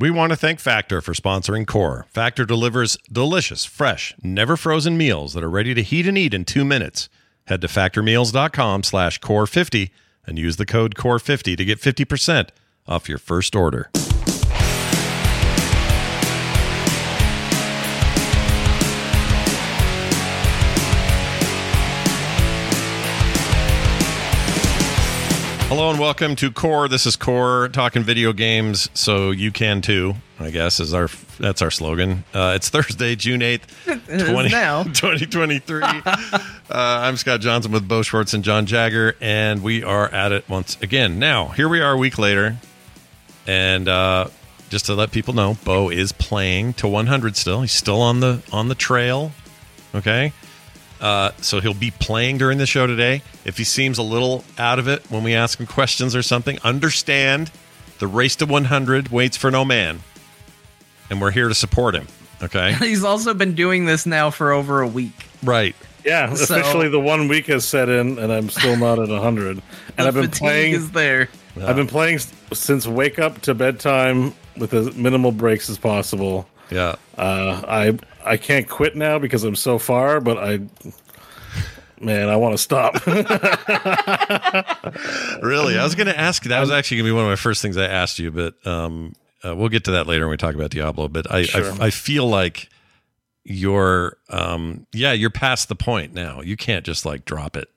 We want to thank Factor for sponsoring Core. Factor delivers delicious, fresh, never frozen meals that are ready to heat and eat in two minutes. Head to factormeals.com slash core50 and use the code core50 to get 50% off your first order. Hello and welcome to Core. This is Core talking video games, so you can too. I guess is our that's our slogan. Uh, it's Thursday, June eighth, It is now. 2023. uh, I'm Scott Johnson with Bo Schwartz and John Jagger, and we are at it once again. Now, here we are a week later, and uh, just to let people know, Bo is playing to 100 still. He's still on the on the trail. Okay. Uh, so he'll be playing during the show today. If he seems a little out of it when we ask him questions or something, understand the race to 100 waits for no man. And we're here to support him. Okay. He's also been doing this now for over a week. right. Yeah, So- officially the one week has set in, and I'm still not at 100. And The I've been fatigue playing. is there. I've been playing since wake up to bedtime with as minimal breaks as possible. Yeah. Uh, I I can't quit now because I'm so far, but I, man, I want to stop. Really? I was going to ask. That was actually going to be one of my first things I asked you, but um, uh, we'll get to that later when we talk about Diablo. But I, Sure. I, I feel like you're, um, yeah, you're past the point now. You can't just like drop it.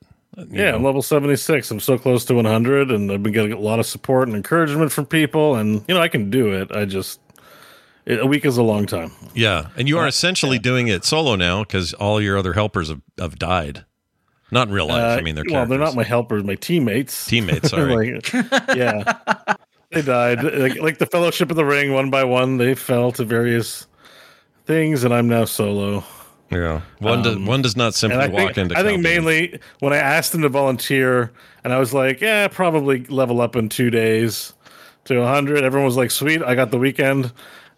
Yeah, know? I'm level 76. I'm so close to 100, and I've been getting a lot of support and encouragement from people, and you know I can do it. I just a week is a long time. Yeah, and you are essentially doing it solo now because all your other helpers have, have died. Not in real life. Uh, I mean, they're well, they're not my helpers, my teammates. teammates. Sorry. like, yeah, they died. Like, like the Fellowship of the Ring, one by one, they fell to various things, and I'm now solo. yeah, one does one does not simply Um, And I walk think, into. I think mainly when I asked them to volunteer, and I was like, yeah, probably level up in two days to 100. Everyone was like, sweet, I got the weekend.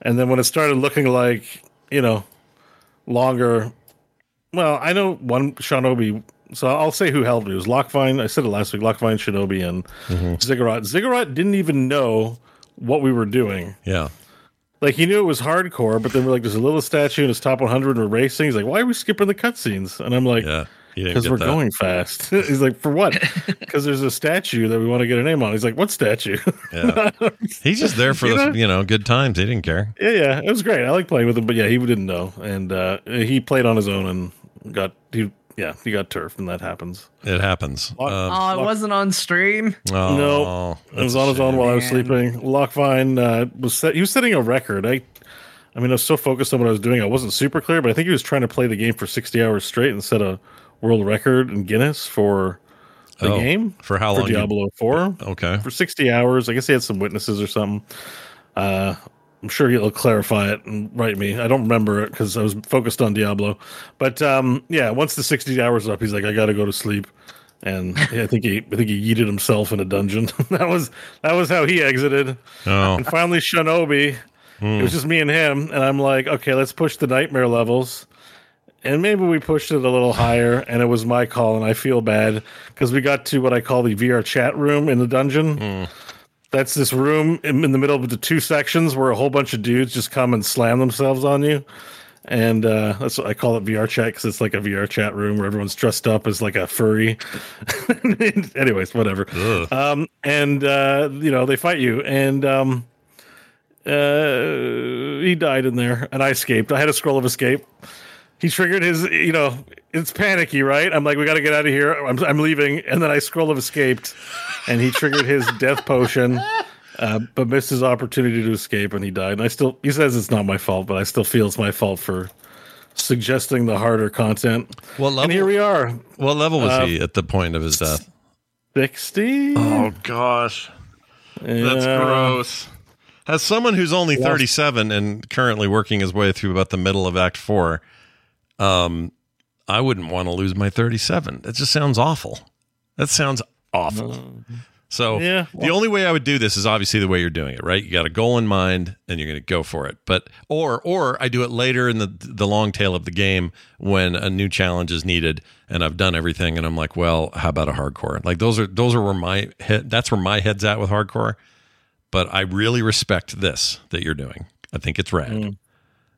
And then when it started looking like, you know, longer, well, I know one Shinobi. So I'll say who helped me. It was Lockvine. I said it last week. Lockvine, Shinobi, and Mm-hmm. Ziggurat. Ziggurat didn't even know what we were doing. Yeah, Like he knew it was hardcore, but then we're like, there's a little statue in his top 100 and we're racing. He's like, why are we skipping the cutscenes? And I'm like, yeah. You didn't because we're that. going fast. He's like, for what? Because there's a statue that we want to get a name on. He's like, what statue? Yeah. He's just there for You the know? you know good times. He didn't care. yeah, yeah, it was great. I like playing with him, but yeah, he didn't know, and uh, he played on his own and got he yeah he got turfed, and that happens. It happens. Lock- Um, Oh, it wasn't on stream. oh, no, it was on his own shame. while I was sleeping. Lockvine uh, was set, he was setting a record. I. I mean, I was so focused on what I was doing, I wasn't super clear, but I think he was trying to play the game for 60 hours straight and set a world record in Guinness for the Oh, game for how for long? you- Diablo 4. okay. for 60 hours. I guess he had some witnesses or something. Uh, I'm sure he'll clarify it and write me. I don't remember it because I was focused on Diablo. But um, yeah, once the 60 hours are up, he's like, I got to go to sleep. and I think he I think he yeeted himself in a dungeon. that was that was how he exited. Oh. And finally, Shinobi. It was just me and him, and I'm like, okay, let's push the nightmare levels. And maybe we pushed it a little higher, and it was my call, and I feel bad because we got to what I call the VR chat room in the dungeon. That's this room in, in the middle of the two sections where a whole bunch of dudes just come and slam themselves on you. And uh, that's what I call it VR chat because it's like a VR chat room where everyone's dressed up as like a furry. Anyways, whatever. Um, and uh, you know they fight you, and um, uh, he died in there, and I escaped. I had a scroll of escape. He triggered his, you know, it's panicky, right? I'm like, we got to get out of here. I'm, I'm leaving, and then I scroll of escaped, and he triggered his death potion, uh, but missed his opportunity to escape, and he died. And I still, he says it's not my fault, but I still feel it's my fault for suggesting the harder content. What level? And here we are, What level was Uh, he at the point of his death? sixty. Oh gosh, that's Yeah. gross. As someone who's only 37 and currently working his way through about the middle of Act Four, um, I wouldn't want to lose my 37. That just sounds awful. That sounds awful. So Yeah, the only way I would do this is obviously the way you're doing it, right? You got a goal in mind and you're going to go for it. But or or I do it later in the the long tail of the game when a new challenge is needed and I've done everything and I'm like, well, how about a hardcore? Like those are those are where my head that's where my head's at with hardcore. But I really respect this that you're doing. I think it's rad.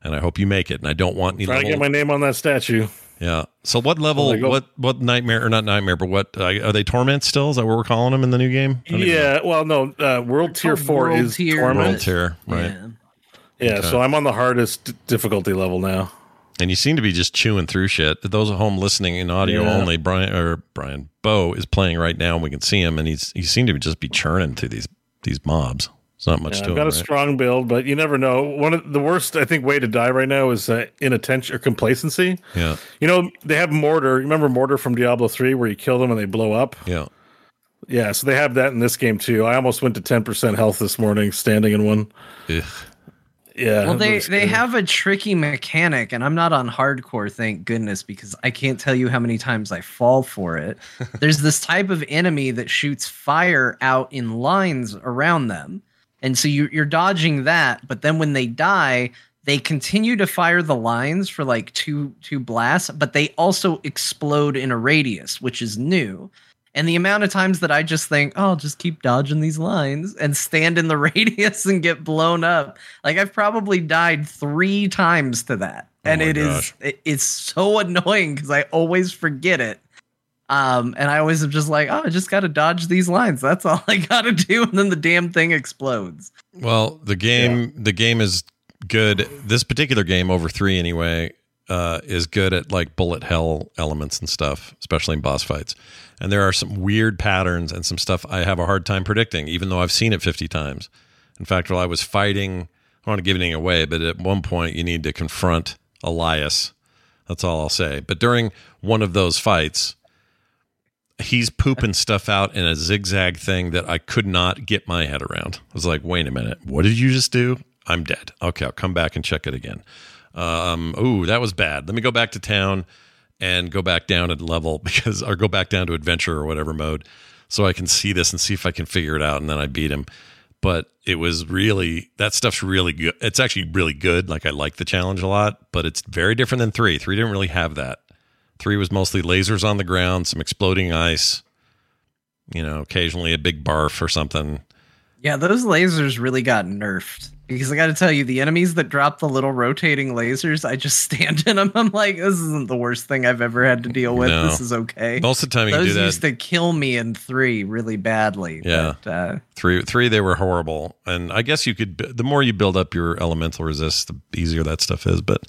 And I hope you make it. And I don't want any Trying to get my name on that statue. yeah. So what level? Well, they go- what what nightmare or not nightmare? But what uh, are they? Torment still? Is that what we're calling them in the new game? I know. Yeah, well, no, uh, World Tier Four World is Tier, Torment. World tier, right? Yeah. Yeah, Okay. so I'm on the hardest difficulty level now. And you seem to be just chewing through shit. Those at home listening in audio Yeah. only, Brian or Brian Bo is playing right now, and we can see him, and he's he seemed to just be churning through these these mobs. It's not much Yeah, to I've him. got a right? strong build, but you never know. One of the worst, I think, way to die right now is uh, inattention or complacency. yeah, You know, they have mortar. Remember mortar from Diablo three, where you kill them and they blow up. yeah. Yeah, so they have that in this game too. I almost went to ten percent health this morning, standing in one. Ugh. Yeah, Well, they they have a tricky mechanic, and I'm not on hardcore, thank goodness, because I can't tell you how many times I fall for it. There's this type of enemy that shoots fire out in lines around them, and so you, you're dodging that. But then when they die, they continue to fire the lines for like two two blasts, but they also explode in a radius, which is new. And the amount of times that I just think, oh, I'll just keep dodging these lines and stand in the radius and get blown up. Like I've probably died three times to that. Oh and Oh my it is gosh. it, it's so annoying because I always forget it. Um, and I always am just like, oh, I just gotta dodge these lines. That's all I gotta do, and then the damn thing explodes. Well, the game the game is good. This particular game over three anyway uh, is good at like bullet hell elements and stuff, especially in boss fights. And there are some weird patterns and some stuff I have a hard time predicting, even though I've seen it fifty times. In fact, while I was fighting, I don't want to give anything away, but at one point you need to confront Elias. That's all I'll say. But during one of those fights, he's pooping stuff out in a zigzag thing that I could not get my head around. I was like, wait a minute, what did you just do? I'm dead. Okay, I'll come back and check it again. Um, ooh, that was bad. Let me go back to town and go back down at level because, or go back down to adventure or whatever mode, so I can see this and see if I can figure it out. And then I beat him. But it was really that stuff's really good. It's actually really good. Like I like the challenge a lot, but it's very different than three. Three didn't really have that. Three was mostly lasers on the ground, some exploding ice, you know, occasionally a big barf or something. Yeah, those lasers really got nerfed. Because I got to tell you, the enemies that drop the little rotating lasers, I just stand in them. I'm like, this isn't the worst thing I've ever had to deal with. No. This is okay. Most of the time Those do that. used to kill me in three really badly. Yeah. But, uh, Three, three, they were horrible, and I guess you could. The more you build up your elemental resist, the easier that stuff is. But,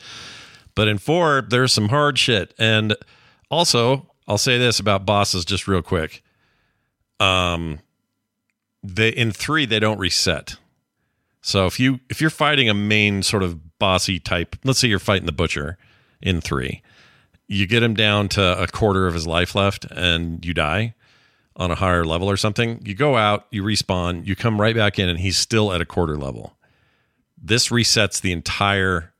but in four, there's some hard shit, and also I'll say this about bosses just real quick. Um, they in three they don't reset. So if you if you're fighting a main sort of bossy type, let's say you're fighting the butcher in three, you get him down to a quarter of his life left, and you die on a higher level or something, you go out, you respawn, you come right back in, and he's still at a quarter level. This resets the entire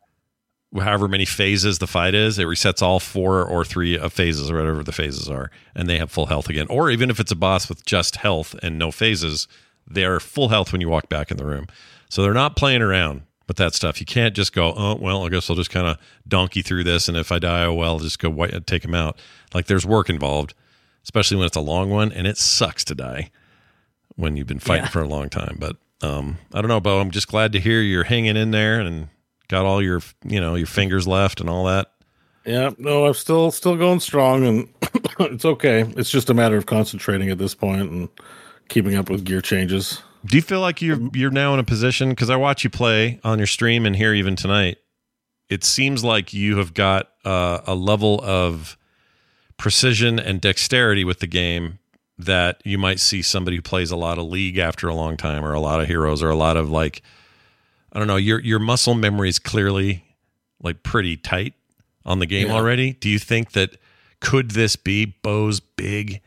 however many phases the fight is, it resets all four or three of phases or whatever the phases are, and they have full health again. Or even if it's a boss with just health and no phases, they're full health when you walk back in the room. So they're not playing around with that stuff. You can't just go, oh well, I guess I'll just kind of donkey through this, and if I die, oh well, I'll just go white, take him out. Like there's work involved, especially when it's a long one, and it sucks to die when you've been fighting Yeah. for a long time. But um, I don't know, Bo. I'm just glad to hear you're hanging in there and got all your you know your fingers left and all that. Yeah, no, I'm still still going strong, and it's okay. It's just a matter of concentrating at this point and keeping up with gear changes. Do you feel like you're you're now in a position? Because I watch you play on your stream and here even tonight. It seems like you have got uh, a level of precision and dexterity with the game that you might see somebody who plays a lot of League after a long time, or a lot of Heroes, or a lot of like I don't know. Your your muscle memory is clearly like pretty tight on the game Yeah. already. Do you think that could this be Bo's big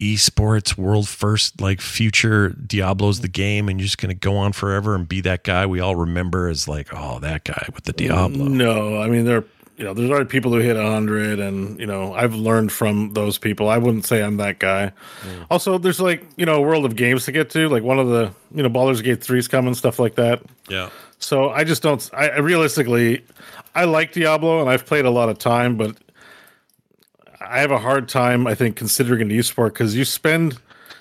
esports world first like future Diablo's the game and you're just gonna go on forever and be that guy we all remember as like, oh that guy with the Diablo. No, I mean there, you know, there's already people who hit hundred, and you know, I've learned from those people. I wouldn't say I'm that guy. Also, there's like you know, a world of games to get to. Like one of the you know, Baldur's Gate 3's coming, stuff like that. Yeah. So I just don't. I, I realistically, I like Diablo, and I've played a lot of time, but I have a hard time. I think considering an esport because you spend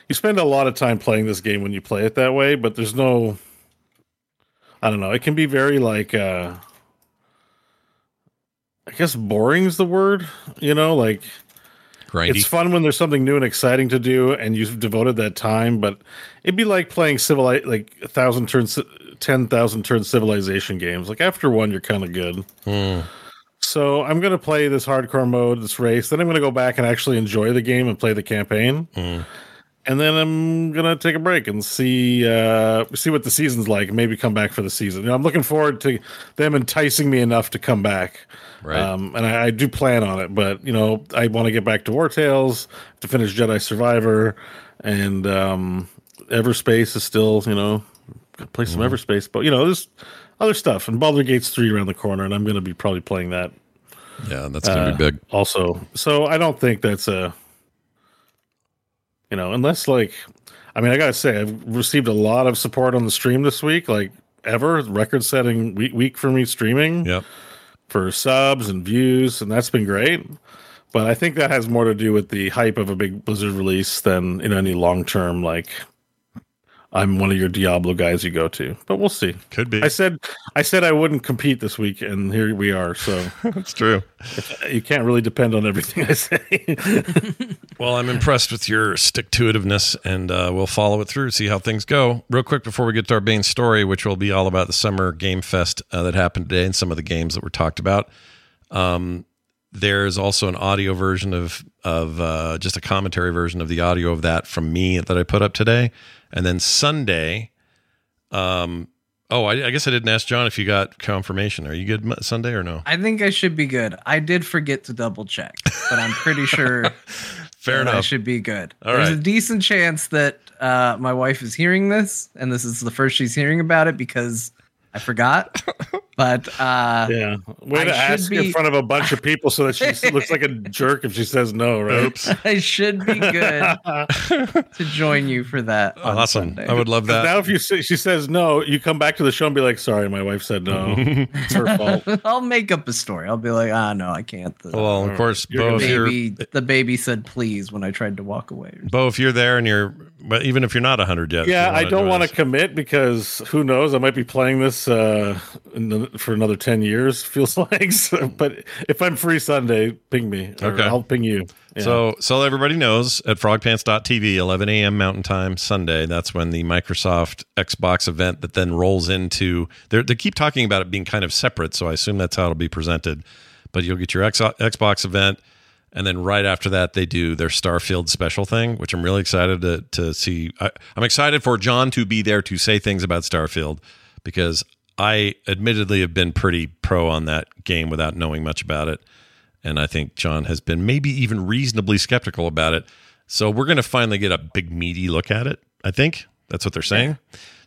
you spend a lot of time playing this game when you play it that way, but there's no. I don't know. It can be very like. uh I guess boring is the word. You know, like Grindy. it's fun when there's something new and exciting to do, and you've devoted that time. But it'd be like playing civil like a thousand turn, ten thousand turn civilization games. Like after one, you're kind of good. Hmm. So I'm gonna play this hardcore mode, this race. Then I'm gonna go back and actually enjoy the game and play the campaign. Hmm. And then I'm gonna take a break and see uh, see what the season's like. Maybe come back for the season. You know, I'm looking forward to them enticing me enough to come back. Right. Um, and I, I do plan on it, but you know, I want to get back to Wartales to finish Jedi Survivor, and um, Everspace is still you know play some Everspace, but you know, there's other stuff. And Baldur's Gate's three around the corner, and I'm gonna be probably playing that yeah, that's gonna uh, be big. also. So I don't think that's a, you know, unless like, I mean, I gotta say, I've received a lot of support on the stream this week, like ever record setting week, week for me streaming Yep. for subs and views, and that's been great. But I think that has more to do with the hype of a big Blizzard release than in any long term like. I'm one of your Diablo guys you go to, but we'll see. Could be. I said I said I wouldn't compete this week, and here we are. So That's true. you can't really depend on everything I say. Well, I'm impressed with your stick to itiveness, and uh, we'll follow it through, see how things go. Real quick before we get to our main story, which will be all about the summer game fest uh, that happened today and some of the games that were talked about. Um, there's also an audio version of of uh, just a commentary version of the audio of that from me that I put up today, and then Sunday. Um, oh, I, I guess I didn't ask John if you got confirmation. Are you good Sunday or no? I think I should be good. I did forget to double check, but I'm pretty sure Fair that I should be good. All There's right. a decent chance that uh, my wife is hearing this, and this is the first she's hearing about it because I forgot. but uh, Yeah. Way I to ask be- in front of a bunch of people so that she looks like a jerk if she says no, right? Oops. I should be good to join you for that. On Awesome. Sunday. I would love that. Now, if you say, she says no, you come back to the show and be like, "Sorry, my wife said no. it's her fault." I'll make up a story. I'll be like, ah, no, I can't. The, well, of course, Bo, gonna if you're baby, the baby said please when I tried to walk away. Bo, if you're there and you're, but even if you're not 100 yet, Yeah, I don't want to commit because who knows? I might be playing this uh, the, for another ten years. Feels like, so, but if I'm free Sunday, ping me. Okay. I'll ping you. Yeah. So, so everybody knows at frogpants.tv, 11 a.m. Mountain Time Sunday. That's when the Microsoft Xbox event that then rolls into. They keep talking about it being kind of separate, so I assume that's how it'll be presented. But you'll get your X, Xbox event, and then right after that, they do their Starfield special thing, which I'm really excited to to see. I, I'm excited for John to be there to say things about Starfield because I admittedly have been pretty pro on that game without knowing much about it. And I think John has been maybe even reasonably skeptical about it. So we're going to finally get a big, meaty look at it. I think That's what they're saying.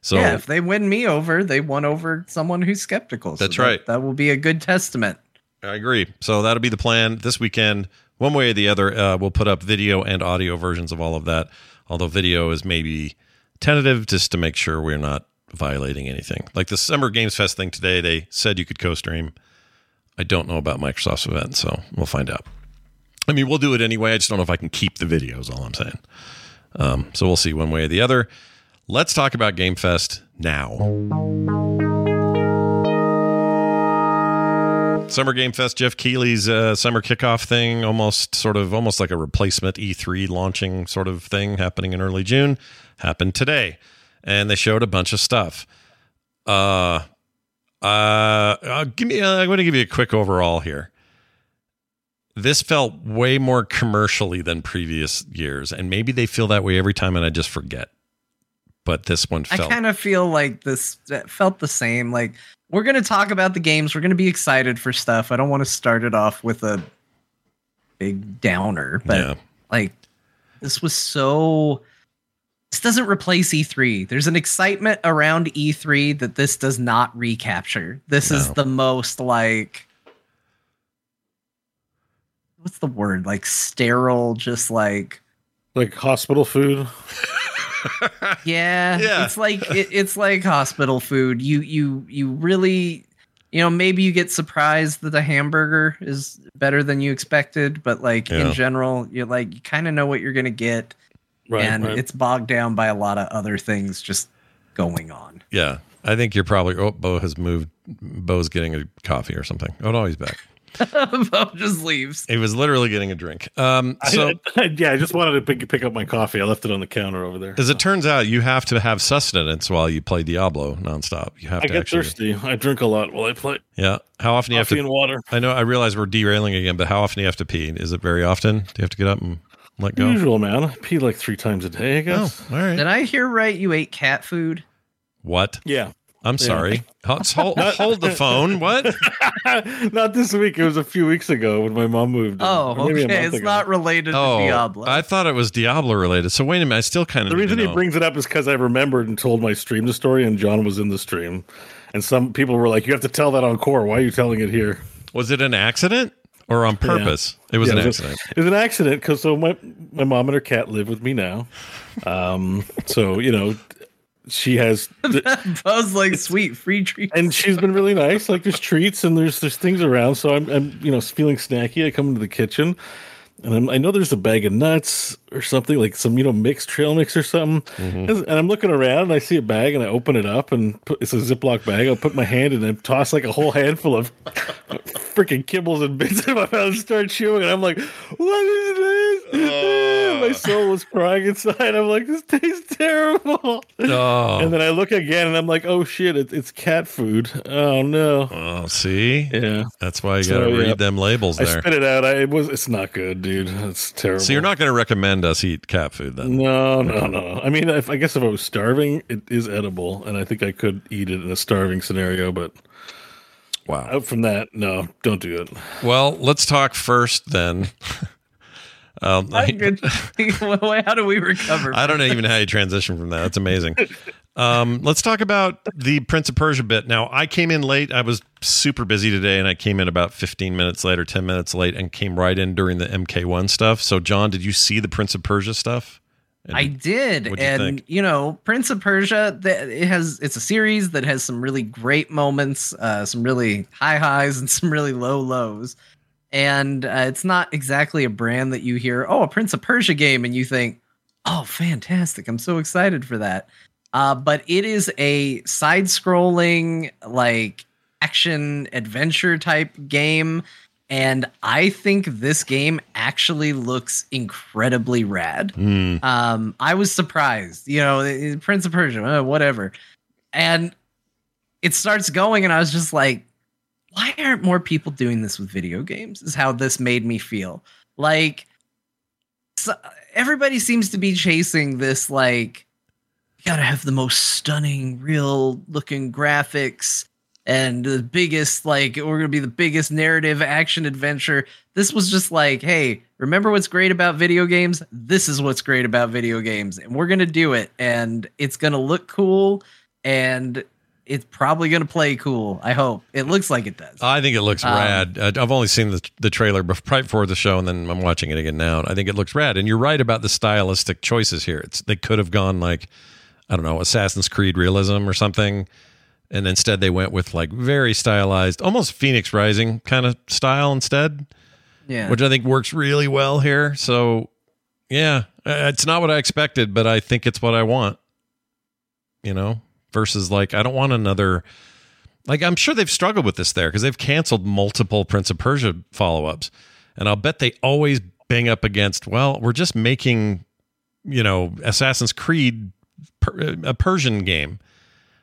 So yeah, if they win me over, they won over someone who's skeptical. So That's that- right. That will be a good testament. I agree. So that'll be the plan this weekend. One way or the other, uh, we'll put up video and audio versions of all of that. Although video is maybe tentative, just to make sure we're not violating anything. Like the Summer Games Fest thing today, they said you could co-stream. I don't know about Microsoft's event, so we'll find out. I mean, we'll do it anyway. I just don't know if I can keep the videos. All I'm saying. Um, so we'll see one way or the other. Let's talk about Game Fest now. Summer Game Fest, Geoff Keighley's uh, summer kickoff thing, almost sort of almost like a replacement E3 launching sort of thing happening in early June, happened today, and they showed a bunch of stuff. Uh, uh, uh give me. Uh, I'm going to give you a quick overall here. This felt way more commercially than previous years, and maybe they feel that way every time, and I just forget. But this one I kind of feel like this felt the same. Like we're gonna talk about the games. We're gonna be excited for stuff. I don't want to start it off with a big downer, but Yeah. like this was so. This doesn't replace E3. There's an excitement around E3 that this does not recapture. This is the most like. What's the word? Like sterile, just like Like hospital food. yeah, Yeah. it's like it, it's like hospital food. You you you really you know maybe you get surprised that the hamburger is better than you expected, but like Yeah. in general, you're like you kind of know what you're gonna get, Right. and right. it's bogged down by a lot of other things just going on. Yeah, I think you're probably. Oh, Bo has moved. Bo's getting a coffee or something. Oh no, he's back. Bo just leaves. He was literally getting a drink. Um, so yeah, I just wanted to pick, pick up my coffee. I left it on the counter over there. as it turns out, you have to have sustenance while you play Diablo nonstop. You have I to get actually. thirsty. I drink a lot while I play. Yeah. How often do you have Coffee to? and water. I know. I realize we're derailing again, but how often do you have to pee? Is it very often? Do you have to get up and let go? Usual, man. I pee like three times a day, I Oh, guess. all right. Did I hear right? You ate cat food. What? Yeah. I'm sorry. Hold, hold, hold the phone. What? not this week. It was a few weeks ago when my mom moved. Oh, or maybe a okay. It's ago. not related to Oh, Diablo. I thought it was Diablo related. So wait a minute. I still kind of The reason he brings it up is because I remembered and told my stream the story, and John was in the stream. And some people were like, "You have to tell that on core. Why are you telling it here?" Was it an accident or on purpose? It was Yeah, an it was a- accident. It was an accident because so my my mom and her cat live with me now. Um, so you know, she has, Bo's like sweet free treat. and she's been really nice. Like there's treats and there's there's things around. So I'm I'm you know feeling snacky. I come into the kitchen. And I'm, I know there's a bag of nuts or something like some you know mixed trail mix or something. Mm-hmm. And I'm looking around and I see a bag and I open it up and put, it's a Ziploc bag. I put my hand in and toss like a whole handful of freaking kibbles and bits in my mouth and start chewing. And I'm like, what is this? my soul was crying inside. I'm like, this tastes terrible. Oh. And then I look again and I'm like, oh shit, it, it's cat food. Oh no. Oh, see? Yeah. That's why you got to read yeah. them labels I spit it out. I it was. It's not good, dude. That's terrible. So you're not going to recommend us eat cat food then? No, no, no. I mean, if, I guess if I was starving, it is edible, and I think I could eat it in a starving scenario. But Wow. out from that, no, don't do it. Well, let's talk first then. um, I How do we recover? I don't even know how you transition from that. That's amazing. Um, let's talk about the Prince of Persia bit. Now, I came in late. I was super busy today, and I came in about 15 minutes late or 10 minutes late and came right in during the MK1 stuff. So, John, did you see the Prince of Persia stuff? And I did, you and think? you know, Prince of Persia. It has it's a series that has some really great moments, uh, some really high highs, and some really low lows. And uh, it's not exactly a brand that you hear, oh, a Prince of Persia game, and you think, oh, fantastic! I'm so excited for that. Uh, but it is a side-scrolling, like action adventure type game. And I think this game actually looks incredibly rad. Hmm. Um, I was surprised, you know, eh, eh, Prince of Persia, uh, whatever. And it starts going, and I was just like, why aren't more people doing this with video games? Is how this made me feel. Like, so, everybody seems to be chasing this, like, gotta have the most stunning, real looking graphics. and the biggest like we're gonna be the biggest narrative action adventure. This was just like, hey, remember what's great about video games? This is what's great about video games, and we're gonna do it, and it's gonna look cool, and it's probably gonna play cool. I hope it looks like it does. I think it looks Um, rad. Uh, I've only seen the the trailer before the show, and then I'm watching it again now. And I think it looks rad. And you're right about the stylistic choices here. It's they could have gone like I don't know Assassin's Creed realism or something, and instead they went with like very stylized, almost Fenyx Rising kind of style instead, yeah, which I think works really well here. So yeah, it's not what I expected, but I think it's what I want. You know, versus like I don't want another like I'm sure they've struggled with this there because they've canceled multiple Prince of Persia follow-ups, and I'll bet they always bang up against. Well, we're just making, you know, Assassin's Creed per, uh, a Persian game.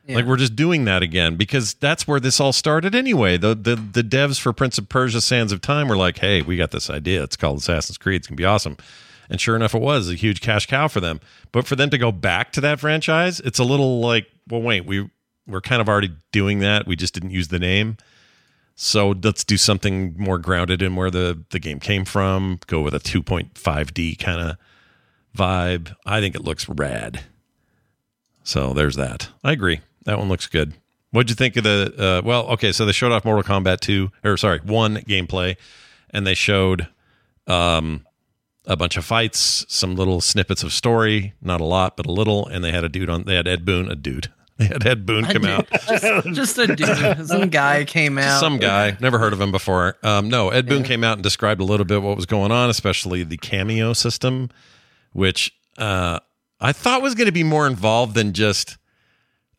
Like we're just doing that again because that's where this all started anyway. The the the devs for Prince of Persia: Sands of Time were like, "Hey, we got this idea. It's called Assassin's Creed. It's gonna be awesome." And sure enough, it was a huge cash cow for them. But for them to go back to that franchise, it's a little like, well, wait, we we're kind of already doing that. We just didn't use the name. So let's do something more grounded in where the the game came from. Go with a 2.5D kind of vibe. I think it looks rad. So there's that. I agree. That one looks good. What'd you think of the? Uh, well, okay, so they showed off Mortal Kombat two, or sorry, one gameplay, and they showed um, a bunch of fights, some little snippets of story, not a lot, but a little, and they had a dude on. They had Ed Boon, a dude. They had Ed Boon come out. just, just a dude, some guy came out. Some guy, never heard of him before. Um, no, Ed Boon came out and described a little bit what was going on, especially the cameo system, which uh, I thought was going to be more involved than just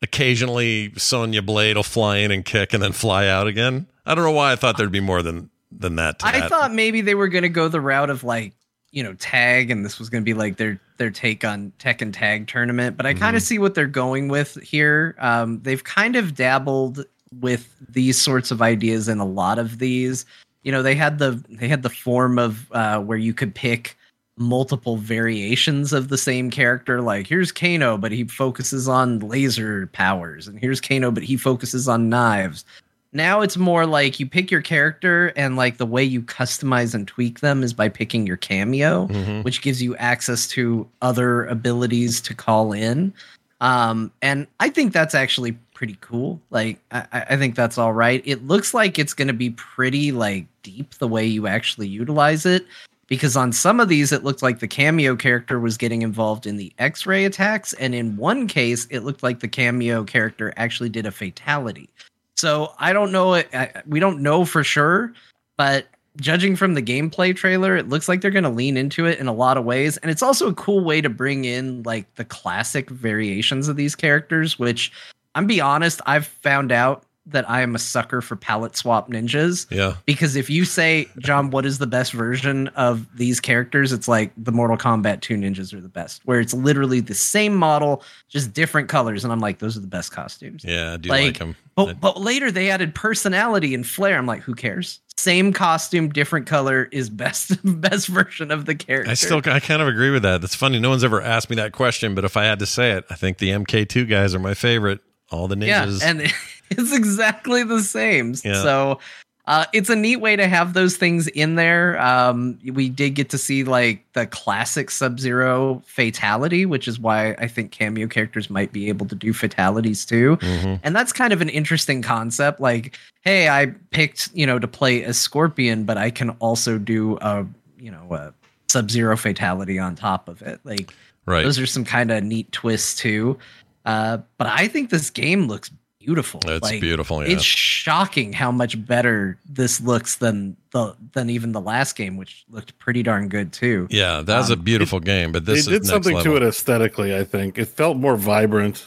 occasionally Sonya Blade will fly in and kick and then fly out again. I don't know why I thought there'd be more than than that. I that. thought maybe they were going to go the route of like, you know, tag, and this was going to be like their their take on Tekken Tag Tournament. But I kind of see what they're going with here. Um, they've kind of dabbled with these sorts of ideas in a lot of these. You know, they had the they had the form of uh, where you could pick multiple variations of the same character. Like here's Kano, but he focuses on laser powers, and here's Kano, but he focuses on knives. Now it's more like you pick your character, and like the way you customize and tweak them is by picking your cameo, which gives you access to other abilities to call in. Um, and I think that's actually pretty cool. Like, I, I I think that's all right. It looks like it's going to be pretty like deep the way you actually utilize it because on some of these it looked like the cameo character was getting involved in the x-ray attacks and in one case it looked like the cameo character actually did a fatality. So i don't know I, we don't know for sure but judging from the gameplay trailer it looks like they're going to lean into it in a lot of ways and it's also a cool way to bring in like the classic variations of these characters which i'm be honest i've found out that i am a sucker for palette swap ninjas Yeah. because if you say john what is the best version of these characters it's like the mortal kombat 2 ninjas are the best where it's literally the same model just different colors and i'm like those are the best costumes Yeah, I do like, them. but, but later they added personality and flair i'm like who cares same costume different color is best best version of the character I still I kind of agree with that. That's funny. No one's ever asked me that question, but if I had to say it, I think the MK2 guys are my favorite. All the ninjas. Yeah, and it's exactly the same. Yeah. So uh, it's a neat way to have those things in there. Um, we did get to see like the classic Sub Zero fatality, which is why I think cameo characters might be able to do fatalities too. Mhm. And that's kind of an interesting concept. Like, hey, I picked you know to play a Scorpion, but I can also do a you know a Sub Zero fatality on top of it. Like, Right. those are some kind of neat twists too. Uh, but I think this game looks beautiful. It's Like, beautiful, yeah. It's shocking how much better this looks than the than even the last game, which looked pretty darn good too. yeah, that's a Um, beautiful game, but this they did next something level. to it aesthetically. I think it felt more vibrant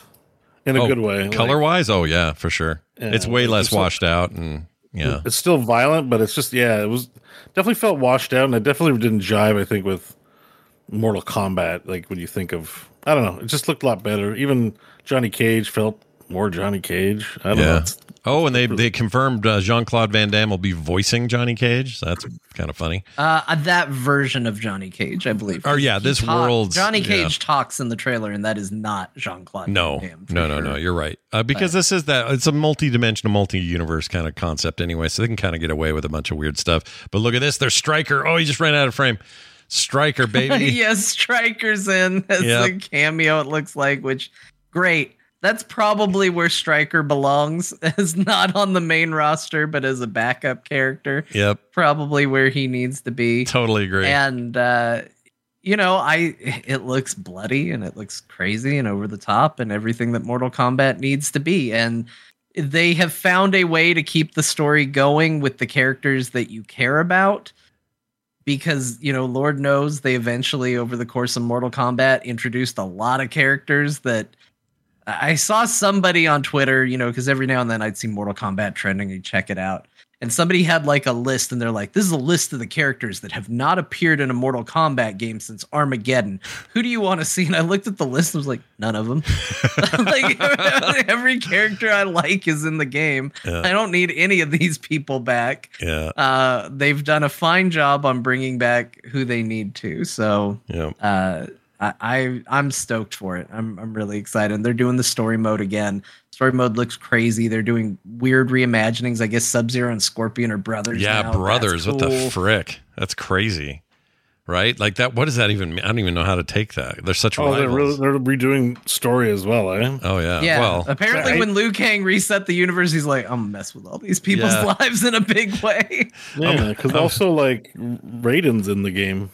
in a Oh, good way. Like, Color wise, oh yeah, for sure. Yeah, it's way it's less just like- washed out and yeah. it's still violent, but it's just yeah, it was definitely felt washed out, and it definitely didn't jive. I think with Mortal Kombat, like when you think of I don't know, it just looked a lot better. Even Johnny Cage felt more Johnny Cage. I don't Yeah. know. It's- Oh, and they they confirmed uh, Jean Claude Van Damme will be voicing Johnny Cage. So that's kind of funny. Uh, that version of Johnny Cage, I believe. Oh, yeah, this talk- world's- Johnny yeah. Cage talks in the trailer, and that is not Jean Claude. No, no, no, no. You're right. Uh, because this is that it's a multi-dimensional, multi-universe kind of concept anyway, so they can kind of get away with a bunch of weird stuff. But look at this, there's Stryker. Oh, he just ran out of frame. Stryker, baby. yes, Stryker's in as Yep. a cameo. It looks like, which great. That's probably where Stryker belongs, as not on the main roster, but as a backup character. Yep, Probably where he needs to be. totally agree. And uh, you know, I it looks bloody and it looks crazy and over the top and everything that Mortal Kombat needs to be. And they have found a way to keep the story going with the characters that you care about. Because, you know, Lord knows they eventually, over the course of Mortal Kombat, introduced a lot of characters that I saw somebody on Twitter, you know, because every now and then I'd see Mortal Kombat trending, you check it out. And somebody had like a list, and they're like, "This is a list of the characters that have not appeared in a Mortal Kombat game since Armageddon. Who do you want to see?" And I looked at the list and was like, "None of them. like every character I like is in the game. Yeah. I don't need any of these people back. yeah, Uh, they've done a fine job on bringing back who they need to. So yeah. uh, I, I I'm stoked for it. I'm I'm really excited. They're doing the story mode again. Story mode looks crazy. They're doing weird reimaginings. I guess Sub Zero and Scorpion are brothers. Yeah, now. That's brothers. What the frick? That's crazy, right? Like that. What does that even mean? I don't even know how to take that. They're such oh, they're, rivals. really, they're redoing story as well, eh? oh yeah. Yeah. Well, apparently, Right. when Liu Kang reset the universe, he's like, "I'm gonna mess with all these people's Yeah. lives in a big way." Yeah, because also like Raiden's in the game.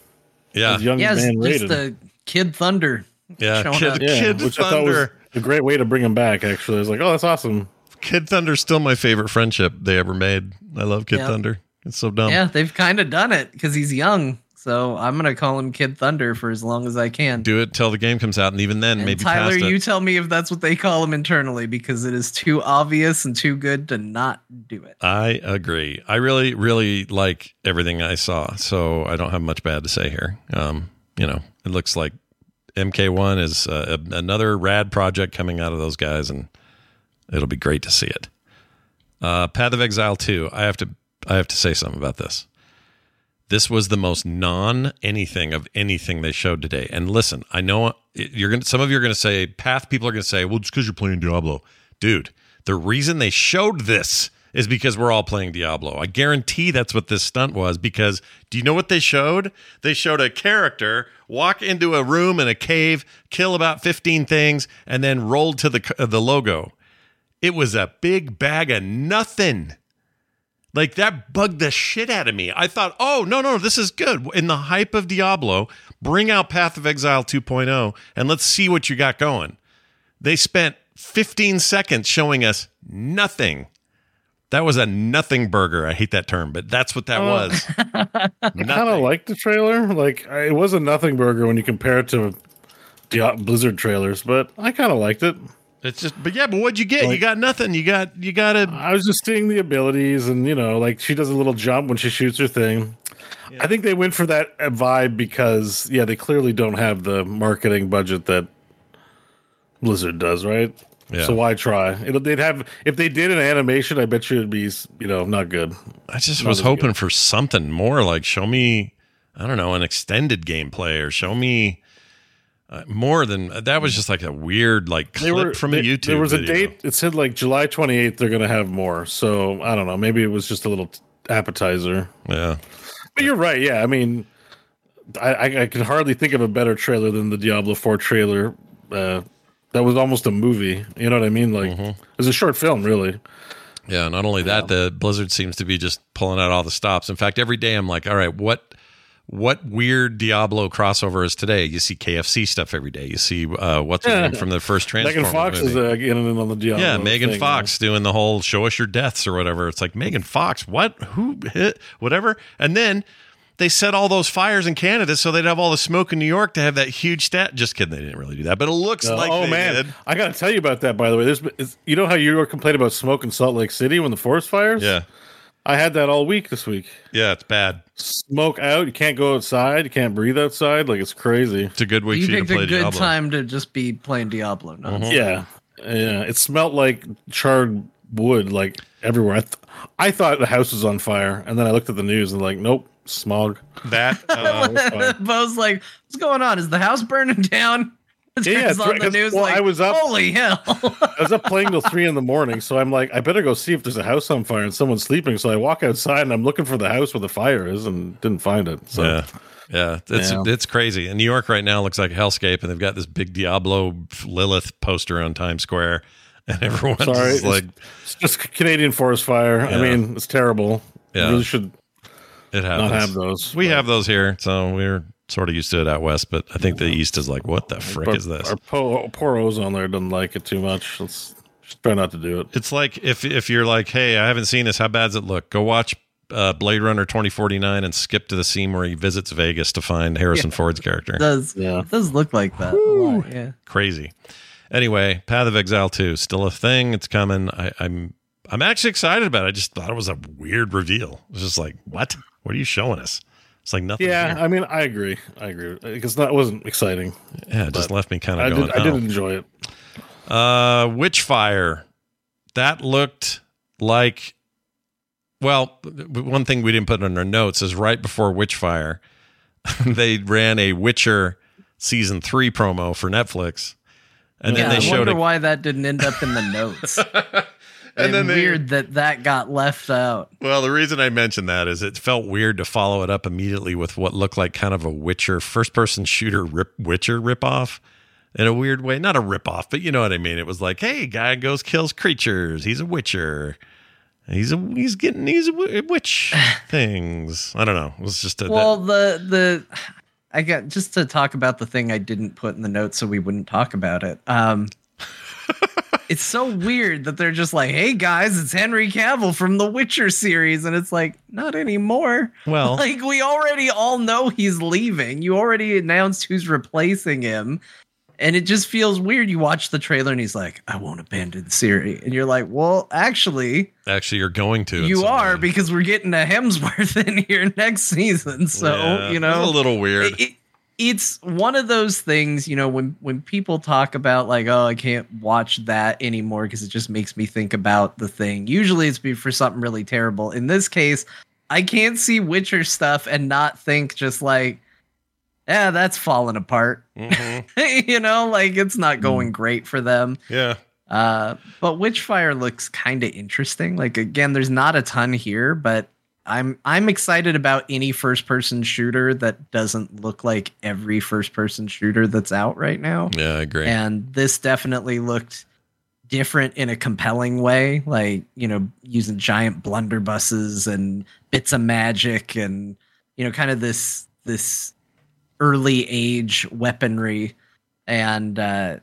yeah, As young yes, man just Raiden. The Kid Thunder. yeah. Kid, yeah, Kid which I thought was Thunder. a great way to bring him back. Actually, I was like, oh, that's awesome. Kid Thunder's still my favorite friendship they ever made. I love Kid Yeah. Thunder. It's so dumb. Yeah, they've kind of done it because he's young. So I'm gonna call him Kid Thunder for as long as I can. Do it till the game comes out, and even then, And maybe Tyler, past it. you tell me if that's what they call him internally because it is too obvious and too good to not do it. I agree. I really, really like everything I saw, so I don't have much bad to say here. Um, you know, it looks like MK1 is uh, a, another rad project coming out of those guys, and it'll be great to see it. Uh, Path of Exile 2. I have to, I have to say something about this. This was the most non anything of anything they showed today. And listen, I know you're going some of you are going to say, Path people are going to say, well, just because you're playing Diablo. Dude, the reason they showed this is because we're all playing Diablo. I guarantee that's what this stunt was because do you know what they showed? They showed a character walk into a room in a cave, kill about 15 things, and then rolled to the, uh, the logo. It was a big bag of nothing. Like that bugged the shit out of me. I thought, oh, no, no, this is good. In the hype of Diablo, bring out Path of Exile 2.0 and let's see what you got going. They spent 15 seconds showing us nothing. That was a nothing burger. I hate that term, but that's what that Oh. was. I kind of Nothing. like the trailer. Like it was a nothing burger when you compare it to the Blizzard trailers, but I kind of liked it. It's just, but yeah, but what'd you get? you got nothing. You got, you got to, I was just seeing the abilities, and you know, like she does a little jump when she shoots her thing. I think they went for that uh, vibe because, yeah, they clearly don't have the marketing budget that Blizzard does, right? Yeah. So why try? It'll, they'd have if they did an animation. I bet you it'd be, you know, not good. I just Not was hoping good. for something more like show me, I don't know, an extended gameplay or show me uh, more than that was just like a weird like clip were from they- a YouTube. There was video. a date. It said like July 28th. They're going to have more. So I don't know. Maybe it was just a little appetizer. Yeah, But you're right. Yeah, I mean, I, I, I can hardly think of a better trailer than the Diablo 4 trailer. Uh, that was almost a movie. You know what I mean? Like Mm-hmm. it was a short film, really. yeah. Not only that, the Blizzard seems to be just pulling out all the stops. In fact, every day I'm like, all right, what what weird Diablo crossover is today? You see KFC stuff every day. You see uh, what's Yeah. from the first Transformers Megan Fox movie. is uh, getting in on the Diablo. Yeah, Megan thing, Fox doing the whole "show us your deaths" or whatever. It's like Megan Fox, what, who, hit, whatever. And then they set all those fires in Canada so they'd have all the smoke in New York to have that huge stat. Just kidding, they didn't really do that, but it looks Uh, like oh they man, did. I got to tell you about that. By the way, there's is, you know how you were complaining about smoke in Salt Lake City when the forest fires. Yeah, I had that all week this week. yeah, it's bad. Smoke out. You can't go outside. You can't breathe outside. Like it's crazy. It's a good week You for you to picked a play good Diablo. time to just be playing Diablo. No? Yeah, Yeah, it smelled like charred wood, like everywhere. I, th- I thought the house was on fire, and then I looked at the news and like, nope, smog. That uh, was. Bo's like, "What's going on? Is the house burning down?" It Yeah, it's on right, the 'cause- news. well, like, I was up- Holy hell! I was up playing till three in the morning, so I'm like, I better go see if there's a house on fire and someone's sleeping. So I walk outside and I'm looking for the house where the fire is, and didn't find it. So yeah. Yeah, it's Yeah. it's crazy. And New York right now looks like a hellscape, and they've got this big Diablo Lilith poster on Times Square, and everyone's sorry, like, it's, it's just Canadian forest fire. Yeah. I mean, it's terrible. Yeah. You really should it happens. not have those. We but- have those here, so we're sort of used to it out west. But I think the east is like, what the frick but is this? Our po- poor ozone there doesn't like it too much. Let's just try not to do it. It's like if if you're like, hey, I haven't seen this. How bad does it look? Go watch uh, Blade Runner 2049 and skip to the scene where he visits Vegas to find Harrison Ford's character. It does Yeah. it does look like that? a lot, yeah. Crazy. Anyway, Path of Exile 2 still a thing. It's coming. I, I'm I'm actually excited about it. I just thought it was a weird reveal. It was just like, what? What are you showing us? It's like nothing. Yeah, here. I mean, I agree. I agree because that wasn't exciting. yeah. It just left me kind I of did. going. I did oh. enjoy it. Uh, Witchfire. That looked like. Well, one thing we didn't put in our notes is right before Witchfire, they ran a Witcher season three promo for Netflix, and then they I showed wonder a, why that didn't end up in the notes. and then they, weird that that got left out. Well, the reason I mentioned that is it felt weird to follow it up immediately with what looked like kind of a Witcher first person shooter rip Witcher ripoff in a weird way. Not a ripoff, but you know what I mean. It was like, hey, guy goes kills creatures. He's a Witcher. He's a he's getting he's a witch things. I don't know. It was just a Well, the the I got just to talk about the thing I didn't put in the notes so we wouldn't talk about it. Um It's so weird that they're just like, "Hey guys, it's Henry Cavill from the Witcher series," and it's like, not anymore. Well- like we already all know he's leaving. You already announced who's replacing him, and it just feels weird. You watch the trailer and he's like, "I won't abandon Ciri," and you're like, "Well, actually, actually you're going to. you are way. because we're getting a Hemsworth in here next season. So Yeah, you know, a little weird. it- it- it's one of those things, you know, when when people talk about like, oh, I can't watch that anymore because it just makes me think about the thing. Usually, it's be for something really terrible. In this case, I can't see Witcher stuff and not think just like, yeah, that's falling apart. Mhm. you know, like it's not going great for them. Yeah. Uh, but Witchfire looks kind of interesting. Like again, there's not a ton here, but I'm I'm excited about any first person shooter that doesn't look like every first person shooter that's out right now. Yeah, I agree. And this definitely looked different in a compelling way, like, you know, using giant blunderbusses and bits of magic and you know, kind of this this early age weaponry and uh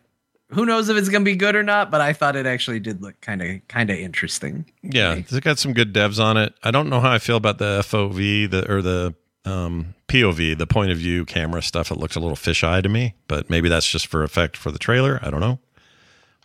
who knows if it's going to be good or not, but I thought it actually did look kind of kind of interesting. Yeah, it's got some good devs on it. I don't know how I feel about the FOV, the or the um, POV, the point of view camera stuff. It looks a little fisheye to me, but maybe that's just for effect for the trailer. I don't know.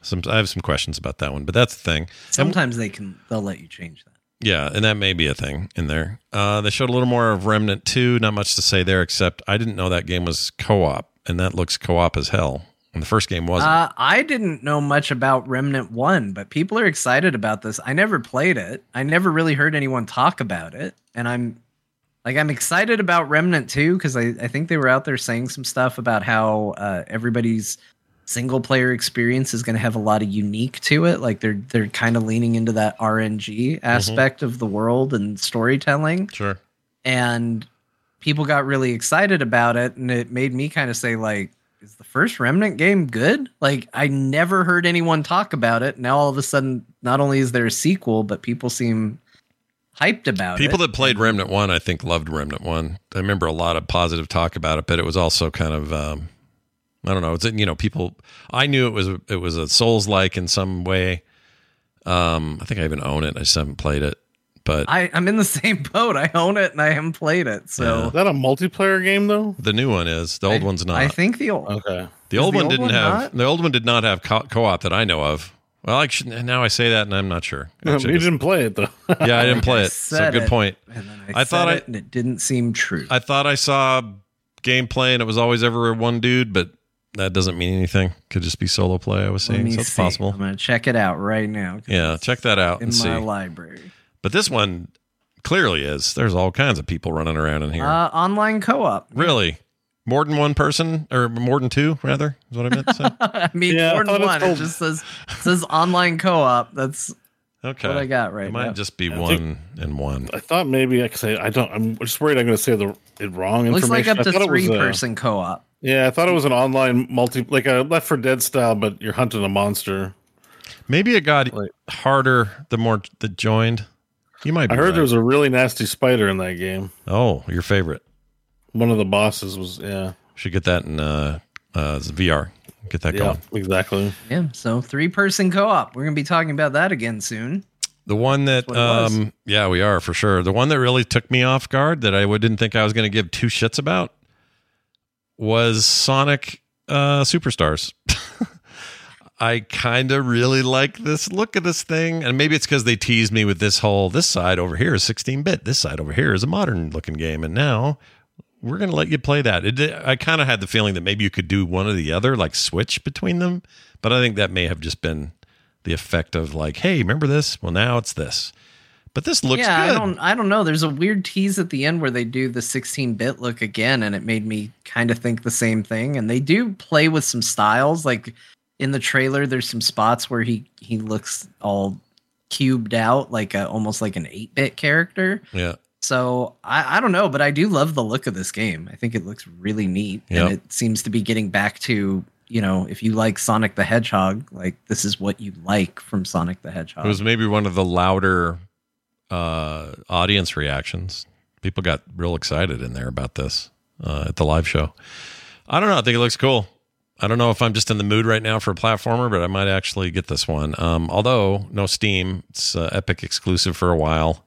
Some I have some questions about that one, but that's the thing. And- Sometimes they can they'll let you change that. yeah, and that may be a thing in there. Uh, they showed a little more of Remnant 2. Not much to say there, except I didn't know that game was co op, and that looks co op as hell. And the first game wasn't. Uh, I didn't know much about Remnant 1, but people are excited about this. I never played it. I never really heard anyone talk about it. And I'm like, I'm excited about Remnant 2 because I, I think they were out there saying some stuff about how uh, everybody's single player experience is going to have a lot of unique to it. Like they're they're kind of leaning into that RNG aspect of the world and storytelling sure. and people got really excited about it and it made me kind of say like is the first remnant game good like i never heard anyone talk about it now all of a sudden not only is there a sequel but people seem hyped about People it People that played Remnant One, I think, loved Remnant One. I remember a lot of positive talk about it, but it was also kind of, um, I don't know. It's you know, people. I knew it was it was a Souls like in some way. Um, I think I even own it. I just haven't played it, but I, i'm in the same boat i own it and i haven't played it so Is that a multiplayer game though? the new one is. The old I- one's not. i think the old Okay. the old the one old didn't one have. not? The old one did not have co- co-op that I know of. Well, I should, now I say that, and I'm not sure. you Actually, I didn't play it though. yeah, I didn't play it. So said good it, point. and then i, I said thought I- it and it didn't seem true I thought I saw gameplay and it was always ever one dude, but that doesn't mean anything. Could just be solo play. I was Let saying, so it's see. possible. I'm gonna check it out right now. Yeah, check that out in and see. my library. But this one clearly is. There's all kinds of people running around in here. Uh, online co-op. really, more than one person, or more than two, rather, is what I meant to say. I mean, Yeah, more than one. It just says it says online co-op. That's Okay, what I got right It might now. just be I one think- and one. I thought maybe I could say I don't. I'm just worried I'm going to say the it wrong looks like information. up to thought was, three uh, person co-op. Yeah, I thought it was an online multi, like a Left for Dead style, but you're hunting a monster. Maybe it got Like- harder the more that joined. You might. Be I heard right. there was a really nasty spider in that game. Oh, your favorite. One of the bosses was yeah, Should get that in uh, uh, VR. Get that yeah, going. exactly. Yeah, so three person co-op. We're gonna be talking about that again soon. The one that, That's was. um, yeah, we are for sure. The one that really took me off guard that I didn't think I was going to give two shits about was Sonic uh, Superstars. I kind of really like this look of this thing, and maybe it's because they teased me with this whole this side over here is 16 bit, this side over here is a modern looking game, and now we're going to let you play that. It, I kind of had the feeling that maybe you could do one or the other, like switch between them, but I think that may have just been the effect of like, hey, remember this? Well, now it's this. But this looks yeah, good. I don't I don't know. There's a weird tease at the end where they do the 16 bit look again, and it made me kind of think the same thing. And they do play with some styles. Like in the trailer, there's some spots where he he looks all cubed out, like a, almost like an 8 bit character. yeah. So I, I don't know, but I do love the look of this game. I think it looks really neat, Yep. and it seems to be getting back to you know if you like Sonic the Hedgehog, like this is what you like from Sonic the Hedgehog. It was maybe one of the louder uh, audience reactions. People got real excited in there about this uh, at the live show. I don't know. I think it looks cool. I don't know if I'm just in the mood right now for a platformer, but I might actually get this one. Um, although no Steam, it's uh, Epic exclusive for a while.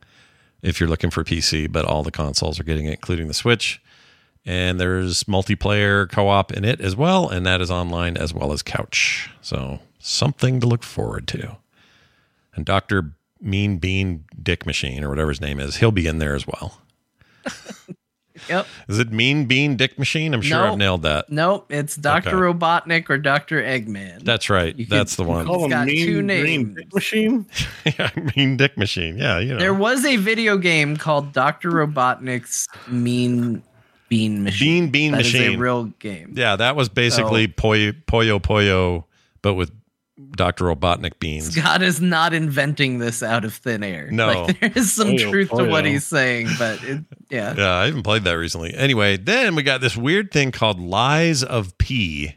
If you're looking for PC, but all the consoles are getting it, including the Switch. And there's multiplayer co-op in it as well, and that is online as well as couch. So something to look forward to. And Doctor Mean Bean Dick Machine or whatever his name is, he'll be in there as well. yep. Is it Mean Bean Dick Machine? I'm sure No. I've nailed that. Nope, it's Doctor Okay. Robotnik or Doctor Eggman. That's right. You could- That's the one. Call him got mean two green names. dick machine. yeah, Mean Dick Machine. Yeah, you know. There was a video game called Doctor Robotnik's Mean Bean Machine. Bean Bean That is Machine. a real game. yeah, that was basically So- Poyo Poyo Poyo, but with Dr. Robotnik beans. Scott is not inventing this out of thin air. No. like, there is some Poyo, truth to what Poyo. he's saying, but it, yeah. Yeah, I haven't played that recently. Anyway, then we got this weird thing called Lies of P.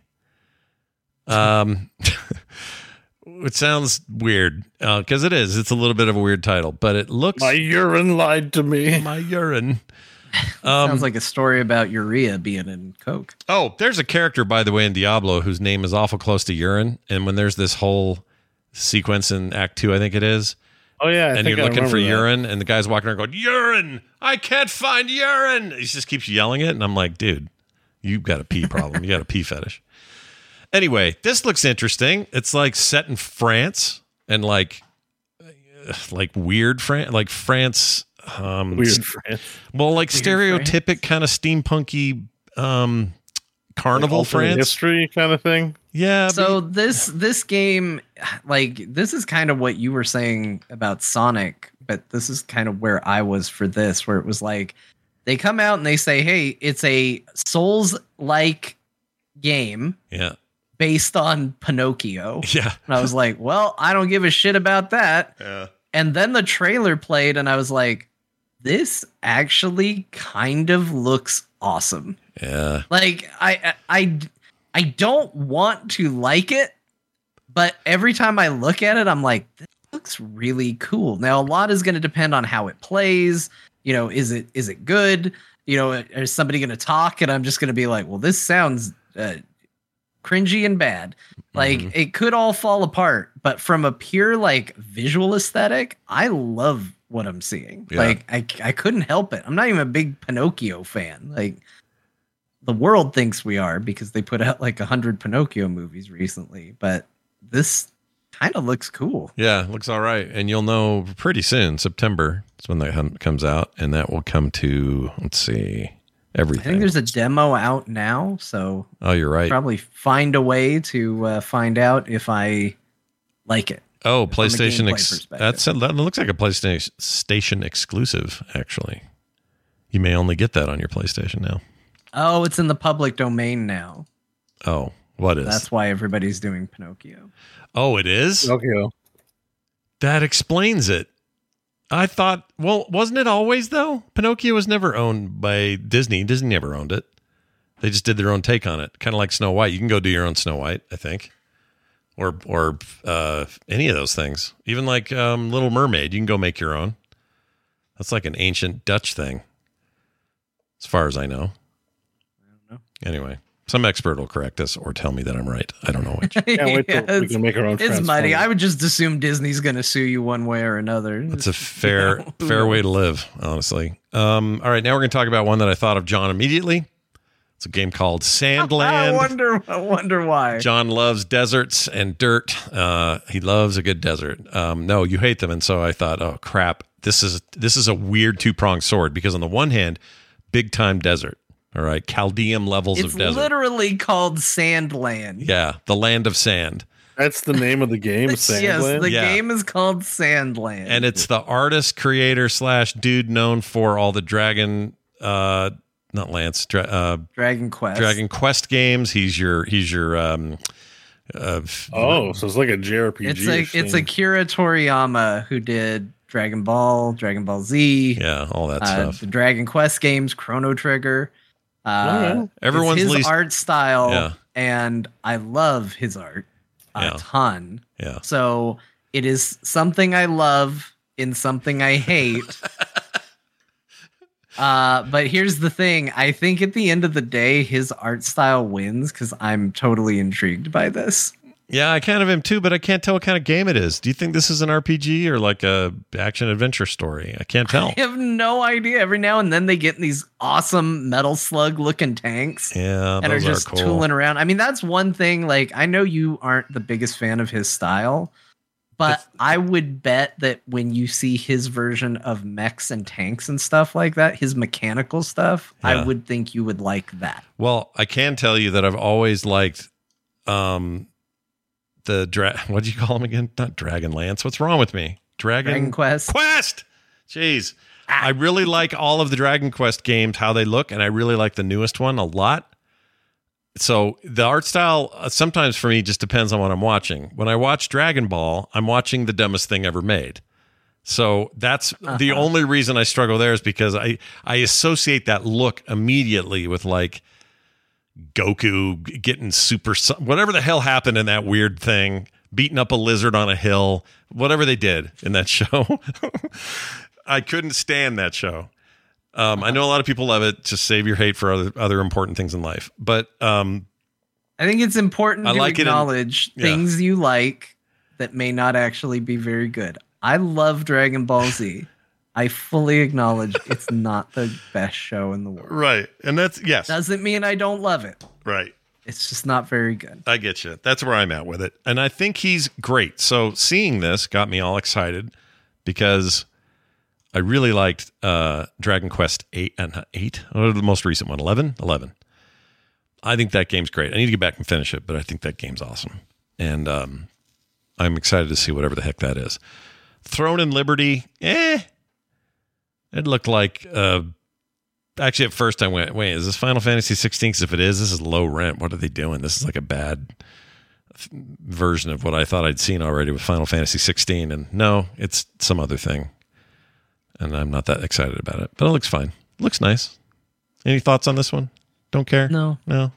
Um, it sounds weird because it is. It's a little bit of a weird title, but it looks My urine lied to me. my urine. Um, Sounds like a story about urea being in Coke. Oh, there's a character, by the way, in Diablo whose name is awful close to urine. And when there's this whole sequence in Act Two, I think it is, Oh yeah, I and think you're I looking for remember that. urine, and the guy's walking around going, "Urine! I can't find urine." He just keeps yelling it, and I'm like, "Dude, you've got a pee problem. you got a pee fetish." Anyway, this looks interesting. It's like set in France and like, like weird France, like France. Um, Weird friend. well, like Weird stereotypic kind of steampunky um carnival Alternate France. history kind of thing. Yeah. So this this game, like this is kind of what you were saying about Sonic, but this is kind of where I was for this, where it was like they come out and they say, "Hey, it's a Souls like game yeah. based on Pinocchio," Yeah. and I was like, "Well, I don't give a shit about that." Yeah. And then the trailer played, and I was like, "This actually kind of looks awesome." Yeah. Like I I I don't want to like it, but every time I look at it, I'm like, this looks really cool. Now a lot is going to depend on how it plays. You know, is it is it good? You know, is somebody going to talk and I'm just going to be like, well, this sounds uh, cringy and bad. Like Mhm. it could all fall apart, but from a pure like visual aesthetic, I love what I'm seeing. Yeah. Like I I couldn't help it. I'm not even a big Pinocchio fan. Like the world thinks we are because they put out like a hundred Pinocchio movies recently, but this kind of looks cool. Yeah. Looks all right. And you'll know pretty soon, September. That's when that hum- comes out. And that will come to, let's see, everything. I think there's a demo out now, so oh, you're right. probably find a way to uh, find out if I like it. Oh, PlayStation. gameplay Ex- perspective. that's that looks like a PlayStation Station exclusive. Actually, you may only get that on your PlayStation now. Oh, it's in the public domain now. Oh, what is? That's why everybody's doing Pinocchio. oh, it is. Pinocchio. That explains it. I thought. Well, wasn't it always though? Pinocchio was never owned by Disney. Disney never owned it. They just did their own take on it, kind of like Snow White. You can go do your own Snow White, I think, or or uh, any of those things. Even like um, Little Mermaid, you can go make your own. That's like an ancient Dutch thing, as far as I know. Anyway, some expert will correct us or tell me that I'm right. I don't know which. Can't wait till we can make our own. it's muddy. I would just assume Disney's going to sue you one way or another. It's a fair You know, who fair way to live, honestly. Um, all right, now we're going to talk about one that I thought of John immediately. It's a game called Sandland. I Sandland. wonder. I wonder why. John loves deserts and dirt. Uh, he loves a good desert. Um, no, you hate them, and so I thought, oh crap, this is this is a weird two pronged sword because on the one hand, big time desert. All right, Chaldean levels It's of desert. It's literally called Sandland. yeah, the land of sand. That's the name of the game. yes, the Yeah. game is called Sandland. and it's the artist creator slash dude known for all the dragon uh not lance dra- uh Dragon Quest. dragon quest games he's your he's your um uh f- oh, so it's like a JRPG. It's a it's Akira Toriyama who did Dragon Ball, Dragon Ball Z, yeah all that uh, stuff the Dragon Quest games, Chrono Trigger. Uh, Alright. it's Everyone's his least- art style, Yeah. and I love his art a Yeah. ton. yeah So it is something I love in something I hate. uh, but here's the thing: I think at the end of the day, his art style wins because I'm totally intrigued by this. yeah i kind of am too but i can't tell what kind of game it is do you think this is an rpg or like a action adventure story i can't tell I have no idea. Every now and then they get in these awesome metal slug looking tanks. yeah and are just cool tooling around. I mean, that's one thing. Like, I know you aren't the biggest fan of his style, but I would bet that when you see his version of mechs and tanks and stuff like that, his mechanical stuff, Yeah. I would think you would like that. well i can tell you that i've always liked um the dra- what do you call him again not dragon lance what's wrong with me dragon, Dragon Quest. Quest. Jeez. I really like all of the Dragon Quest games, how they look, and I really like the newest one a lot. So the art style uh, sometimes for me just depends on what I'm watching. When I watch Dragon Ball, I'm watching the dumbest thing ever made. So that's the only reason I struggle there is because I I associate that look immediately with like Goku getting super su- whatever the hell happened in that weird thing, beating up a lizard on a hill, whatever they did in that show. I couldn't stand that show. Um, I know a lot of people love it. Just save your hate for other other important things in life. But um, I think it's important I to like it in- acknowledge yeah. things you like that may not actually be very good. I love Dragon Ball Z. I fully acknowledge it's not the best show in the world. right, and that's yes, Doesn't mean I don't love it. right. It's just not very good. I get you. That's where I'm at with it. And I think he's great. So seeing this got me all excited because I really liked uh, Dragon Quest 8 and uh, 8. Or the most recent one, 11? 11. I think that game's great. I need to get back and finish it, but I think that game's awesome. And um, I'm excited to see whatever the heck that is. Throne and Liberty, eh. It looked like uh, actually at first I went, wait, is this Final Fantasy 16? Because if it is, this is low rent. What are they doing? This is like a bad version of what I thought I'd seen already with Final Fantasy 16. And no, it's some other thing. And I'm not that excited about it, but it looks fine. looks nice. Any thoughts on this one? Don't care. No. no,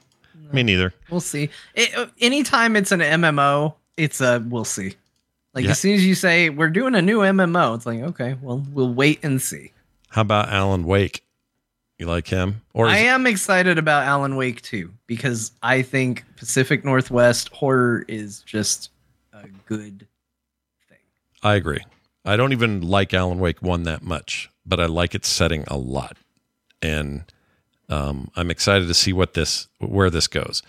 me neither. We'll see. It, uh, anytime it's an MMO, it's a we'll see. Like Yeah. as soon as you say we're doing a new MMO, it's like okay, well we'll wait and see. How about Alan Wake? You like him? Or I am excited about Alan Wake too because I think Pacific Northwest horror is just a good thing. I agree. I don't even like Alan Wake 1 that much, but I like its setting a lot. And um, I'm excited to see what this where this goes.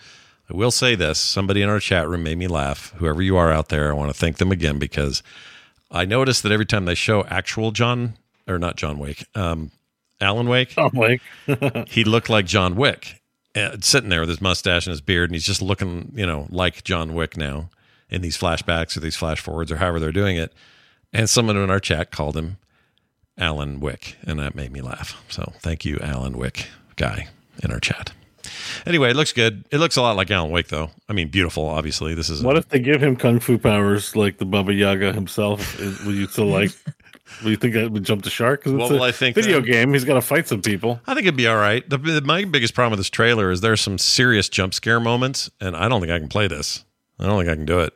I will say this, somebody in our chat room made me laugh. Whoever you are out there, I want to thank them again because I noticed that every time they show actual John or not John Wake, um, Alan Wake. John Wake. he looked like John Wick, uh, sitting there with his mustache and his beard, and he's just looking, you know, like John Wick now in these flashbacks or these flash forwards or however they're doing it. And someone in our chat called him Alan Wick, and that made me laugh. So thank you, Alan Wick guy in our chat. Anyway, it looks good. It looks a lot like Alan Wake, though. I mean, beautiful. Obviously, this is What if they give him kung fu powers like the Baba Yaga himself? Is- Will you still like? Will you think that would jump the shark? 'Cause What it's a will I think Video then? game. He's got to fight some people. I think it'd be all right. The, the- my biggest problem with this trailer is there's some serious jump scare moments, and I don't think I can play this. I don't think I can do it.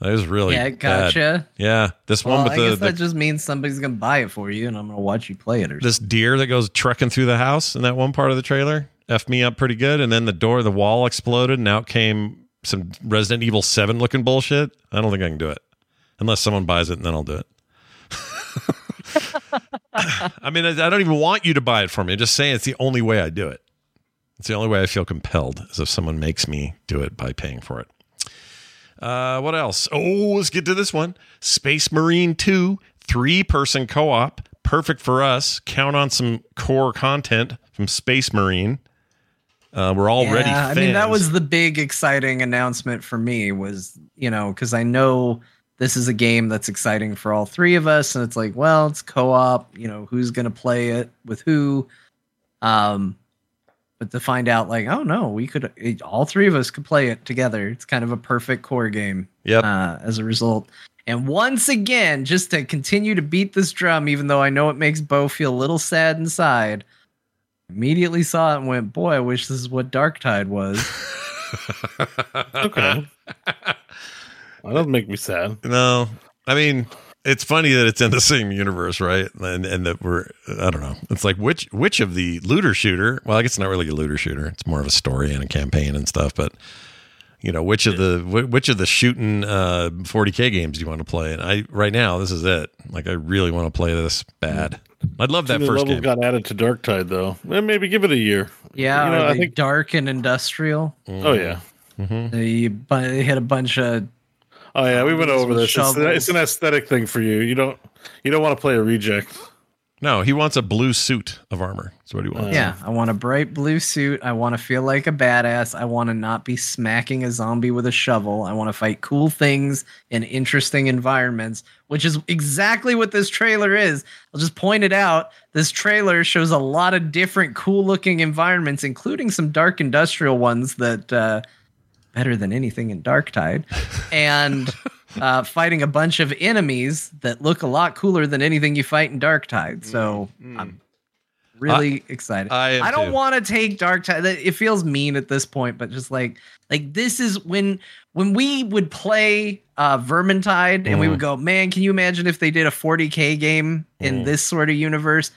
That was really Yeah, bad. gotcha. Yeah, this Well, one with I the, guess the that just means somebody's gonna buy it for you, and I'm gonna watch you play it. Or this deer that goes trucking through the house in that one part of the trailer f me up pretty good, and then the door, the wall exploded, and out came some Resident Evil Seven looking bullshit. I don't think I can do it unless someone buys it, and then I'll do it. I mean, I I don't even want you to buy it for me. I'm just saying it's the only way I do it. It's the only way I feel compelled is if someone makes me do it by paying for it. Uh, what else? Oh, let's get to this one. Space Marine 2, three person co op. Perfect for us. Count on some core content from Space Marine. Uh, we're already Yeah. I mean, that was the big exciting announcement for me. Was you know because I know this is a game that's exciting for all three of us, and it's like, well, it's co-op. You know, who's gonna play it with who? Um, but to find out, like, oh no, we could it, all three of us could play it together. It's kind of a perfect core game. Yep. Uh, as a result. And once again, just to continue to beat this drum, even though I know it makes Bo feel a little sad inside, immediately saw it and went, Boy, I wish this is what Darktide was. Okay. that doesn't make me sad. No, I mean it's funny that it's in the same universe, right? And and that we're I don't know. It's like which which of the looter shooter? Well, I guess it's not really a looter shooter. It's more of a story and a campaign and stuff. But you know, which of the which of the shooting uh, 40k games do you want to play? And I right now this is it. Like I really want to play this bad. I'd love that first levels game. got added to Darktide though. Eh, Maybe give it a year. Yeah, You know, I think- dark and industrial. Oh yeah. They, bu- they had a bunch of Oh yeah. We went over this. It's, it's an aesthetic thing for you. You don't. You don't want to play a reject. No, he wants a blue suit of armor. That's what he wants. yeah. I want a bright blue suit. I want to feel like a badass. I want to not be smacking a zombie with a shovel. I want to fight cool things in interesting environments, which is exactly what this trailer is. I'll just point it out. This trailer shows a lot of different cool looking environments, including some dark industrial ones that uh, better than anything in Darktide, and uh, fighting a bunch of enemies that look a lot cooler than anything you fight in Darktide. So mm-hmm. I'm mm. really excited. I am don't want to take Darktide. It feels mean at this point, but just like like this is when when we would play uh Vermintide and we would mm. go, man, can you imagine if they did a 40k game in mm. this sort of universe?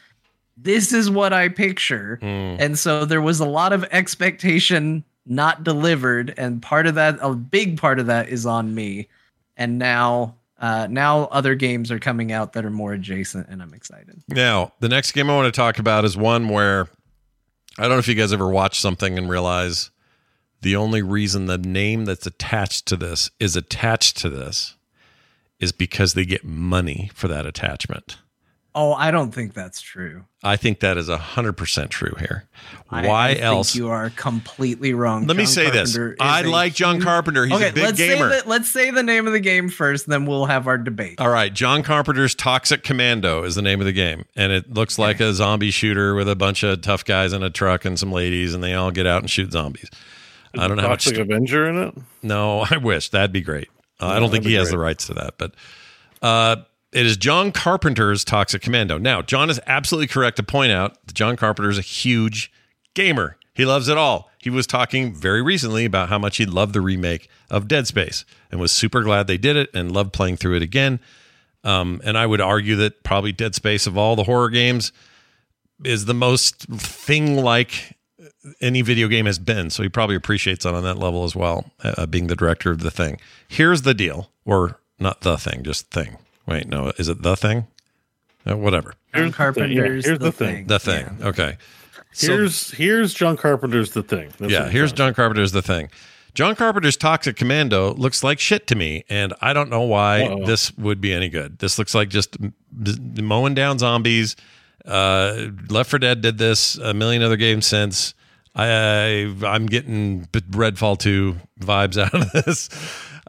This is what I picture. And so there was a lot of expectation not delivered, and part of that, a big part of that, is on me. And now, uh, now other games are coming out that are more adjacent, and I'm excited. Now, the next game I want to talk about is one where I don't know if you guys ever watch something and realize the only reason the name that's attached to this is attached to this is because they get money for that attachment. Oh, I don't think that's true. I think that is 100% true here. I- Why I think else? you are completely wrong. Let me say this. Carpenter is I a like John huge- Carpenter. He's okay, a big let's gamer. Say the, let's say the name of the game first, then we'll have our debate. All right, John Carpenter's Toxic Commando is the name of the game, and it looks like a zombie shooter with a bunch of tough guys in a truck and some ladies, and they all get out and shoot zombies. I don't know how much. Toxic Avenger in it. No, I wish that'd be great. Uh, I don't think that'd be he has the rights to that, but uh, it is John Carpenter's Toxic Commando. Now, John is absolutely correct to point out that John Carpenter is a huge gamer. He loves it all. He was talking very recently about how much he loved the remake of Dead Space and was super glad they did it and loved playing through it again. Um, and I would argue that probably Dead Space of all the horror games is the most thing like any video game has been. So he probably appreciates it on that level as well, uh, being the director of the thing. Here's the deal, or not the thing, just thing. Wait, no, is it the thing? Uh, whatever. John Here's the thing, yeah, here's the, the thing. thing. The thing. Okay. So- Here's here's John Carpenter's The Thing. That's yeah, here's John Carpenter's the thing. John Carpenter's Toxic Commando looks like shit to me, and I don't know why Uh-oh. this would be any good. This looks like just m- m- mowing down zombies Uh, Left 4 Dead did this. A million other games since. I I'm getting Redfall 2 vibes out of this.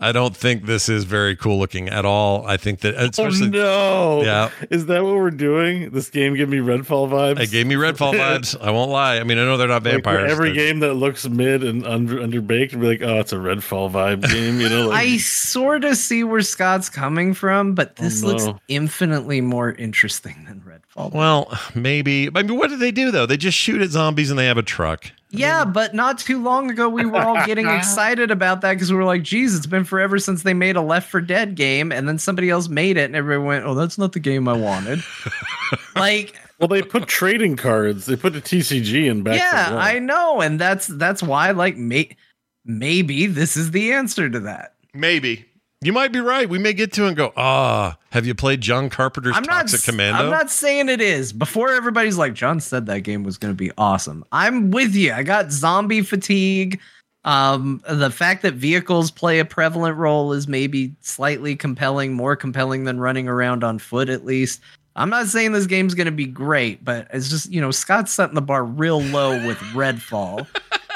I don't think this is very cool looking at all. I think that oh, especially oh no! Yeah. is that what we're doing? This game gave me Redfall vibes. it gave me Redfall vibes. I won't lie. I mean, I know they're not Like, vampires. every game that looks mid and under underbaked, be like, oh, it's a Redfall vibe game. You know, like I sort of see where Scott's coming from, but oh, this Oh, looks infinitely more interesting than Redfall. Well, maybe. I mean, what do they do though? They just shoot at zombies and they have a truck. Yeah, but not too long ago we were all getting excited about that because we were like, "Geez, it's been forever since they made a Left for Dead game," and then somebody else made it, and everyone went, "Oh, that's not the game I wanted." like, well, they put trading cards. They put the TCG in back. yeah, to I know, and that's that's why, like, may- maybe this is the answer to that. Maybe. You might be right. We may get to it and go, ah, have you played John Carpenter's I'm. Toxic s- Commando? I'm not saying it is. Before everybody's like, John said that game was going to be awesome. I'm with you. I got zombie fatigue. Um, the fact that vehicles play a prevalent role is maybe slightly compelling, more compelling than running around on foot, at least. I'm not saying this game's going to be great, but it's just, you know, Scott's setting the bar real low with Redfall.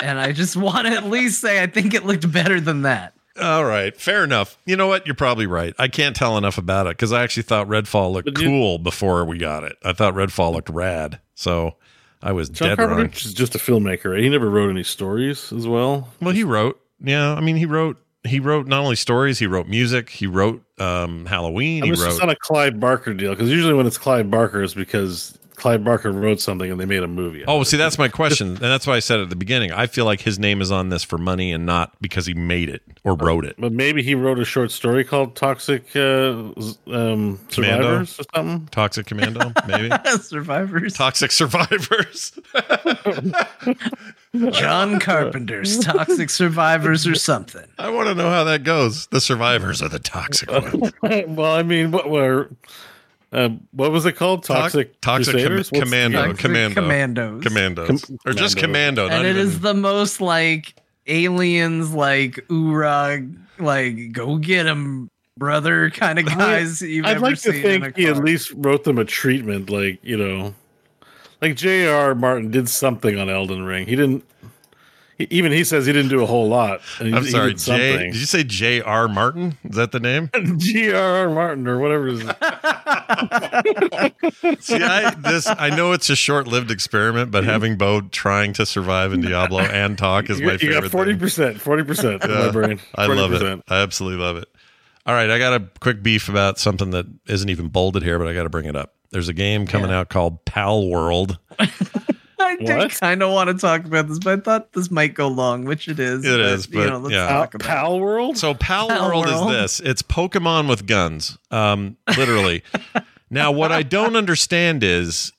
and I just want to at least say I think it looked better than that. All right, fair enough. You know what? You're probably right. I can't tell enough about it because I actually thought Redfall looked But cool before we got it. I thought Redfall looked rad. So I was John dead Carpenter wrong. is just a filmmaker. Right? He never wrote any stories as well. Well, he wrote. Yeah, I mean, he wrote. He wrote not only stories. He wrote music. He wrote um, Halloween. I He was just wrote. on a Clive Barker deal because usually when it's Clive Barker, it's because Clive Barker wrote something and they made a movie. Oh, see, that's my question, and that's why I said at the beginning. I feel like his name is on this for money and not because he made it or wrote it. But maybe he wrote a short story called "Toxic uh, um, Survivors" or something. Toxic Commando, maybe. Survivors. Toxic Survivors. John Carpenter's Toxic Survivors or something. I want to know how that goes. The survivors are the toxic ones. well, I mean, what were uh, what was it called? Toxic toxic com- Crusaders? What's- commando, Toxic commando, Commandos. commandos, Com- or just Commando. commando. And it even, is the most like aliens, like oorah, like go get him, brother, kind of guys you've I'd ever like to seen in think he at least wrote them a treatment, like you know, like J.R. Martin did something on Elden Ring. He didn't. He, even he says he didn't do a whole lot. and he- I'm sorry, did J. Did you say J.R. Martin? Is that the name? G.R.R. Martin or whatever. It is. See, I this I know it's a short-lived experiment, but having Bo trying to survive in Diablo and talk is you, my you favorite. got forty thing. percent, forty percent in Yeah, my brain. I love it. I absolutely love it. All right, I got a quick beef about something that isn't even bolded here, but I got to bring it up. There's a game coming out called Pal World. I did What? kind of want to talk about this, but I thought this might go long, which it is. It is, you but, know, let's yeah. Talk about. Pal World. So Pal, Pal World, World. is this? It's Pokemon with guns, um, literally. now, what I don't understand is,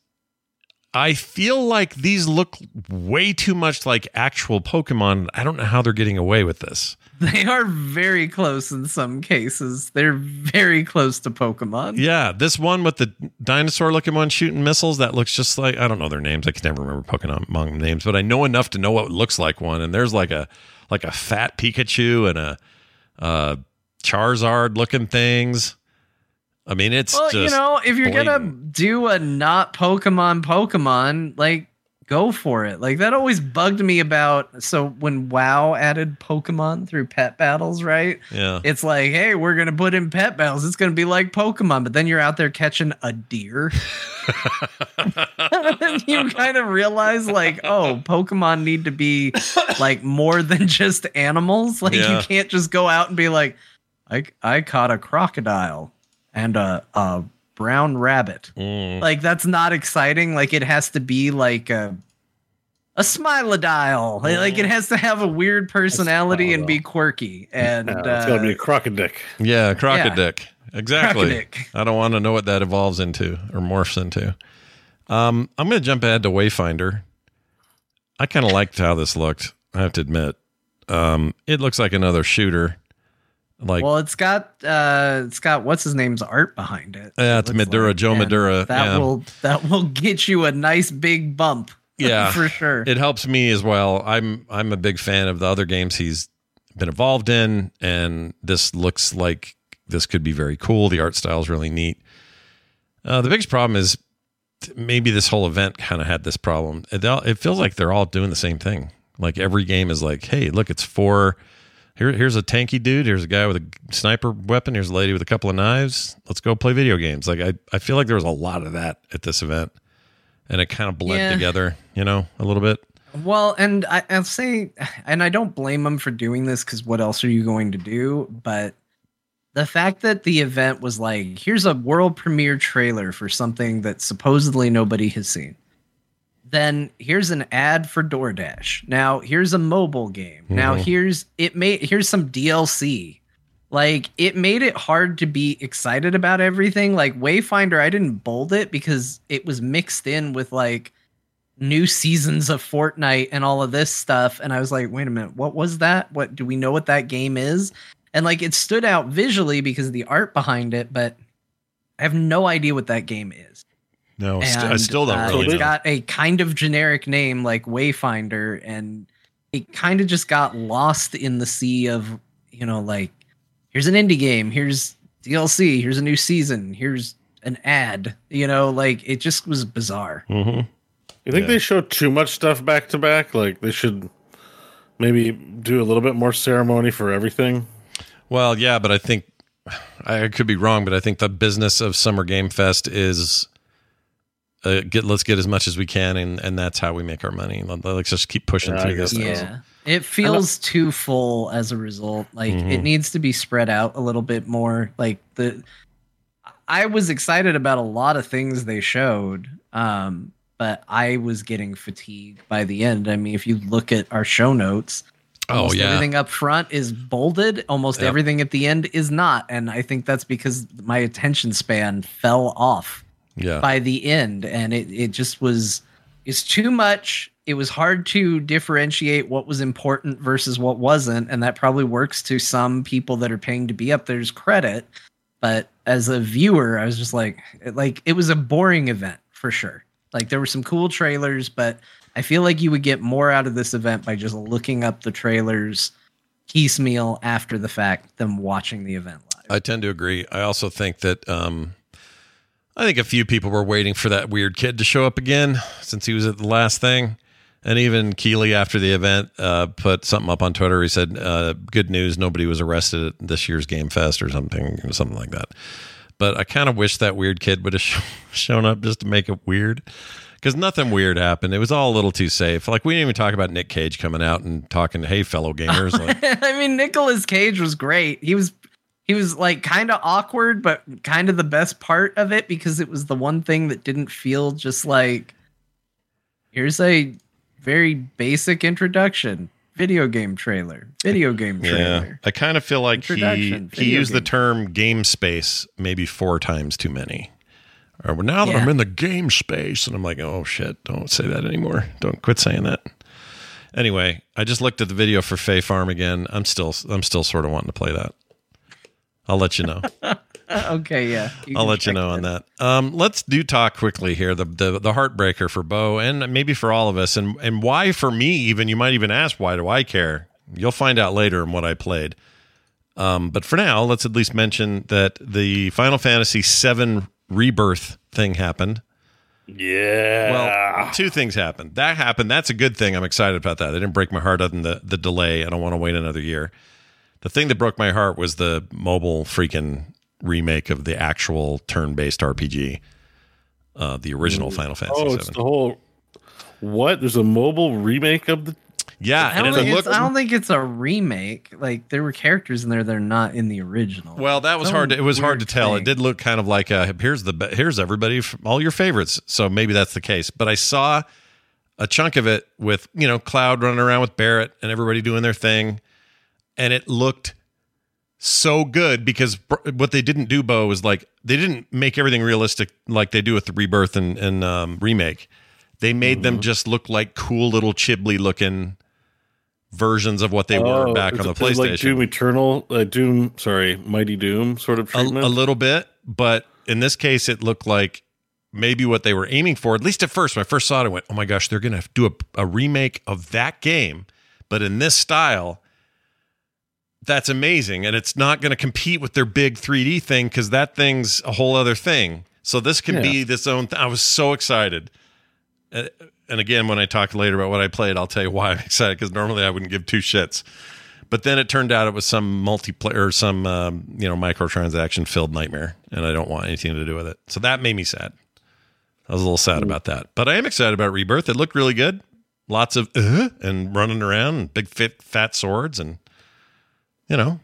I feel like these look way too much like actual Pokemon. I don't know how they're getting away with this. They are very close in some cases. They're very close to Pokemon. Yeah, this one with the dinosaur-looking one shooting missiles that looks just like I don't know their names. I can never remember Pokemon names, but I know enough to know what looks like one. And there's like a like a fat Pikachu and a uh, Charizard-looking things. I mean, it's Well, just you know, if you're gonna do a not Pokemon Pokemon, like go for it. Like that always bugged me about so when WoW added Pokemon through pet battles, right? yeah. It's like, hey, we're gonna put in pet battles. It's gonna be like Pokemon, but then you're out there catching a deer. you kind of realize, like, oh, Pokemon need to be like more than just animals. Like Yeah. you can't just go out and be like, I I caught a crocodile and a a brown rabbit. Mm. Like that's not exciting. Like it has to be like a a smilodile. Like, like, it has to have a weird personality and be quirky. And Yeah, uh, it's got to be a crocodick. Yeah, crocodick. Exactly. Crocodick. I don't want to know what that evolves into or morphs into. Um, I'm going to jump ahead to Wayfinder. I kind of liked how this looked. I have to admit, um, it looks like another shooter. Like, well, it's got uh, it's got what's his name's art behind it. Yeah, it's It Madureira, Joe and Madureira, That yeah. will that will get you a nice big bump. yeah, for sure. It helps me as well. I'm I'm a big fan of the other games he's been involved in, and this looks like this could be very cool. The art style is really neat. Uh, the biggest problem is maybe this whole event kind of had this problem. It, it feels like they're all doing the same thing. Like every game is like, hey, look, it's four. Here, here's a tanky dude. Here's a guy with a sniper weapon. Here's a lady with a couple of knives. Let's go play video games. Like I, I feel like there was a lot of that at this event, and it kind of bled Yeah. together. You know, a little bit. Well, and I, I'll say, and I don't blame them for doing this because what else are you going to do? But the fact that the event was like, here's a world premiere trailer for something that supposedly nobody has seen. Then here's an ad for DoorDash. Now here's a mobile game. Now Mhm. here's it made here's some DLC. Like it made it hard to be excited about everything. Like Wayfinder, I didn't bold it because it was mixed in with like new seasons of Fortnite and all of this stuff. And I was like, wait a minute, what was that? What do we know what that game is? And like it stood out visually because of the art behind it, but I have no idea what that game is. No, st- I still don't uh, really It's know. got a kind of generic name like Wayfinder, and it kind of just got lost in the sea of, you know, like here's an indie game, here's DLC, here's a new season, here's an ad, you know, like it just was bizarre. Mm-hmm. You think Yeah. they show too much stuff back to back? Like they should maybe do a little bit more ceremony for everything. Well, yeah, but I think I could be wrong, but I think the business of Summer Game Fest is uh, get let's get as much as we can, and and that's how we make our money. Let- Let's just keep pushing Yeah, through this. guess thing. so. Yeah. It feels too full as a result. Like Mm-hmm. it needs to be spread out a little bit more. Like the I was excited about a lot of things they showed. Um but I was getting fatigued by the end. I mean, if you look at our show notes, Oh yeah, everything up front is bolded, almost Yep. everything at the end is not. And I think that's because my attention span fell off yeah. by the end and it, it just was it's too much it was hard to differentiate what was important versus what wasn't and that probably works to some people that are paying to be up there's credit but as a viewer i was just like like it was a boring event for sure like there were some cool trailers but i feel like you would get more out of this event by just looking up the trailers piecemeal after the fact than watching the event live I tend to agree. I also think that um, I think a few people were waiting for that weird kid to show up again since he was at the last thing. And even Keighley, after the event, uh, put something up on Twitter. He said, uh, "Good news, nobody was arrested at this year's Game Fest or something, something like that." But I kind of wish that weird kid would have sh- shown up just to make it weird, because nothing weird happened. It was all a little too safe. Like we didn't even talk about Nick Cage coming out and talking, to "Hey, fellow gamers." Like, I mean, Nicolas Cage was great. He was he was like kind of awkward, but kind of the best part of it because it was the one thing that didn't feel just like here's a very basic introduction video game trailer, video game Yeah, trailer. I kind of feel like he he used the term game space maybe four times too many. Or well, now that Yeah. I'm in the game space, and I'm like, oh shit, don't say that anymore. Don't quit saying that. Anyway, I just looked at the video for Fae Farm again. I'm still I'm still sort of wanting to play that. I'll let you know. okay, yeah. I'll let you check know on that. Um, let's do talk quickly here. The, the the heartbreaker for Bo and maybe for all of us, and and why for me even. You might even ask why do I care? You'll find out later in what I played. Um, but for now, let's at least mention that the Final Fantasy VII Rebirth thing happened. Yeah. Well, two things happened. That happened. That's a good thing. I'm excited about that. They didn't break my heart other than the, the delay. I don't want to wait another year. The thing that broke my heart was the mobile freaking remake of the actual turn based RPG, uh, the original Final Fantasy oh, VII. it's the whole. What? There's a mobile remake of the. yeah, I and don't, it think it's, looked I don't think it's a remake. Like there were characters in there that are not in the original. well. That was Some hard. To, it was hard to weird tell. It did look kind of like uh here's the here's everybody from all your favorites. So maybe that's the case. But I saw a chunk of it with you know Cloud running around with Barrett and everybody doing their thing, and it looked so good because br- what they didn't do, Bo, was like they didn't make everything realistic like they do with the rebirth and, and um, remake. They made them just look like cool little chibly looking versions of what they were Oh, back on the it Like PlayStation. Doom Eternal, uh, Doom, sorry, Mighty Doom sort of a, treatment. a little bit, but in this case, it looked like maybe what they were aiming for. At least at first, when I first saw it, I went, "Oh my gosh, they're going to do a, a remake of that game, but in this style." That's amazing, and it's not going to compete with their big 3D thing because that thing's a whole other thing. So this can Yeah. be this own. Th- I was so excited. Uh, and again, when I talk later about what I played, I'll tell you why I'm excited because normally I wouldn't give two shits. But then it turned out it was some multiplayer, some um, you know microtransaction filled nightmare, and I don't want anything to do with it. So that made me sad. I was a little sad about that, but I am excited about Rebirth. It looked really good. Lots of uh, and running around, and big fit fat swords, and you know,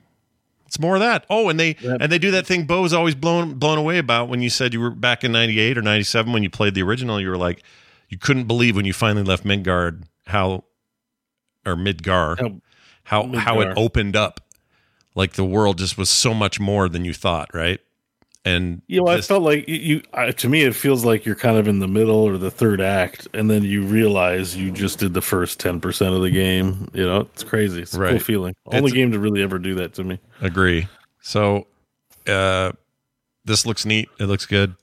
it's more of that. Oh, and they and they do that thing Bo was always blown blown away about when you said you were back in '98 or '97 when you played the original. You were like, you couldn't believe when you finally left Midgard how or Midgar How- how how it opened up. Like the world just was so much more than you thought, right? And You know, I felt like you. to me, it feels like you're kind of in the middle or the third act, and then you realize you just did the first ten percent of the game. You know, it's crazy. It's a cool feeling. Only It's- game to really ever do that to me. agree. So, uh, this looks neat. It looks good.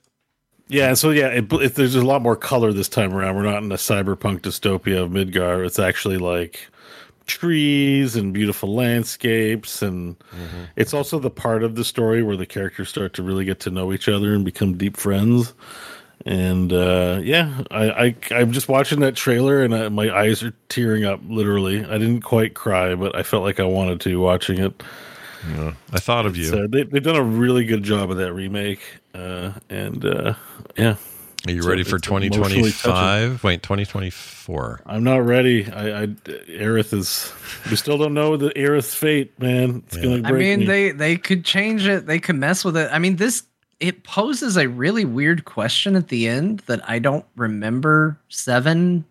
Yeah, so yeah, it, it, there's a lot more color this time around. We're not in a cyberpunk dystopia of Midgar. It's actually like trees and beautiful landscapes, and it's also the part of the story where the characters start to really get to know each other and become deep friends. And uh, yeah, I, I I'm just watching that trailer, and I, my eyes are tearing up. Literally, I didn't quite cry, but I felt like I wanted to watching it. I thought of you. So they, they've done a really good job of that remake, uh, and uh, yeah. Are you So ready for 2025? Wait, 2024. I'm not ready. I, I Aerith is. We still don't know the Aerith's fate, man. It's gonna I mean, me. they they could change it. They could mess with it. I mean, this it poses a really weird question at the end that I don't remember Seven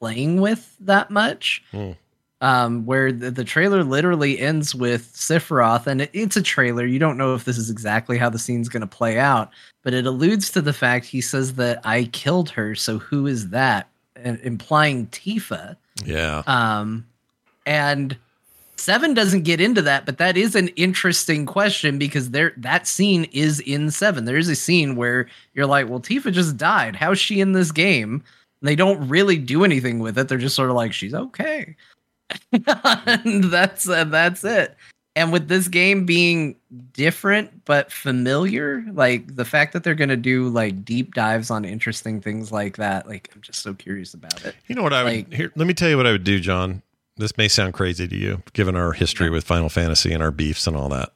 playing with that much. Hmm. Um, where the, the trailer literally ends with Sephiroth, and it, it's a trailer. You don't know if this is exactly how the scene's going to play out, but it alludes to the fact he says that I killed her. So who is that? And implying Tifa. Yeah. Um, and Seven doesn't get into that, but that is an interesting question because there that scene is in Seven. There is a scene where you're like, "Well, Tifa just died. How's she in this game?" And they don't really do anything with it. They're just sort of like, "She's okay," and that's uh, that's it. And with this game being different but familiar, like the fact that they're going to do like deep dives on interesting things like that, like I'm just so curious about it. You know what I would here? Let me tell you what I would do, John. This may sound crazy to you, given our history with Final Fantasy and our beefs and all that.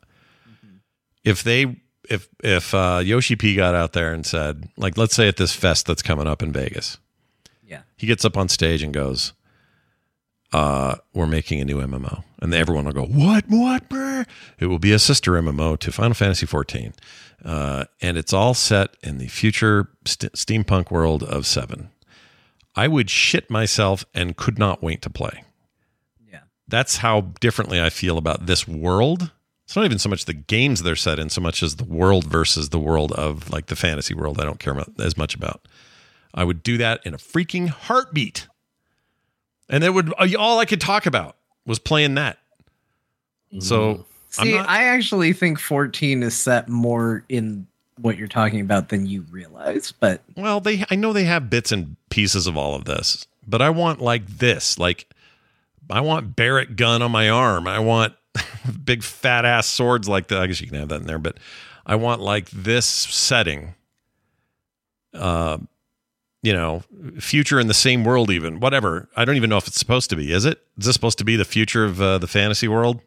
If they, if if uh, Yoshi P got out there and said, like, let's say at this fest that's coming up in Vegas, Yeah. he gets up on stage and goes, uh, "We're making a new MMO," and everyone will go, "What? What? Brr?" It will be a sister MMO to Final Fantasy XIV. uh, and it's all set in the future st- steampunk world of Seven. I would shit myself and could not wait to play. Yeah. That's how differently I feel about this world. It's not even so much the games they're set in, so much as the world versus the world of like the fantasy world. I don't care about, as much about. I would do that in a freaking heartbeat, and it would all I could talk about was playing that. So See, not- I actually think 14 is set more in what you're talking about than you realize, but Well, they I know they have bits and pieces of all of this, but I want like this. Like I want Barrett gun on my arm. I want big fat ass swords like that. I guess you can have that in there, but I want like this setting. Uh you know, future in the same world even. Whatever. I don't even know if it's supposed to be. Is it? Is this supposed to be the future of uh, the fantasy world?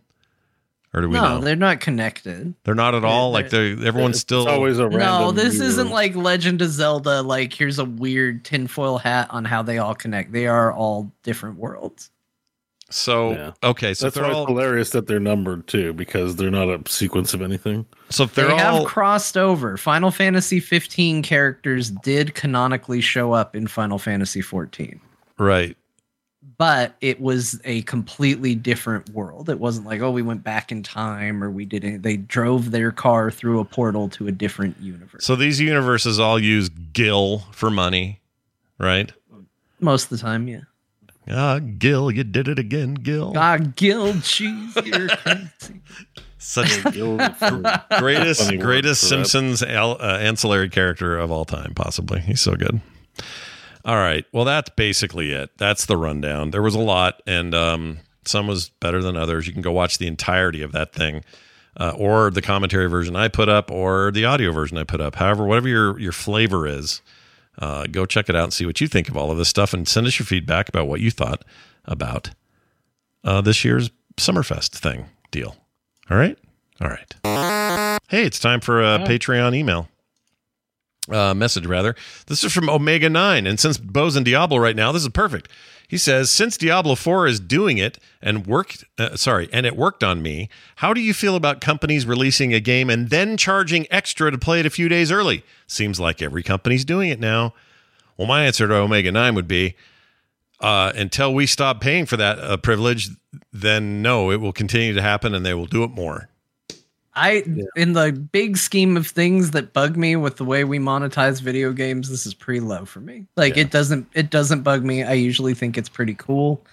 Or do we no, know? they're not connected. They're not at all. Like they everyone's It's still always a No, this new isn't like Legend of Zelda. Like, here's a weird tinfoil hat on how they all connect. They are all different worlds. So Yeah. okay. So That's they're why all it's hilarious that they're numbered too, because they're not a sequence of anything. so if They they're have all crossed over. Final Fantasy 15 characters did canonically show up in Final Fantasy 14. right. but it was a completely different world. It wasn't like, oh, we went back in time or we did it. They drove their car through a portal to a different universe. So these universes all use Gil for money, right? Most of the time, yeah. Ah, Gil, you did it again, Gil. Ah, Gil cheese, you're crazy. Such greatest Funny word greatest. Simpsons al- uh, ancillary character of all time, possibly. He's so good. All right. Well, that's basically it. That's the rundown. There was a lot, and um, some was better than others. You can go watch the entirety of that thing uh, or the commentary version I put up, or the audio version I put up. However, whatever your your flavor is, uh, go check it out and see what you think of all of this stuff, and send us your feedback about what you thought about uh, this year's Summerfest thing deal. All right, all right. Hey, it's time for a Patreon email uh, message rather. This is from Omega 9. And since Bo's in Diablo right now, this is perfect. He says, since Diablo 4 is doing it and worked, uh, sorry, and it worked on me, how do you feel about companies releasing a game and then charging extra to play it a few days early? Seems like every company's doing it now. Well, my answer to Omega 9 would be uh, until we stop paying for that uh, privilege, then no, it will continue to happen and they will do it more. I in the big scheme of things that bug me with the way we monetize video games, this is pretty low for me. Like it doesn't it doesn't bug me. I usually think it's pretty cool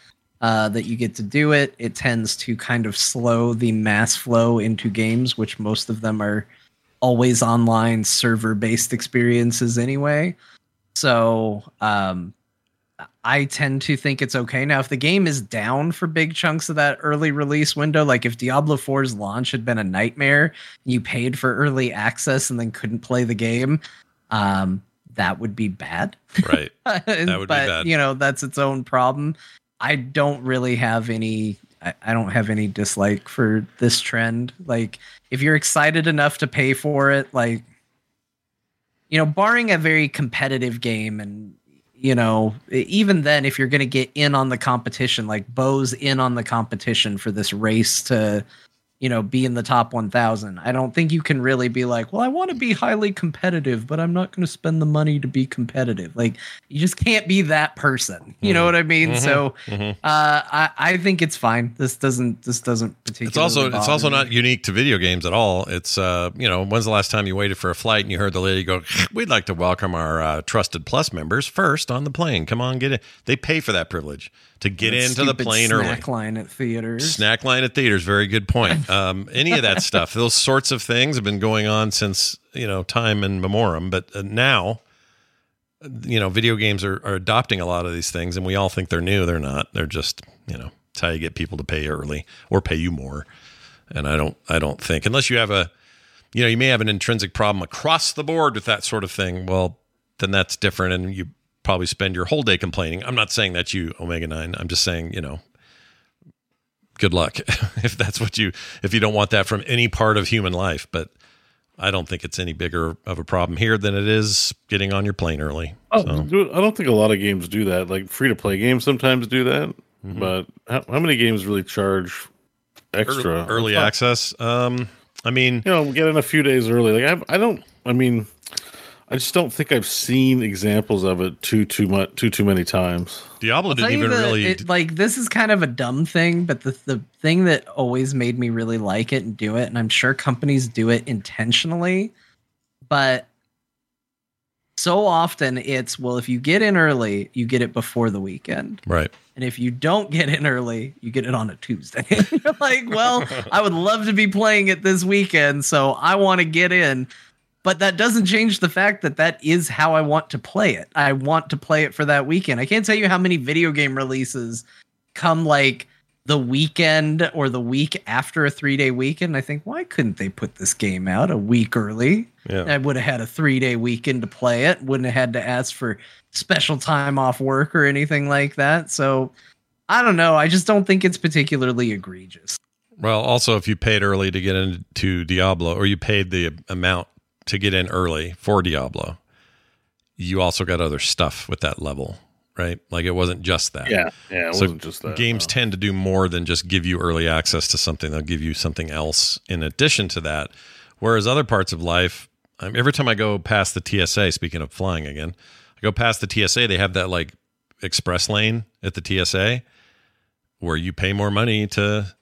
uh, that you get to do it. It tends to kind of slow the mass flow into games, which most of them are always online server based experiences anyway. So um, I tend to think it's okay. Now, if the game is down for big chunks of that early release window, like if Diablo 4's launch had been a nightmare, you paid for early access and then couldn't play the game, um, that would be bad. Right. That would but, be bad. you know, that's its own problem. I don't really have any. I, I don't have any dislike for this trend. Like, if you're excited enough to pay for it, like, you know, barring a very competitive game and you know, even then, if you're going to get in on the competition, like Bo's in on the competition for this race to, you know, be in the top 1000, I don't think you can really be like, well, I want to be highly competitive, but I'm not going to spend the money to be competitive. Like, you just can't be that person. You know what I mean? Mhm. So, Mhm. uh, I, I think it's fine. This doesn't, this doesn't particularly. It's also it's also me. not unique to video games at all. It's uh you know when's the last time you waited for a flight and you heard the lady go, "We'd like to welcome our uh, trusted plus members first on the plane. Come on, get in." They pay for that privilege to get into the plane early. snack line at theaters. Snack line at theaters, very good point. Um, any of that stuff, those sorts of things have been going on since you know time and memoriam. But uh, now, you know, video games are, are adopting a lot of these things, and we all think they're new. They're not. They're just you know, it's how you get people to pay early or pay you more. And I don't, I don't think unless you have a, you know, you may have an intrinsic problem across the board with that sort of thing. Well, then that's different, and you probably spend your whole day complaining. I'm not saying that's you, Omega Nine. I'm just saying, you know, good luck if that's what you if you don't want that from any part of human life but i don't think it's any bigger of a problem here than it is getting on your plane early Oh, so I don't think a lot of games do that. Like free to play games sometimes do that, Mm-hmm. but how, how many games really charge extra early, early access um i mean You know, get in a few days early. Like I, I don't. I mean, I just don't think I've seen examples of it too too much too too many times. diablo I'll didn't even the- really it- like this is kind of a dumb thing, but the the thing that always made me really like it and do it, and I'm sure companies do it intentionally, but so often it's well, if you get in early, you get it before the weekend. right And if you don't get in early, you get it on a Tuesday. You're like, well, I would love to be playing it this weekend, so I want to get in. But that doesn't change the fact that that is how I want to play it. I want to play it for that weekend. I can't tell you how many video game releases come like the weekend or the week after a three day weekend. I think, why couldn't they put this game out a week early? Yeah. I would have had a three day weekend to play it, wouldn't have had to ask for special time off work or anything like that. So I don't know. I just don't think it's particularly egregious. well also if you paid early to get into diablo or you paid the amount to get in early for diablo you also got other stuff with that level right like it wasn't just that Yeah, yeah, it So wasn't just that. games tend to do more than just give you early access to something. They'll give you something else in addition to that. Whereas other parts of life, um, every time I go past the TSA, speaking of flying again, I go past the TSA, they have that like express lane at the TSA where you pay more money to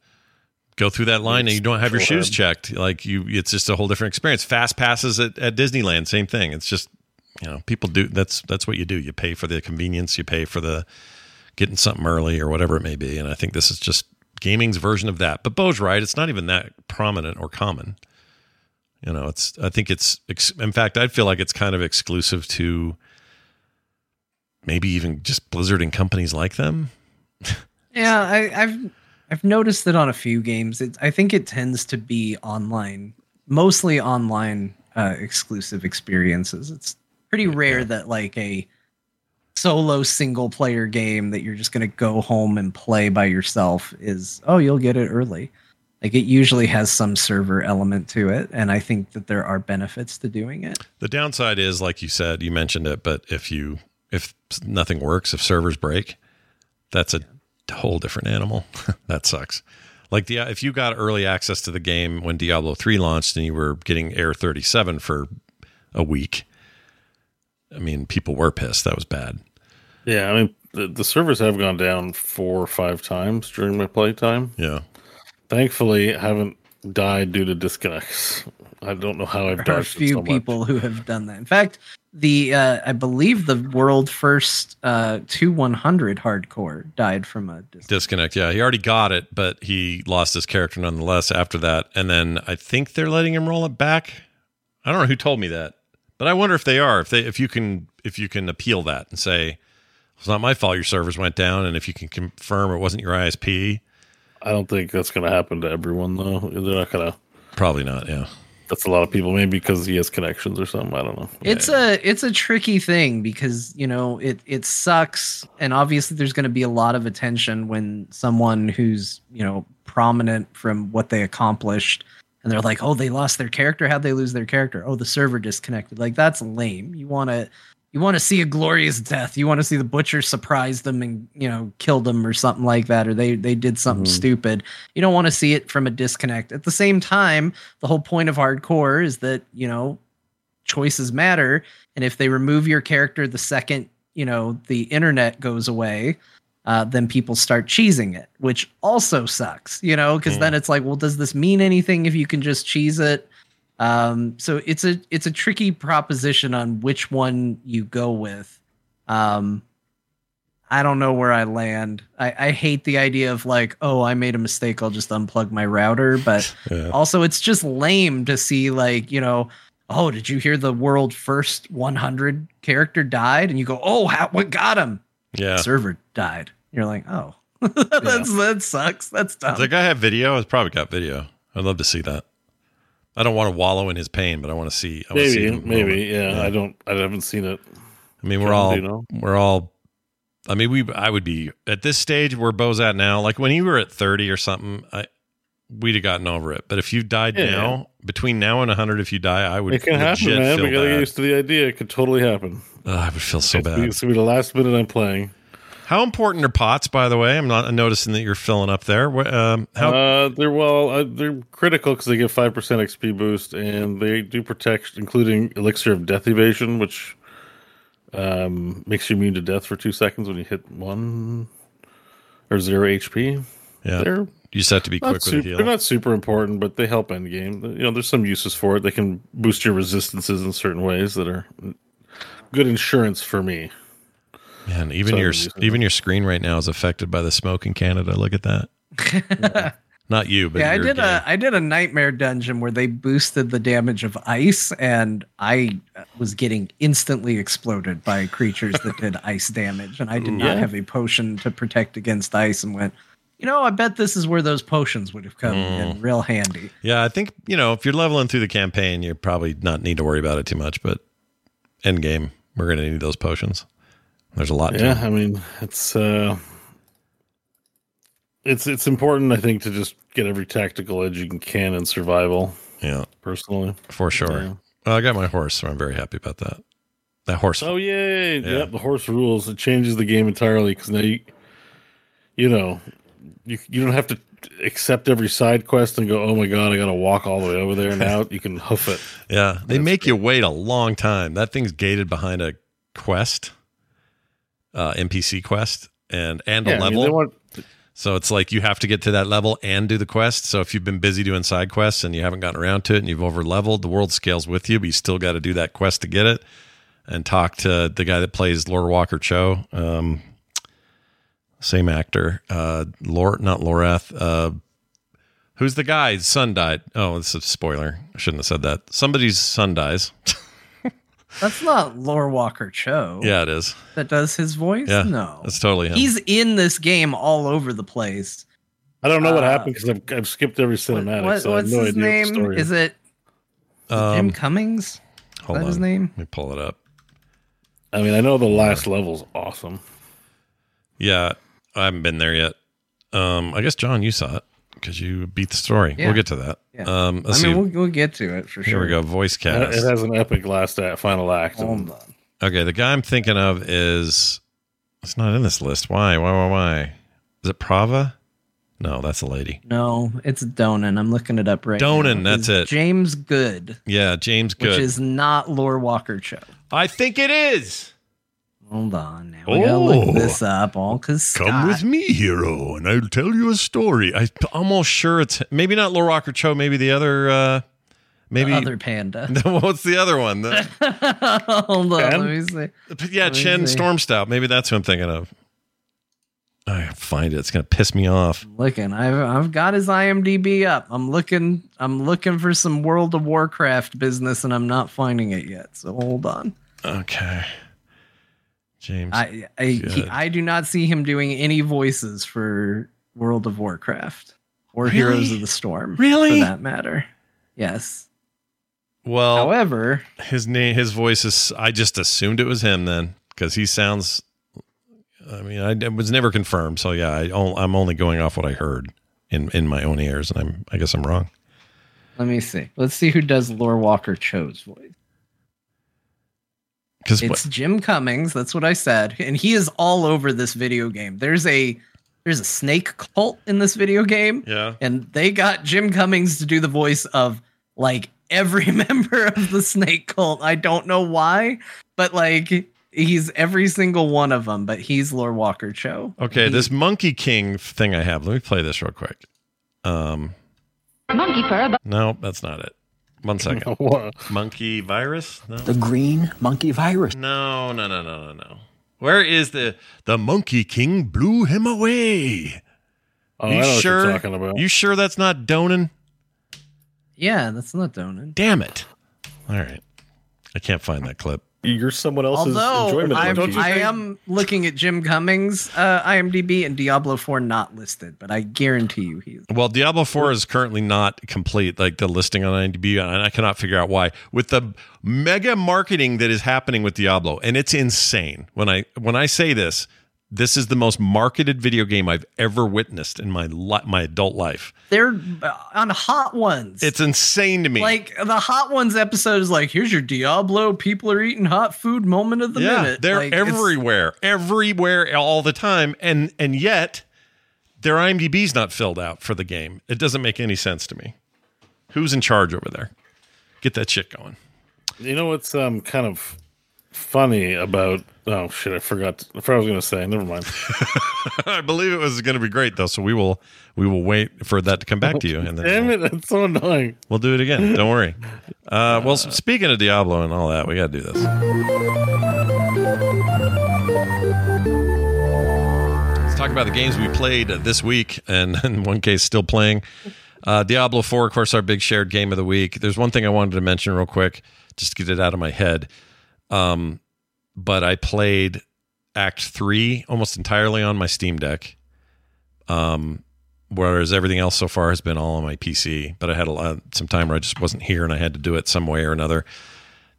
go through that line and you don't have your Sure. shoes checked. Like you, it's just a whole different experience. Fast passes at, at Disneyland, same thing. It's just, you know, people do that's that's what you do. You pay for the convenience, you pay for the getting something early or whatever it may be. And I think this is just gaming's version of that. But Bo's right; it's not even that prominent or common. You know, it's. I think it's. In fact, I feel like it's kind of exclusive to maybe even just Blizzard and companies like them. Yeah, I, I've I've noticed that on a few games. It, I think it tends to be online, mostly online uh, exclusive experiences. It's pretty rare that like a solo single player game that you're just going to go home and play by yourself is oh you'll get it early. Like it usually has some server element to it, and I think that there are benefits to doing it. The downside is, like you said, you mentioned it, but if you if nothing works, if servers break, that's a whole different animal. that sucks. Like the if you got early access to the game when Diablo 3 launched and you were getting Error 37 for a week, I mean, people were pissed. That was bad. Yeah, I mean the, the servers have gone down four or five times during my playtime. Yeah. Thankfully, I haven't died due to disconnects. I don't know how I've There are a dodged it few so much. people who have done that. In fact, the uh, I believe the world first uh, two one hundred hardcore died from a dis- Disconnect. Yeah, he already got it, but he lost his character nonetheless after that. And then I think they're letting him roll it back. I don't know who told me that, but I wonder if they are. If they, if you can, if you can appeal that and say it's not my fault your servers went down, and if you can confirm it wasn't your ISP, I don't think that's going to happen to everyone though. They're not going to. probably not. Yeah. That's a lot of people. Maybe because he has connections or something. I don't know. It's a it's a tricky thing because you know it it sucks, and obviously there's going to be a lot of attention when someone who's you know prominent from what they accomplished, and they're like, oh, they lost their character. How'd they lose their character? Oh, the server disconnected. Like that's lame. You want to you want to see a glorious death. You want to see the butcher surprise them and you know kill them or something like that, or they they did something stupid. You don't want to see it from a disconnect. At the same time, the whole point of hardcore is that you know choices matter, and if they remove your character the second you know the internet goes away. Uh, then people start cheesing it, which also sucks, you know, because then it's like, well, does this mean anything if you can just cheese it? Um, so it's a it's a tricky proposition on which one you go with. Um, I don't know where I land. I, I hate the idea of like, oh, I made a mistake. I'll just unplug my router. But Yeah. also, it's just lame to see like, you know, oh, did you hear the world first 100 character died? And you go, oh, how, what got him? Yeah. Server died. You're like, oh, that's that sucks. That's dumb. Does that guy have video? It's probably got video. I'd love to see that. I don't want to wallow in his pain, but I want to see. I to see maybe, maybe. Yeah, I don't. I haven't seen it. I mean, we're all you know? we're all. I mean, we. I would be at this stage where Bo's at now. Like when you were at thirty or something, I we'd have gotten over it. But if you died Yeah. now, between now and hundred, if you die, I would. It can happen, man. We gotta get used to the idea. It could totally happen. Ugh, I would feel so it's, bad. It's gonna be the last minute I'm playing. How important are pots, by the way? I'm not noticing that you're filling up there. Um, how? Uh, they're well, uh, they're critical because they give five percent XP boost, and they do protect, including elixir of death evasion, which um, makes you immune to death for two seconds when you hit one or zero HP. yeah, They're you just have to be quick super, they're not super important, but they help end game. You know, there's some uses for it. They can boost your resistances in certain ways that are good insurance for me. Man, even So your even your screen right now is affected by the smoke in Canada. Look at that. Not you, but yeah, I did game. a I did a nightmare dungeon where they boosted the damage of ice, and I was getting instantly exploded by creatures that did ice damage, and I did not have a potion to protect against ice, and went, you know, I bet this is where those potions would have come in mm. real handy. Yeah, I think you know if you're leveling through the campaign, you probably not need to worry about it too much. But end game, we're gonna need those potions. There's a lot. Yeah, I mean, it's uh it's it's important I think to just get every tactical edge you can in survival. Yeah, personally. for sure. Yeah. Well, I got my horse, so I'm very happy about that. That horse. Oh yay. Yeah. Yep, the horse rules. It changes the game entirely cuz now you you know, you you don't have to accept every side quest and go, "Oh my god, I got to walk all the way over there." Now you can hoof it. Yeah, they make you wait a long time. That thing's gated behind a quest, uh, NPC quest, and and Yeah, a I mean, level. want So it's like you have to get to that level and do the quest. So if you've been busy doing side quests and you haven't gotten around to it and you've over leveled, the world scales with you, but you still got to do that quest to get it and talk to the guy that plays Lorewalker Cho. Um, same actor, uh, not Lorath. Uh, who's the guy? His son died. Oh, this is a spoiler. I shouldn't have said that. Somebody's son dies. That's not Lorewalker Cho. yeah, it is. that does his voice. Yeah, no, that's totally him. he's in this game all over the place. I don't know what Uh, happened because I've, I've skipped every cinematic. what- so I have what's no his idea what the name? story Is it Jim Um, Cummings? hold that on. his name? Let me pull it up. I mean, I know the last level's awesome. Yeah, I haven't been there yet. Um, I guess John, you saw it because you beat the story. Yeah. We'll get to that. Yeah. Um, I let's mean, we'll, we'll get to it for Here sure. we go. Voice It cast. it has an epic last act, final act. Hold on. Okay, the guy I'm thinking of is it's not in this list. Why? Why? Why? Why? Is it Prava? No, that's a lady. No, it's Donan. I'm looking it up right now. Donan, now. that's it. James Good, Yeah, James which Good. is not Lorewalker Cho. I think it is. Hold on now. We gotta look Oh. this up all because Come with me, hero, and I'll tell you a story. I'm almost sure it's maybe not Lorewalker Cho, maybe the other. uh Maybe other panda. What's the other one? The- Hold on, Chen? let me see. yeah, Let me Chen see. Stormstout. Maybe that's who I'm thinking of. I find it. It's gonna piss me off. Looking, I've I've got his IMDb up. I'm looking. I'm looking for some World of Warcraft business, and I'm not finding it yet. So hold on. Okay, James. I I, he, I do not see him doing any voices for World of Warcraft or Heroes of the Storm. Really? for that matter. Yes. well, However, his name, his voice is. I just assumed it was him then because he sounds. I mean, I it was never confirmed, so yeah, I, I'm only going off what I heard in in my own ears, and I'm. I guess I'm wrong. let me see. Let's see who does Lorewalker Cho's voice. Because It's Jim Cummings. That's what I said, and he is all over this video game. There's a there's a snake cult in this video game, yeah, and they got Jim Cummings to do the voice of like every member of the snake cult. I don't know why, but like he's every single one of them. But he's Lorewalker Cho. Okay, He- this Monkey King thing I have. Let me play this real quick. Um, Monkey fur, no, that's not it. One second. What? Monkey virus? No. The green monkey virus. No, no, no, no, no, no. Where is the the Monkey King blew him away? Oh, you I know sure? what you're talking about. You sure that's not Donan? yeah, that's not Donan. Damn it! All right, I can't find that clip. You're someone else's Although enjoyment. I'm, monkey. I am looking at Jim Cummings' uh, IMDb and Diablo 4 not listed, but I guarantee you he's. Well, Diablo 4 is currently not complete, like the listing on IMDb, and I cannot figure out why. With the mega marketing that is happening with Diablo, and it's insane. When I when I say this, this is the most marketed video game I've ever witnessed in my li- my adult life. They're uh, on Hot Ones. It's insane to me. like the Hot Ones episode is like, here's your Diablo. People are eating hot food moment of the yeah, minute. they're Like, everywhere, everywhere, all the time, and and yet their IMDb's not filled out for the game. It doesn't make any sense to me. Who's in charge over there? Get that shit going. You know what's um kind of funny about? Oh shit! I forgot. I forgot what I was going to say. Never mind. I believe it was going to be great though, so we will we will wait for that to come back to you, and then Damn we'll, it! That's so annoying. we'll do it again. Don't worry. Uh, well, speaking of Diablo and all that, we got to do this. Let's talk about the games we played this week, and in one case, still playing. Uh, Diablo 4, of course, our big shared game of the week. There's one thing I wanted to mention real quick, just to get it out of my head. Um, but I played Act 3 almost entirely on my Steam Deck. Um, whereas everything else so far has been all on my PC. But I had a lot, some time where I just wasn't here and I had to do it some way or another.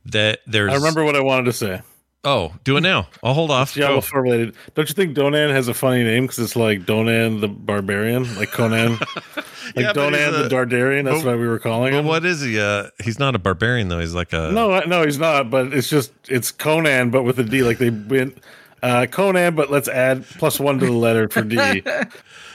That there's I remember what I wanted to say. Oh, do it now. I'll hold off. Diablo Go. 4 related. Don't you think Donan has a funny name because it's like Donan the Barbarian, like Conan, like Yeah, but he's Donan the Dardarian. That's but- why we were calling Well, him. what is he? Uh, he's not a barbarian though. He's like a No, no, he's not. But it's just it's Conan, but with a D. Like they went uh, Conan, but let's add plus one to the letter for D.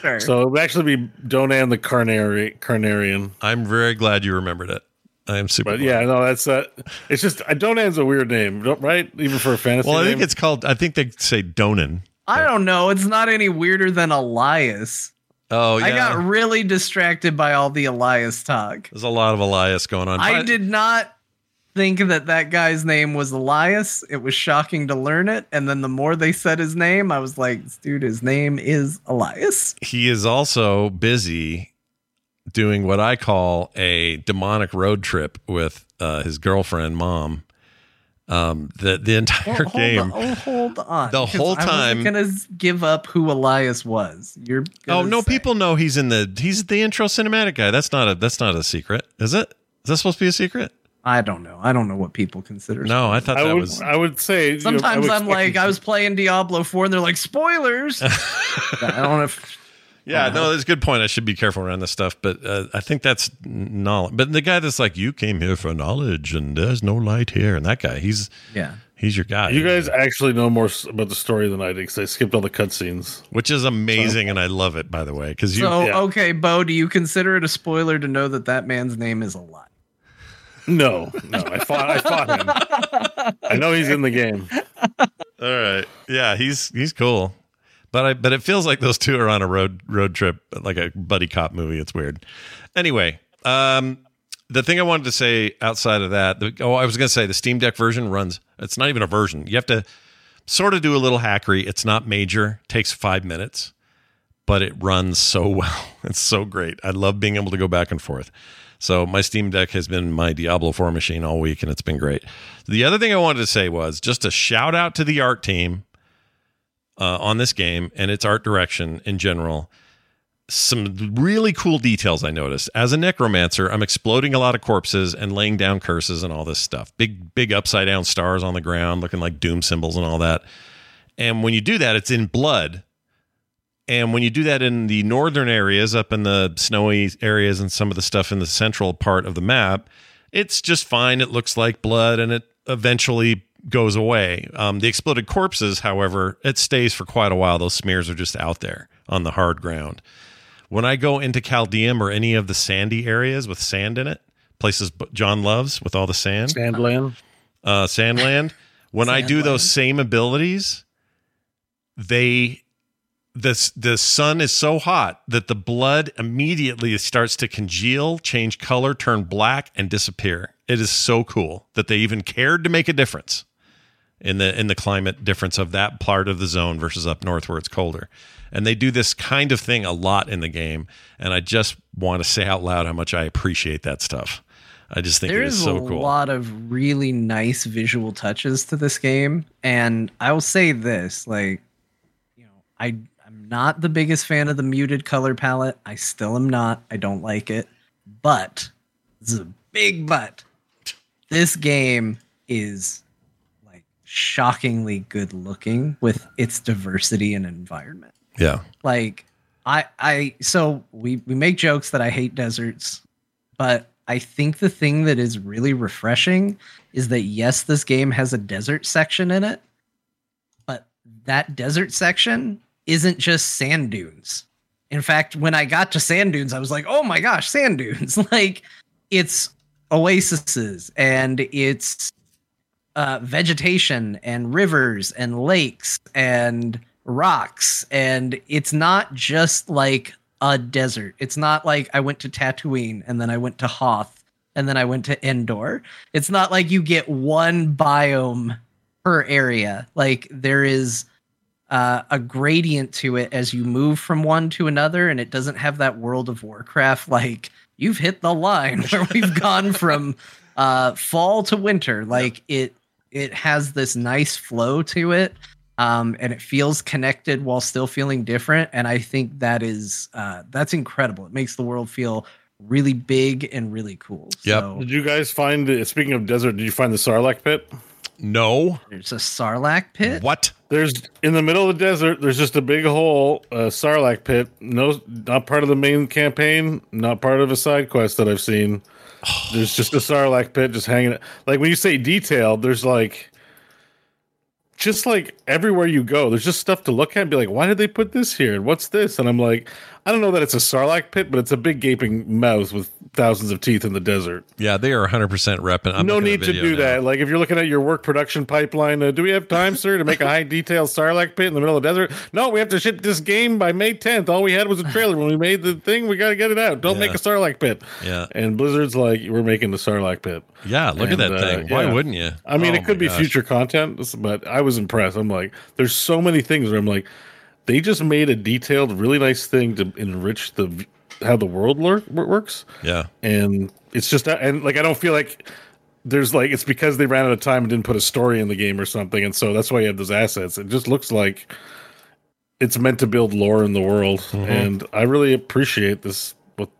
Sure. so it would actually be Donan the Carnari- Carnarian. I'm very glad you remembered it. I am super. But glad. yeah, no, that's uh, it's just uh, Donan's a weird name, right? Even for a fantasy. Well, I think name? it's called. I think they say Donan. I don't know. It's not any weirder than Elias. Oh yeah. I got really distracted by all the Elias talk. There's a lot of Elias going on. I did not think that that guy's name was Elias. It was shocking to learn it. And then the more they said his name, I was like, dude, his name is Elias. He is also busy doing what I call a demonic road trip with uh, his girlfriend, mom. Um, the the entire Hold- hold game. on- oh, hold on. The whole time. I wasn't gonna give up who Elias was. You're. Oh no, say- people know he's in the he's the intro cinematic guy. That's not a that's not a secret, is it? Is that supposed to be a secret? I don't know. I don't know what people consider. No, I thought I that would, was I would say. you know, Sometimes would I'm like, I was playing Diablo 4 and they're like, spoilers. I don't know if. Yeah, no, that's a good point. I should be careful around this stuff, but uh, I think that's knowledge. But the guy that's like, you came here for knowledge, and there's no light here, and that guy, he's Yeah. he's your guy. You guys actually know more about the story than I did because I skipped all the cutscenes. which is amazing, and I love it. By the way, because you, So, yeah. okay, Bo, do you consider it a spoiler to know that that man's name is Elias? No, no, I fought. I fought him. I know he's in the game. all right, yeah, he's he's cool, but I but it feels like those two are on a road road trip, like a buddy cop movie. It's weird. Anyway, um, the thing I wanted to say outside of that, the, oh, I was going to say the Steam Deck version runs. It's not even a version. You have to sort of do a little hackery. It's not major. Takes five minutes, but it runs so well. It's so great. I love being able to go back and forth. So my Steam Deck has been my Diablo 4 machine all week, and it's been great. The other thing I wanted to say was just a shout out to the art team uh, on this game and its art direction in general. Some really cool details I noticed. As a necromancer, I'm exploding a lot of corpses and laying down curses and all this stuff. Big, big upside down stars on the ground, looking like doom symbols and all that. And when you do that, it's in blood. And when you do that in the northern areas, up in the snowy areas, and some of the stuff in the central part of the map, it's just fine. It looks like blood and it eventually goes away. Um, the exploded corpses, however, it stays for quite a while. Those smears are just out there on the hard ground. When I go into Caldeum or any of the sandy areas with sand in it, places John loves with all the sand, Sandland. uh, Sandland. When I do those same abilities, they the the sun is so hot that the blood immediately starts to congeal, change color, turn black, and disappear. It is so cool that they even cared to make a difference in the in the climate difference of that part of the zone versus up north where it's colder. And they do this kind of thing a lot in the game, and I just want to say out loud how much I appreciate that stuff. I just think There it is is so a lot of really nice visual touches to this game, and I will say this: like, you know, I I'm not the biggest fan of the muted color palette. I still am not. I don't like it, but this is a big but. This game is shockingly good looking with its diversity and environment. Yeah. like i i so we we make jokes that i hate deserts but i think the thing that is really refreshing is that yes this game has a desert section in it but that desert section isn't just sand dunes. In fact when i got to sand dunes i was like oh my gosh sand dunes. Like it's oases and it's uh, vegetation and rivers and lakes and rocks. And it's not just like a desert. It's not like i went to tatooine and then i went to hoth and then i went to endor. It's not like you get one biome per area. Like there is uh, a gradient to it as you move from one to another and it doesn't have that world of warcraft like you've hit the line where we've gone from uh, fall to winter. Like it it has this nice flow to it um, and it feels connected while still feeling different and i think that is uh, that's incredible it makes the world feel really big and really cool Yeah. so Did you guys find? Speaking of desert, did you find the Sarlacc pit? No. there's a sarlacc pit What? There's in the middle of the desert. There's just a big hole, a Sarlacc pit. No, not part of the main campaign. Not part of a side quest that I've seen. There's just a Sarlacc pit just hanging. Like when you say detailed, there's like, just like everywhere you go, there's just stuff to look at and be like, why did they put this here? And what's this? And I'm like, I don't know that it's a Sarlacc pit, but it's a big gaping mouth with thousands of teeth in the desert. Yeah, they are 100% repping. I'm no need to do now. that. Like if you're looking at your work production pipeline, uh, do we have time, sir, to make a high detail Sarlacc pit in the middle of the desert? No, we have to ship this game by May 10th. All we had was a trailer. when we made the thing, we got to get it out. Don't make a Sarlacc pit. Yeah. And Blizzard's like, we're making the Sarlacc pit. Yeah, look at And, that uh, thing. Why yeah. wouldn't you? I mean, Oh it could be gosh. future content, but I was impressed. I'm like, there's so many things where I'm like, they just made a detailed, really nice thing to enrich the how the world lur- works Yeah. and it's just and like I don't feel like there's like it's because they ran out of time and didn't put a story in the game or something, and so that's why you have those assets. It just looks like it's meant to build lore in the world, Mhm. and I really appreciate this. What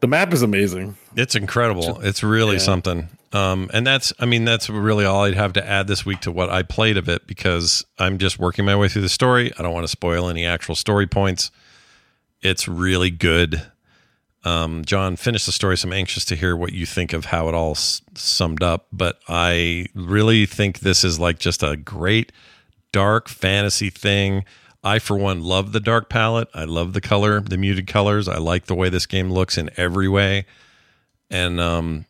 the map is amazing. It's incredible. It's really Yeah. something. Um, and that's, I mean, that's really all I'd have to add this week to what I played of it because I'm just working my way through the story. I don't want to spoil any actual story points. It's really good. Um, John, finish the story. So I'm anxious to hear what you think of how it all s- summed up. But I really think this is like just a great dark fantasy thing. I, for one, love the dark palette. I love the color, the muted colors. I like the way this game looks in every way and um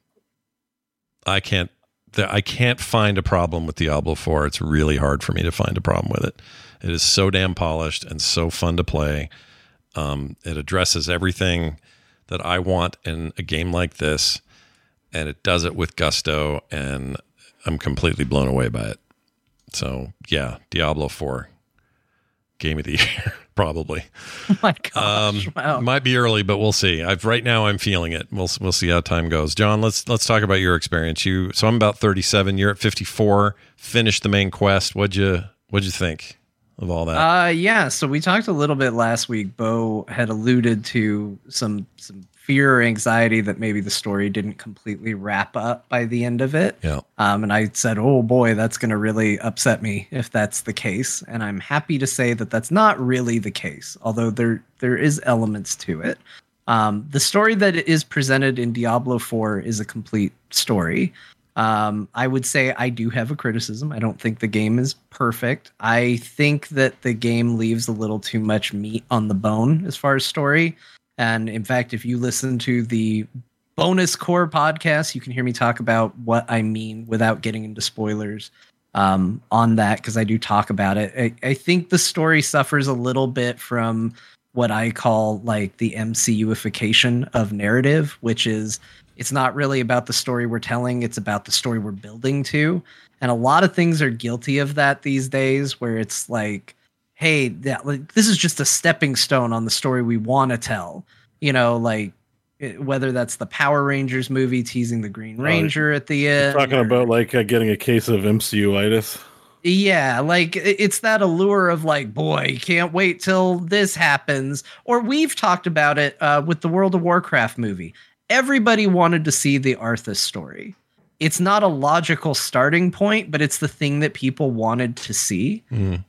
i can't i can't find a problem with diablo 4 it's really hard for me to find a problem with it. It is so damn polished and so fun to play. Um it addresses everything that i want in a game like this and it does it with gusto and i'm completely blown away by it. So yeah diablo 4 game of the year probably Oh my gosh! um, wow. Might be early, but we'll see. I've right now I'm feeling it. We'll we'll see how time goes. John, let's let's talk about your experience. You so I'm about 37. You're at 54. Finished the main quest. What'd you what'd you think of all that? Uh, yeah. So we talked a little bit last week. Bo had alluded to some some fear or anxiety that maybe the story didn't completely wrap up by the end of it. yeah. Um, and I said, "Oh boy, that's going to really upset me if that's the case." And I'm happy to say that that's not really the case, although there there is elements to it. Um, the story that is presented in Diablo 4 is a complete story. Um, I would say I do have a criticism. I don't think the game is perfect. I think that the game leaves a little too much meat on the bone as far as story. And in fact, if you listen to the bonus core podcast, you can hear me talk about what I mean without getting into spoilers um, on that because I do talk about it. I, I think the story suffers a little bit from what I call like the MCUification of narrative, which is it's not really about the story we're telling, it's about the story we're building to. And a lot of things are guilty of that these days where it's like, hey, that like, this is just a stepping stone on the story we want to tell. You know, like it- whether that's the Power Rangers movie teasing the Green Ranger at the end. talking or- about like uh, getting a case of MCUitis. yeah, like it's that allure of like, boy, can't wait till this happens. Or we've talked about it uh, with the World of Warcraft movie. Everybody wanted to see the Arthas story. It's not a logical starting point, but it's the thing that people wanted to see. Mm.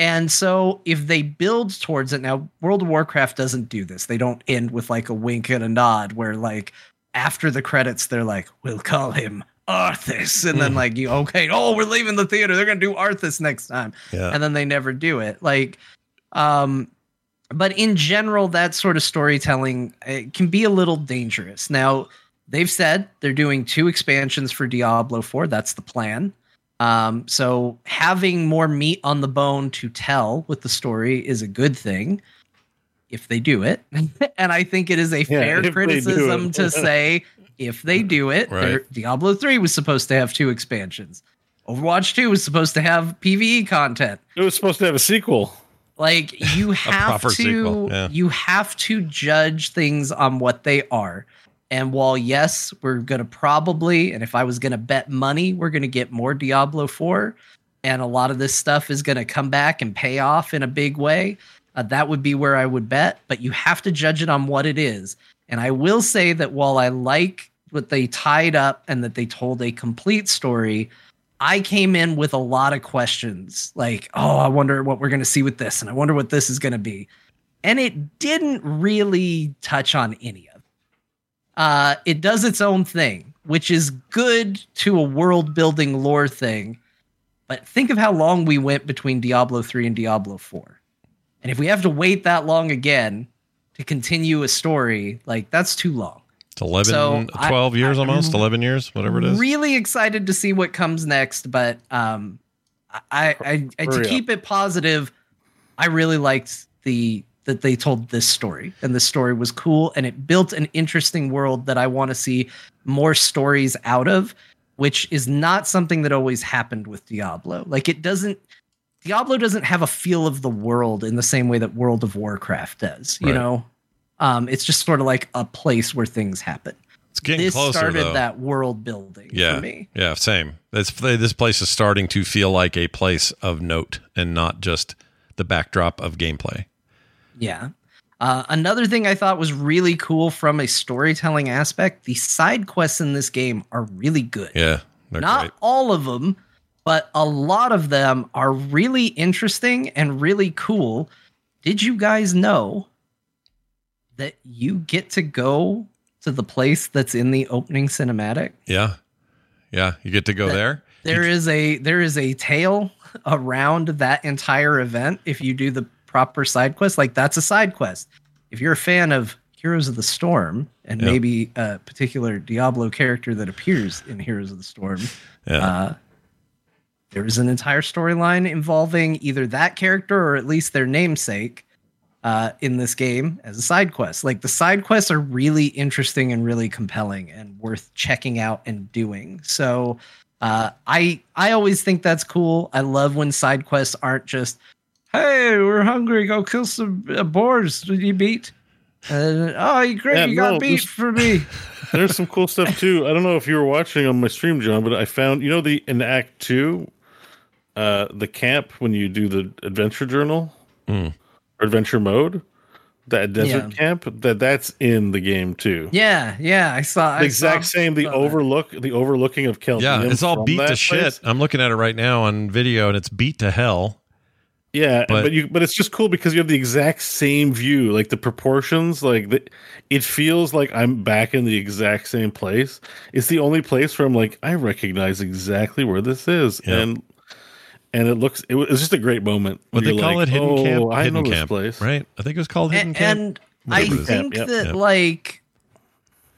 And so if they build towards it now, World of Warcraft doesn't do this. They don't end with like a wink and a nod where like after the credits they're like, "We'll call him Arthas." And then Mm. like you okay, oh, we're leaving the theater. They're going to do Arthas next time. Yeah. And then they never do it. Like um but in general that sort of storytelling it can be a little dangerous. Now, they've said they're doing two expansions for Diablo 4. That's the plan. Um, so having more meat on the bone to tell with the story is a good thing if they do it. and I think it is a Yeah, fair if criticism to say if they do it, Right. Diablo 3 was supposed to have two expansions. Overwatch 2 was supposed to have PvE content It was supposed to have a sequel. like you have to yeah. you have to judge things on what they are and while yes we're gonna probably and if i was gonna bet money we're gonna get more diablo 4 and a lot of this stuff is gonna come back and pay off in a big way uh, that would be where i would bet but you have to judge it on what it is and i will say that while i like what they tied up and that they told a complete story I came in with a lot of questions like, oh, I wonder what we're going to see with this, and I wonder what this is going to be. And it didn't really touch on any. Uh, it does its own thing, which is good to a world building lore thing. But think of how long we went between Diablo 3 and Diablo 4. And if we have to wait that long again to continue a story, like that's too long. It's 11, So, I- 12 years I'm almost, 11 years, whatever it is. Really excited to see what comes next, but um, I, I, I to keep it positive, I really liked the that they told this story, and the story was cool, and it built an interesting world that I want to see more stories out of, which is not something that always happened with Diablo. Like it doesn't. Diablo doesn't have a feel of the world in the same way that World of Warcraft does. You Right. know, um, it's just sort of like a place where things happen. It's getting this closer, started though. that world building yeah, for me. yeah, same. This this place is starting to feel like a place of note and not just the backdrop of gameplay. Yeah. Uh, another thing I thought was really cool from a storytelling aspect, the side quests in this game are really good. Yeah, they're Not great. all of them, but a lot of them are really interesting and really cool. Did you guys know that you get to go to the place that's in the opening cinematic? Yeah, yeah. You get to go there. There is a there is a tale around that entire event if you do the proper side quest. Like that's a side quest. If you're a fan of Heroes of the Storm and Yeah. maybe a particular Diablo character that appears in Heroes of the Storm, Yeah. uh, there is an entire storyline involving either that character or at least their namesake uh, in this game as a side quest. Like the side quests are really interesting and really compelling and worth checking out and doing. So uh, I I always think that's cool. I love when side quests aren't just, "Hey, we're hungry, go kill some uh, boars." Did you beat? Uh, oh, great! Yeah, you got no, beat this- for me. There's some cool stuff too. I don't know if you were watching on my stream, John, but I found you know the in Act Two, uh, the camp when you do the adventure journal Mm. or adventure mode, that desert Yeah. camp that that's in the game too. Yeah, yeah, I saw the I exact saw- same. The saw that. overlook, the overlooking of Kel. Yeah, it's all from beat to that shit. I'm looking at it right now on video, and it's beat to hell. Yeah, But- but, you but it's just cool because you have the exact same view, like the proportions, like the, it feels like I'm back in the exact same place. It's the only place where I'm like I recognize exactly where this is, Yeah. and and it looks it was just a great moment. What they You're call like, it, hidden "Oh, camp. I hidden know camp, this place, right? I think it was called hidden and, camp. and I Whatever it is. think Yep, that yep. like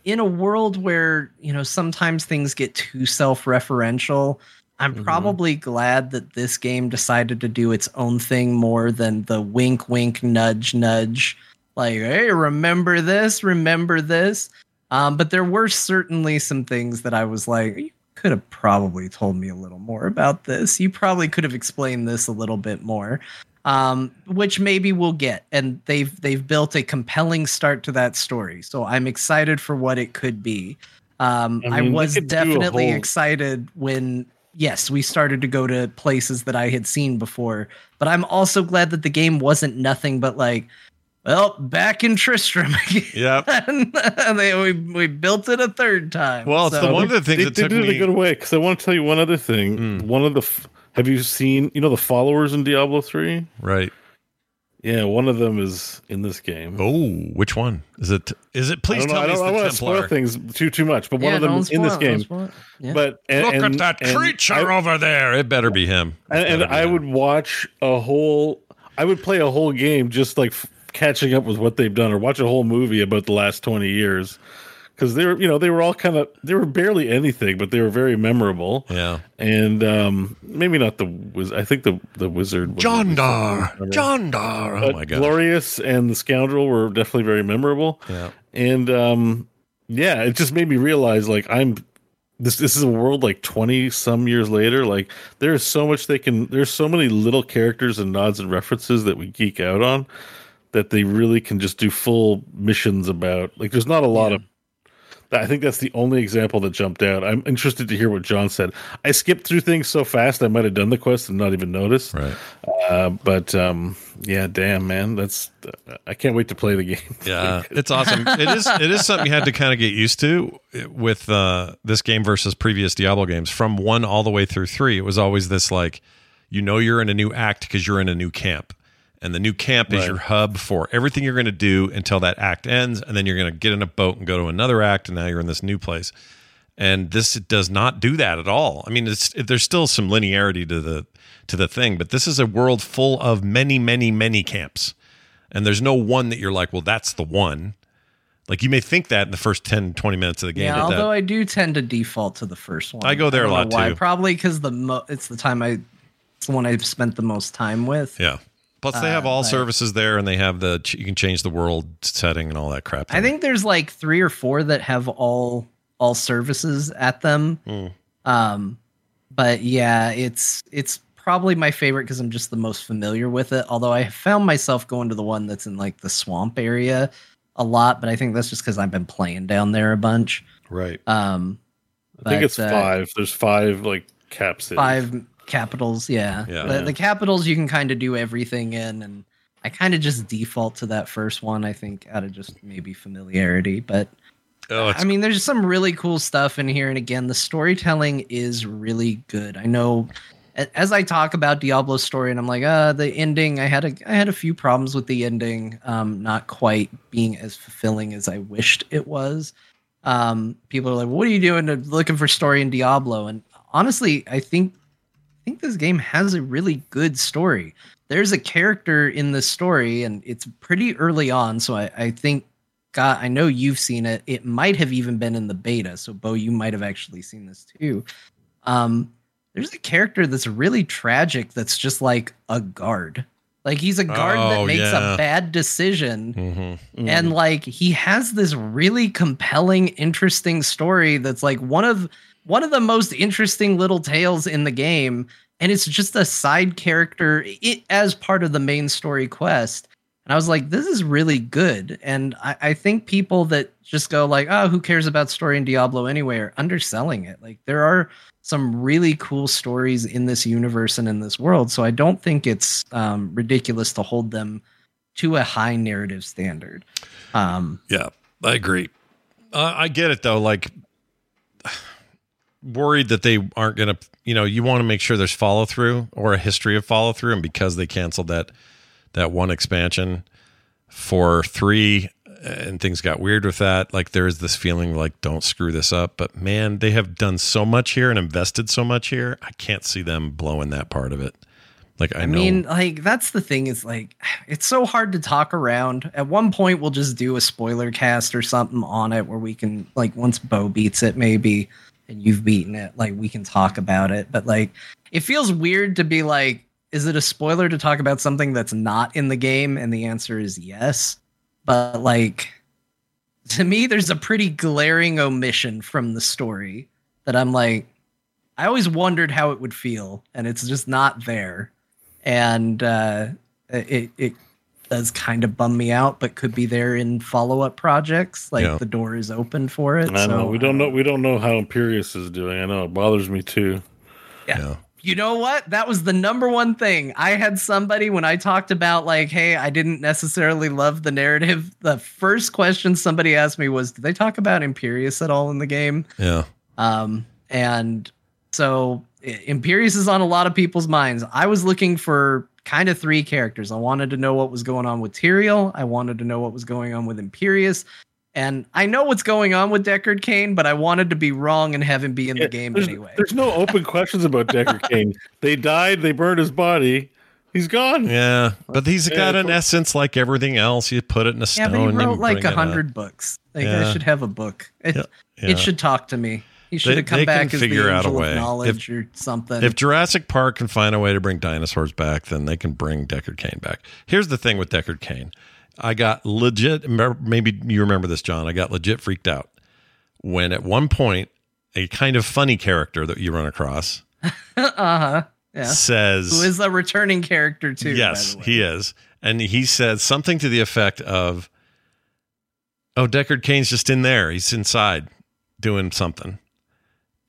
in a world where you know sometimes things get too self-referential i'm Mm-hmm. probably glad that this game decided to do its own thing more than the wink wink nudge nudge like hey remember this remember this um, but there were certainly some things that i was like you could have probably told me a little more about this you probably could have explained this a little bit more um, which maybe we'll get. And they've they've built a compelling start to that story, so I'm excited for what it could be. Um, I I, mean, they was could do a definitely whole- excited when yes, we started to go to places that I had seen before, but I'm also glad that the game wasn't nothing but like. Well, back in Tristram again. Yep. and they, we, we built it a third time. Well, it's the one of the things They, that they took did it me. a good way because I want to tell you one other thing. Mm. One of the f- have you seen you know the followers in Diablo three? Right. Yeah, one of them is in this game. Oh, which one is it? Is it? Please don't know. tell I me it's don't, I the want to spoil things too too much, but one Yeah, of them is in this spoil it, don't game. Yeah. But and, Look and- at that and creature I- over there. It better be him. It and, and be I him. would watch a whole. I would play a whole game just like f- catching up with what they've done, or watch a whole movie about the last twenty years, because they were, you know, they were all kind of, they were barely anything, but they were very memorable. Yeah. And um maybe not the wiz. I think the the wizard, was John at Dar. John Dar. Oh my god. Glorious and the Scoundrel were definitely very memorable. Yeah. And um yeah, it just made me realize like I'm this this is a world like 20 some years later like there's so much they can there's so many little characters and nods and references that we geek out on that they really can just do full missions about like there's not a lot of I think that's the only example that jumped out. I'm interested to hear what John said. I skipped through things so fast I might have done the quest and not even noticed. Right. Uh, but um, yeah, damn man, that's I can't wait to play the game. Yeah, it's awesome. It is. It is something you had to kind of get used to with uh, this game versus previous Diablo games. From one all the way through three, it was always this like, you know, you're in a new act because you're in a new camp, and the new camp is your hub for everything you're going to do until that act ends, and then you're going to get in a boat and go to another act, and now you're in this new place. And this does not do that at all. I mean, it's there's still some linearity to the to the thing, but this is a world full of many, many, many camps and there's no one that you're like, well, that's the one. Like you may think that in the first 10, 20 minutes of the game. Yeah, but that- although I do tend to default to the first one. I go there a lot, why. too. Probably because the mo- it's the time I it's the one I've spent the most time with. yeah. Plus, they have Uh, all but- services there, and they have the you can change the world setting and all that crap. I think there's like three or four that have all all services at them. Hmm. Um, but yeah, it's it's probably my favorite because I'm just the most familiar with it. Although I found myself going to the one that's in like the swamp area a lot, but I think that's just because I've been playing down there a bunch. Right. Um, I think it's uh, five. There's five like cap cities. five capitals. Yeah, Yeah. The, the capitals you can kind of do everything in, and I kind of just default to that first one. I think out of just maybe familiarity, but Oh, I mean, there's some really cool stuff in here, and again, the storytelling is really good. I know, as I talk about Diablo's story, and I'm like, uh, the ending. I had a I had a few problems with the ending, um, not quite being as fulfilling as I wished it was. Um, people are like, "What are you doing? To, looking for story in Diablo?" And honestly, I think I think this game has a really good story. There's a character in the story, and it's pretty early on, so I, I think God, I know you've seen it. It might have even been in the beta. So, Bo, you might have actually seen this too. Um, there's a character that's really tragic that's just like a guard. Like he's a guard Oh, that makes yeah. a bad decision. Mhm. And like he has this really compelling, interesting story that's like one of one of the most interesting little tales in the game. And it's just a side character i as part of the main story quest. And I was like, this is really good. And I, I think people that just go like, oh, who cares about story in Diablo anyway are underselling it. Like there are some really cool stories in this universe and in this world. So I don't think it's um, ridiculous to hold them to a high narrative standard. Um, Yeah, I agree. Uh, I get it though. Like, worried that they aren't going to, you know, you want to make sure there's follow through or a history of follow through, and because they canceled that that one expansion for three, uh, and things got weird with that. Like, there is this feeling like, don't screw this up. But man, they have done so much here and invested so much here. I can't see them blowing that part of it. Like, I, I know. mean, like that's the thing is like it's so hard to talk around. At one point, we'll just do a spoiler cast or something on it where we can like once Bo beats it, maybe, and you've beaten it, like we can talk about it. But like, it feels weird to be like, is it a spoiler to talk about something that's not in the game? And the answer is yes. But like, to me, there's a pretty glaring omission from the story that I'm like, I always wondered how it would feel, and it's just not there and uh, it it does kind of bum me out, but could be there in follow up projects. Like Yeah. the door is open for it. I so know we don't know. We don't know how Imperius is doing. I know it bothers me too. Yeah. You know what? That was the number one thing. I had somebody when I talked about like, hey, I didn't necessarily love the narrative. The first question somebody asked me was, did they talk about Imperius at all in the game? yeah. Um, and so I- Imperius is on a lot of people's minds. I was looking for kind of three characters. I wanted to know what was going on with Tyrael. I wanted to know what was going on with Imperius. And I know what's going on with Deckard Cain, but I wanted to be wrong and have him be in the game There's, anyway. there's no open questions about Deckard Cain. They died. They burned his body. He's gone. Yeah, but he's Yeah, got an but- essence like everything else. You put it in a Yeah, stone. but he you wrote like a hundred books. Like Yeah. I should have a book. It, yeah. it should talk to me. He should They- have come they can back as figure the out a way. of knowledge If- or something. If Jurassic Park can find a way to bring dinosaurs back, then they can bring Deckard Cain back. Here's the thing with Deckard Cain. I got legit, maybe you remember this, John. I got legit freaked out when at one point, a kind of funny character that you run across uh huh. Yeah. says, Who is a returning character too? Yes, he is. And he said something to the effect of, Oh, Deckard Cain's just in there. He's inside doing something.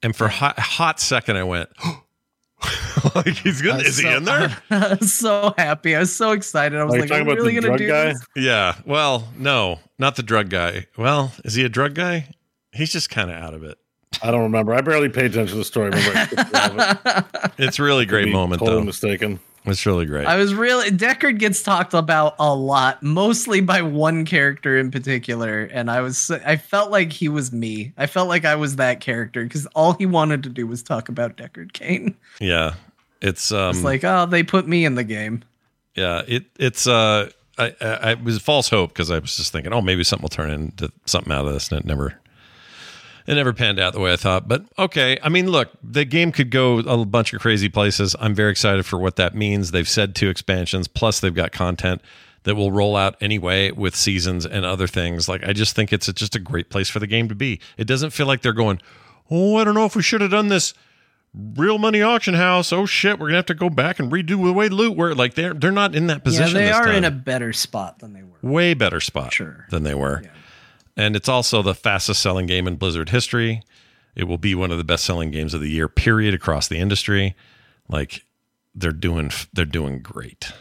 And for a hot, hot second, I went, like he's good. was Is he in there? I was so happy. I was so excited. I was Are you like, talking "Are we about really the gonna drug do guy? this?" Yeah. Well, no, not the drug guy. Well, is he a drug guy? He's just kind of out of it. I don't remember. I barely paid attention to the story. I skipped a lot of it. It's really great Be moment, totally though. mistaken. It's really great. I was really Deckard gets talked about a lot, mostly by one character in particular, and I was I felt like he was me. I felt like I was that character because all he wanted to do was talk about Deckard Cain. yeah. It's um It's like, oh, they put me in the game. Yeah, it it's uh, I, I, I was false hope because I was just thinking, oh, maybe something will turn into something out of this, and it never, it never panned out the way I thought. But okay, I mean, look, the game could go a bunch of crazy places. I'm very excited for what that means. They've said two expansions, plus they've got content that will roll out anyway with seasons and other things. Like I just think it's a, just a great place for the game to be. It doesn't feel like they're going, oh, I don't know if we should have done this real money auction house. Oh shit, we're gonna have to go back and redo the way loot where like they're they're not in that position. yeah, they are time. in a better spot than they were. way better spot Sure. than they were. And it's also the fastest selling game in Blizzard history. It will be one of the best selling games of the year, period, across the industry. Like they're doing, they're doing great.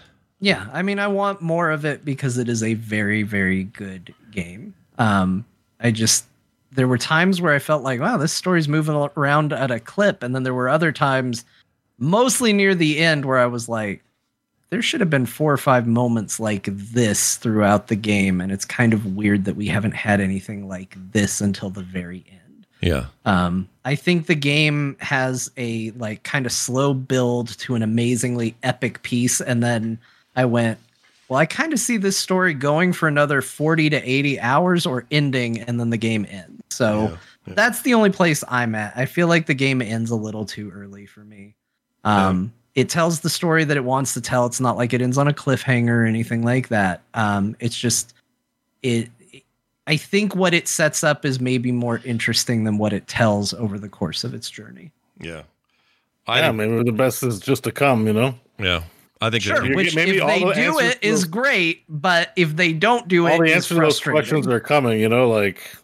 Yeah, I mean, I want more of it because it is a very, very good game. Um, I just there were times where I felt like, wow, this story's moving around at a clip, and then there were other times, mostly near the end, where I was like, there should have been four or five moments like this throughout the game, and it's kind of weird that we haven't had anything like this until the very end. Yeah. Um, I think the game has a like kind of slow build to an amazingly epic piece, and then I went, well, I kind of see this story going for another 40 to 80 hours or ending, and then the game ends. So Yeah, yeah. that's the only place I'm at. I feel like the game ends a little too early for me. Um, It tells the story that it wants to tell. It's not like it ends on a cliffhanger or anything like that. Um, it's just it. I think what it sets up is maybe more interesting than what it tells over the course of its journey. Yeah. I yeah, maybe the best is just to come. You know. Yeah. I think Sure, which maybe if all they the do answers it to is those- great, but if they don't do it, all the answers to those questions are coming. You know, like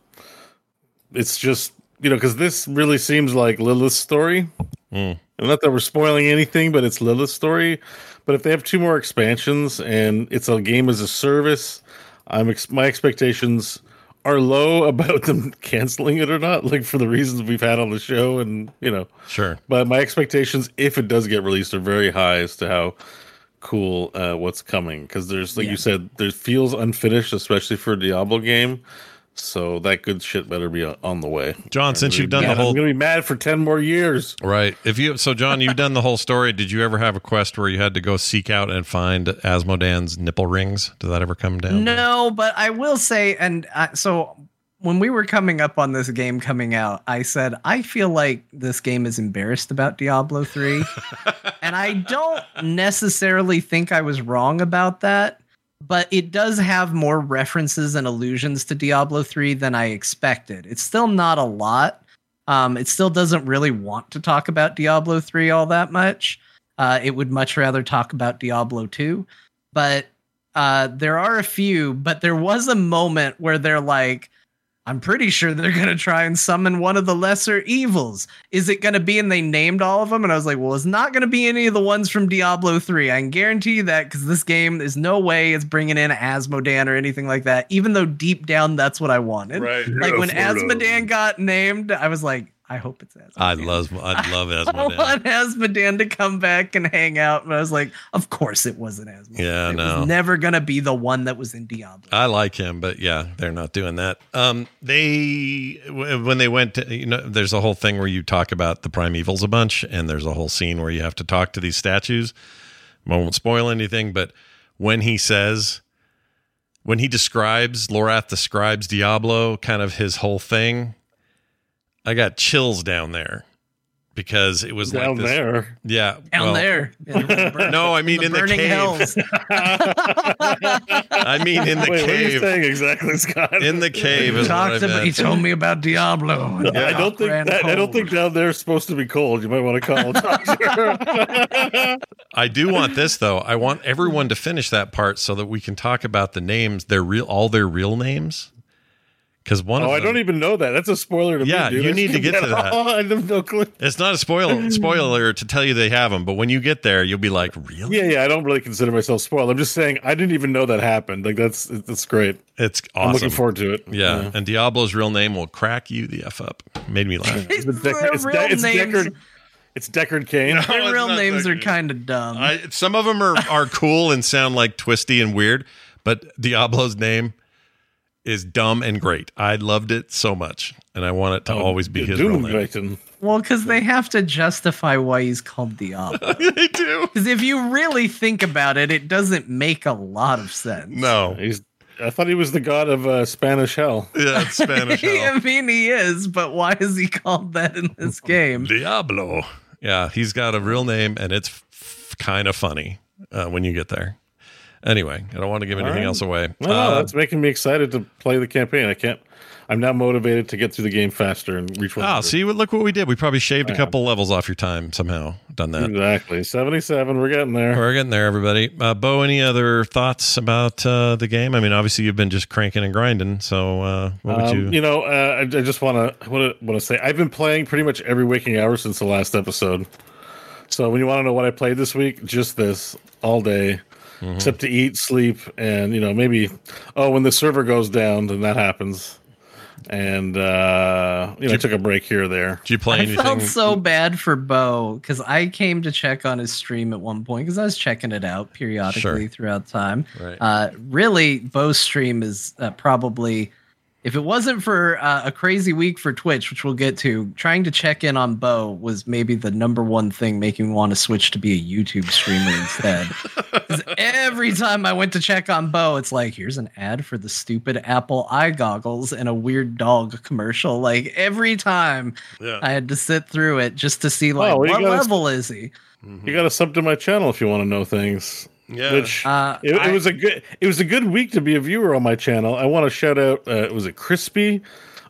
it's just you know because this really seems like Lilith's story. Mm. And not that we're spoiling anything, but it's Lilith's story. But if they have two more expansions and it's a game as a service, I'm ex- my expectations are low about them canceling it or not. Like for the reasons we've had on the show, and you know, Sure. but my expectations, if it does get released, are very high as to how cool uh, what's coming. Because there's, like Yeah. you said, there feels unfinished, especially for a Diablo game. So that good shit better be on the way. John, I'm since you've be done the whole- I'm gonna be mad for ten more years. Right. If you so John, you've done the whole story. Did you ever have a quest where you had to go seek out and find Azmodan's nipple rings? Did that ever come down? No, but I will say, and uh, so when we were coming up on this game coming out, I said I feel like this game is embarrassed about Diablo three, and I don't necessarily think I was wrong about that. But it does have more references and allusions to Diablo 3 than I expected. It's still not a lot. Um, it still doesn't really want to talk about Diablo 3 all that much. Uh, it would much rather talk about Diablo 2. But uh, there are a few, but there was a moment where they're like, I'm pretty sure they're going to try and summon one of the lesser evils. Is it going to be? And they named all of them. And I was like, well, it's not going to be any of the ones from Diablo 3. I can guarantee you that because this game, is no way it's bringing in Azmodan or anything like that, even though deep down that's what I wanted. Right. Like when Yeah, sort. Azmodan got named, I was like, I hope it's Azmodan. I love I love I Azmodan. want Azmodan to come back and hang out. And I was like, of course it wasn't Azmodan. Yeah, it no. was never going to be the one that was in Diablo. I like him, but yeah, they're not doing that. Um, they when they went, to, you know, there's a whole thing where you talk about the primevals a bunch, and there's a whole scene where you have to talk to these statues. I won't spoil anything, but when he says, when he describes Lorath describes Diablo, kind of his whole thing, I got chills down there because it was Down like this, there. yeah, Down well, there. The burn- No, I mean in the burning cave. hells. I mean in the Wait, what are you cave. saying exactly, Scott? In the cave is what I Talked about, he told me about Diablo. and I don't think that, I don't think down there is supposed to be cold. You might want to call a doctor. I do want this though. I want everyone to finish that part so that we can talk about the names, their real, all their real names. Because one oh, of I them, don't even know that. That's a spoiler to Yeah, me. dude. you need to get to that. I have no clue. it's not a spoil spoiler to tell you they have them, but when you get there, you'll be like, really? Yeah, yeah. I don't really consider myself spoiled. I'm just saying I didn't even know that happened. Like that's that's great. It's awesome. I'm looking forward to it. yeah. and Diablo's real name will crack you the f up. Made me laugh. It's, Their it's, real De- it's Deckard. It's Deckard Cain. No. Their real not names are kind of dumb. I, some of them are are cool and sound like twisty and weird, but Diablo's name is dumb and great. I loved it so much, and I want it to always be his real name. Well, because they have to justify why he's called the Diablo. they do. Because if you really think about it, it doesn't make a lot of sense. No, He's. I thought he was the god of uh, Spanish hell. yeah, it's Spanish. I hell. mean, he is, but why is he called that in this game? Diablo. Yeah, he's got a real name, and it's f- kind of funny uh, when you get there. Anyway, I don't want to give anything right. else away. No, no, Uh, that's making me excited to play the campaign. I can't. I'm now motivated to get through the game faster and reach. 100. Oh, see, look what we did. We probably shaved a couple levels off your time somehow. Done that. Exactly. 77. We're getting there. We're getting there, everybody. Uh, Bo, any other thoughts about uh, the game? I mean, obviously you've been just cranking and grinding. So uh, what would Um, you? you know, uh, I, I just want to want to say I've been playing pretty much every waking hour since the last episode. So when you want to know what I played this week, just this all day, Mm-hmm. except to eat, sleep, and you know maybe oh when the server goes down, then that happens. And uh, you know, I took a break here or there. Did you play I anything? felt so bad for Bo because I came to check on his stream at one point because I was checking it out periodically Sure. throughout time. Right. Uh, really, Bo's stream is uh, probably, if it wasn't for uh, a crazy week for Twitch, which we'll get to, trying to check in on Bo was maybe the number one thing making me want to switch to be a YouTube streamer instead. 'Cause every time I went to check on Bo, it's like, here's an ad for the stupid Apple eye goggles and a weird dog commercial. Like every time Yeah. I had to sit through it just to see like Oh, you what gotta- level is he? You got to sub to my channel if you want to know things. Yeah. Which Uh, it, it I- was a good it was a good week to be a viewer on my channel. I want to shout out. Uh, was it crispy?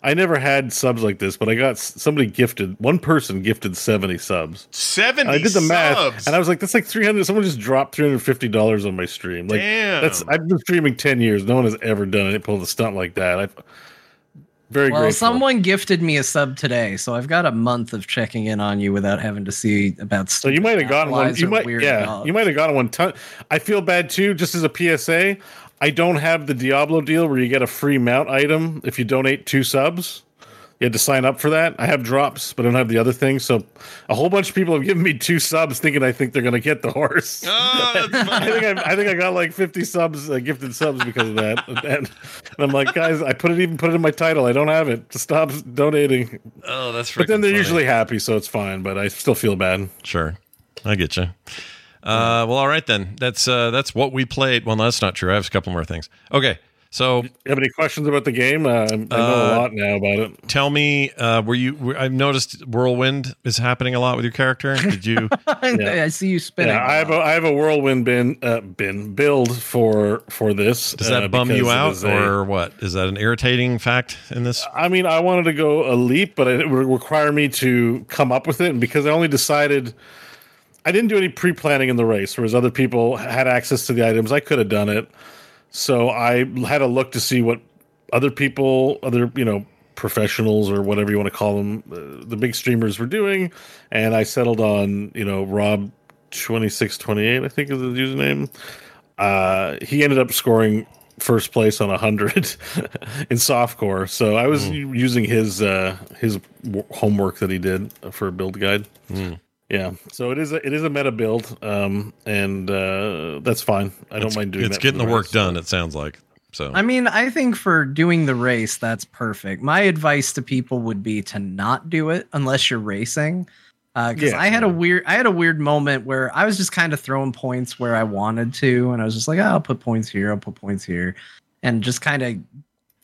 I never had subs like this, but I got somebody gifted. One person gifted seventy subs. 70 I did the math, subs. and I was like, "That's like three hundred. Someone just dropped three hundred fifty dollars on my stream. Like, Damn. that's I've been streaming ten years. No one has ever done it. Pulled a stunt like that. I very Well, grateful. someone gifted me a sub today, so I've got a month of checking in on you without having to see about. Stuff. So you might have gotten one. You might, weird yeah, dogs. you might have gotten one. Ton. I feel bad too. Just as a PSA, I don't have the Diablo deal where you get a free mount item if you donate two subs. You had to sign up for that. I have drops, but I don't have the other thing. So a whole bunch of people have given me two subs, thinking I think they're going to get the horse. Oh, I think I, I think I got like fifty subs, uh, gifted subs because of that. And, and I'm like, guys, I put it even put it in my title. I don't have it. Stop donating. oh, that's But then they're funny. usually happy, so it's fine. But I still feel bad. Sure, I get you. Uh, well, all right then. That's uh, that's what we played. Well, no, that's not true. I have a couple more things. Okay, so You have any questions about the game? Uh, I know a Uh, lot now about it. tell me, uh, were you? Were, I've noticed whirlwind is happening a lot with your character. Did you? I see you spinning. Yeah, I have a I have a whirlwind bin uh, bin build for for this. Does that uh, bum you out, is a- or what? Is that an irritating fact in this? I mean, I wanted to go a leap, but it would require me to come up with it, and because I only decided. I didn't do any pre-planning in the race, whereas other people had access to the items. I could have done it, so I had a look to see what other people, other you know, professionals or whatever you want to call them, uh, the big streamers were doing, and I settled on you know Rob twenty six twenty eight, I think is his username. Uh, he ended up scoring first place on 100 in softcore. So i was u- using his uh his w- homework that he did for a build guide yeah so it is a it is a meta build um and uh that's fine i don't mind doing It's that getting for the work race. done. It sounds like so. I mean, I think for doing the race, that's perfect. My advice to people would be to not do it unless you're racing. Because Yeah. I had a weird, I had a weird moment where I was just kind of throwing points where I wanted to, and I was just like, oh, I'll put points here, I'll put points here, and just kind of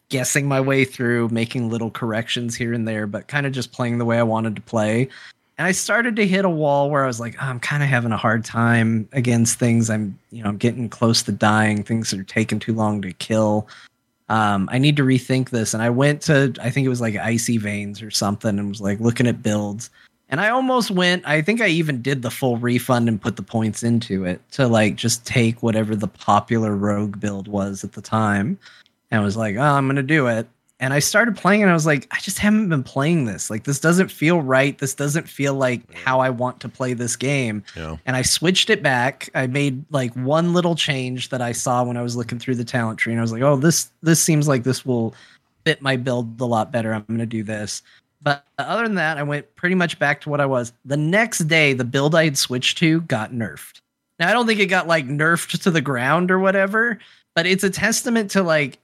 guessing my way through, making little corrections here and there, but kind of just playing the way I wanted to play. And I started to hit a wall where I was like, oh, I'm kind of having a hard time against things. I'm, you know, I'm getting close to dying. Things are taking too long to kill. Um, I need to rethink this. And I went to, I think it was like Icy Veins or something, and was like looking at builds. And I almost went, I think I even did the full refund and put the points into it to like just take whatever the popular rogue build was at the time. And I was like, oh, I'm going to do it. And I started playing and I was like, I just haven't been playing this. Like, this doesn't feel right. This doesn't feel like how I want to play this game. Yeah. And I switched it back. I made like one little change that I saw when I was looking through the talent tree. And I was like, oh, this this seems like this will fit my build a lot better. I'm gonna do this. But other than that, I went pretty much back to what I was. The next day, the build I had switched to got nerfed. Now I don't think it got like nerfed to the ground or whatever, but it's a testament to like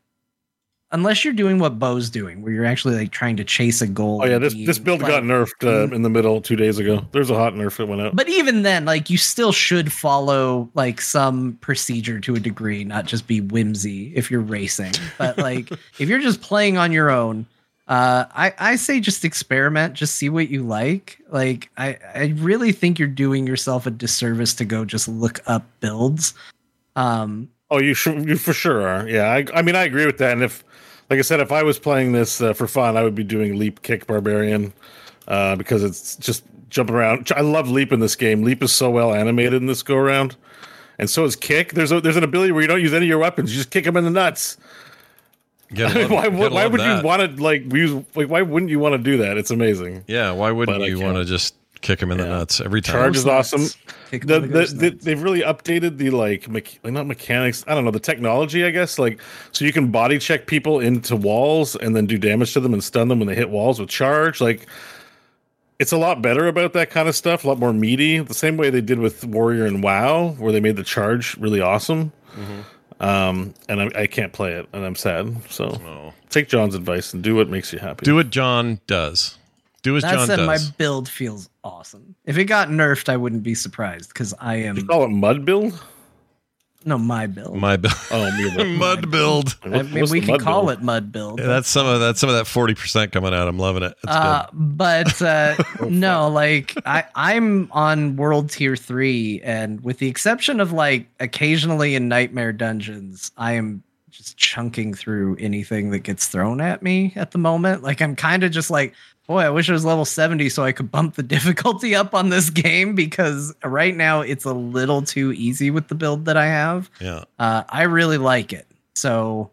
unless you're doing what Bo's doing, where you're actually like trying to chase a goal. oh yeah this this build got nerfed uh, in the middle two days ago there's a hot nerf that went out But even then, like you still should follow like some procedure to a degree, not just be whimsy if you're racing. But like if you're just playing on your own, uh, I I say just experiment, just see what you like. Like I I really think you're doing yourself a disservice to go just look up builds. Um, Oh, you sure, you for sure are. Yeah, I, I mean, I agree with that. And if like I said, if I was playing this uh, for fun, I would be doing Leap Kick Barbarian uh, because it's just jumping around. I love Leap in this game. Leap is so well animated in this go around, and so is Kick. There's a, there's an ability where you don't use any of your weapons; you just kick them in the nuts. Love- why gotta would, why would that. you want to like use like why wouldn't you want to do that? It's amazing. Yeah, why wouldn't But you want to just kick him in the nuts every time? Charge is awesome. The, the the, the, they've really updated the like, mech, like not mechanics. I don't know the technology. I guess like so you can body check people into walls and then do damage to them and stun them when they hit walls with charge. Like it's a lot better about that kind of stuff. A lot more meaty. The same way they did with Warrior and WoW, where they made the charge really awesome. Um, and I, I can't play it, and I'm sad. So take John's advice and do what makes you happy. Do what John does. Do as That John said, does. my build feels awesome. If it got nerfed, I wouldn't be surprised because I am. You call it mud build? No, my build. My build. Oh, mud build. I mean, we can call it mud build. Yeah, that's some of that. Some of that forty percent coming out. I'm loving it. That's Uh, but uh, no, like I, I'm on world tier three, and with the exception of like occasionally in nightmare dungeons, I am just chunking through anything that gets thrown at me at the moment. Like I'm kind of just like, boy, I wish I was level 70 so I could bump the difficulty up on this game because right now it's a little too easy with the build that I have. Yeah. Uh, I really like it. So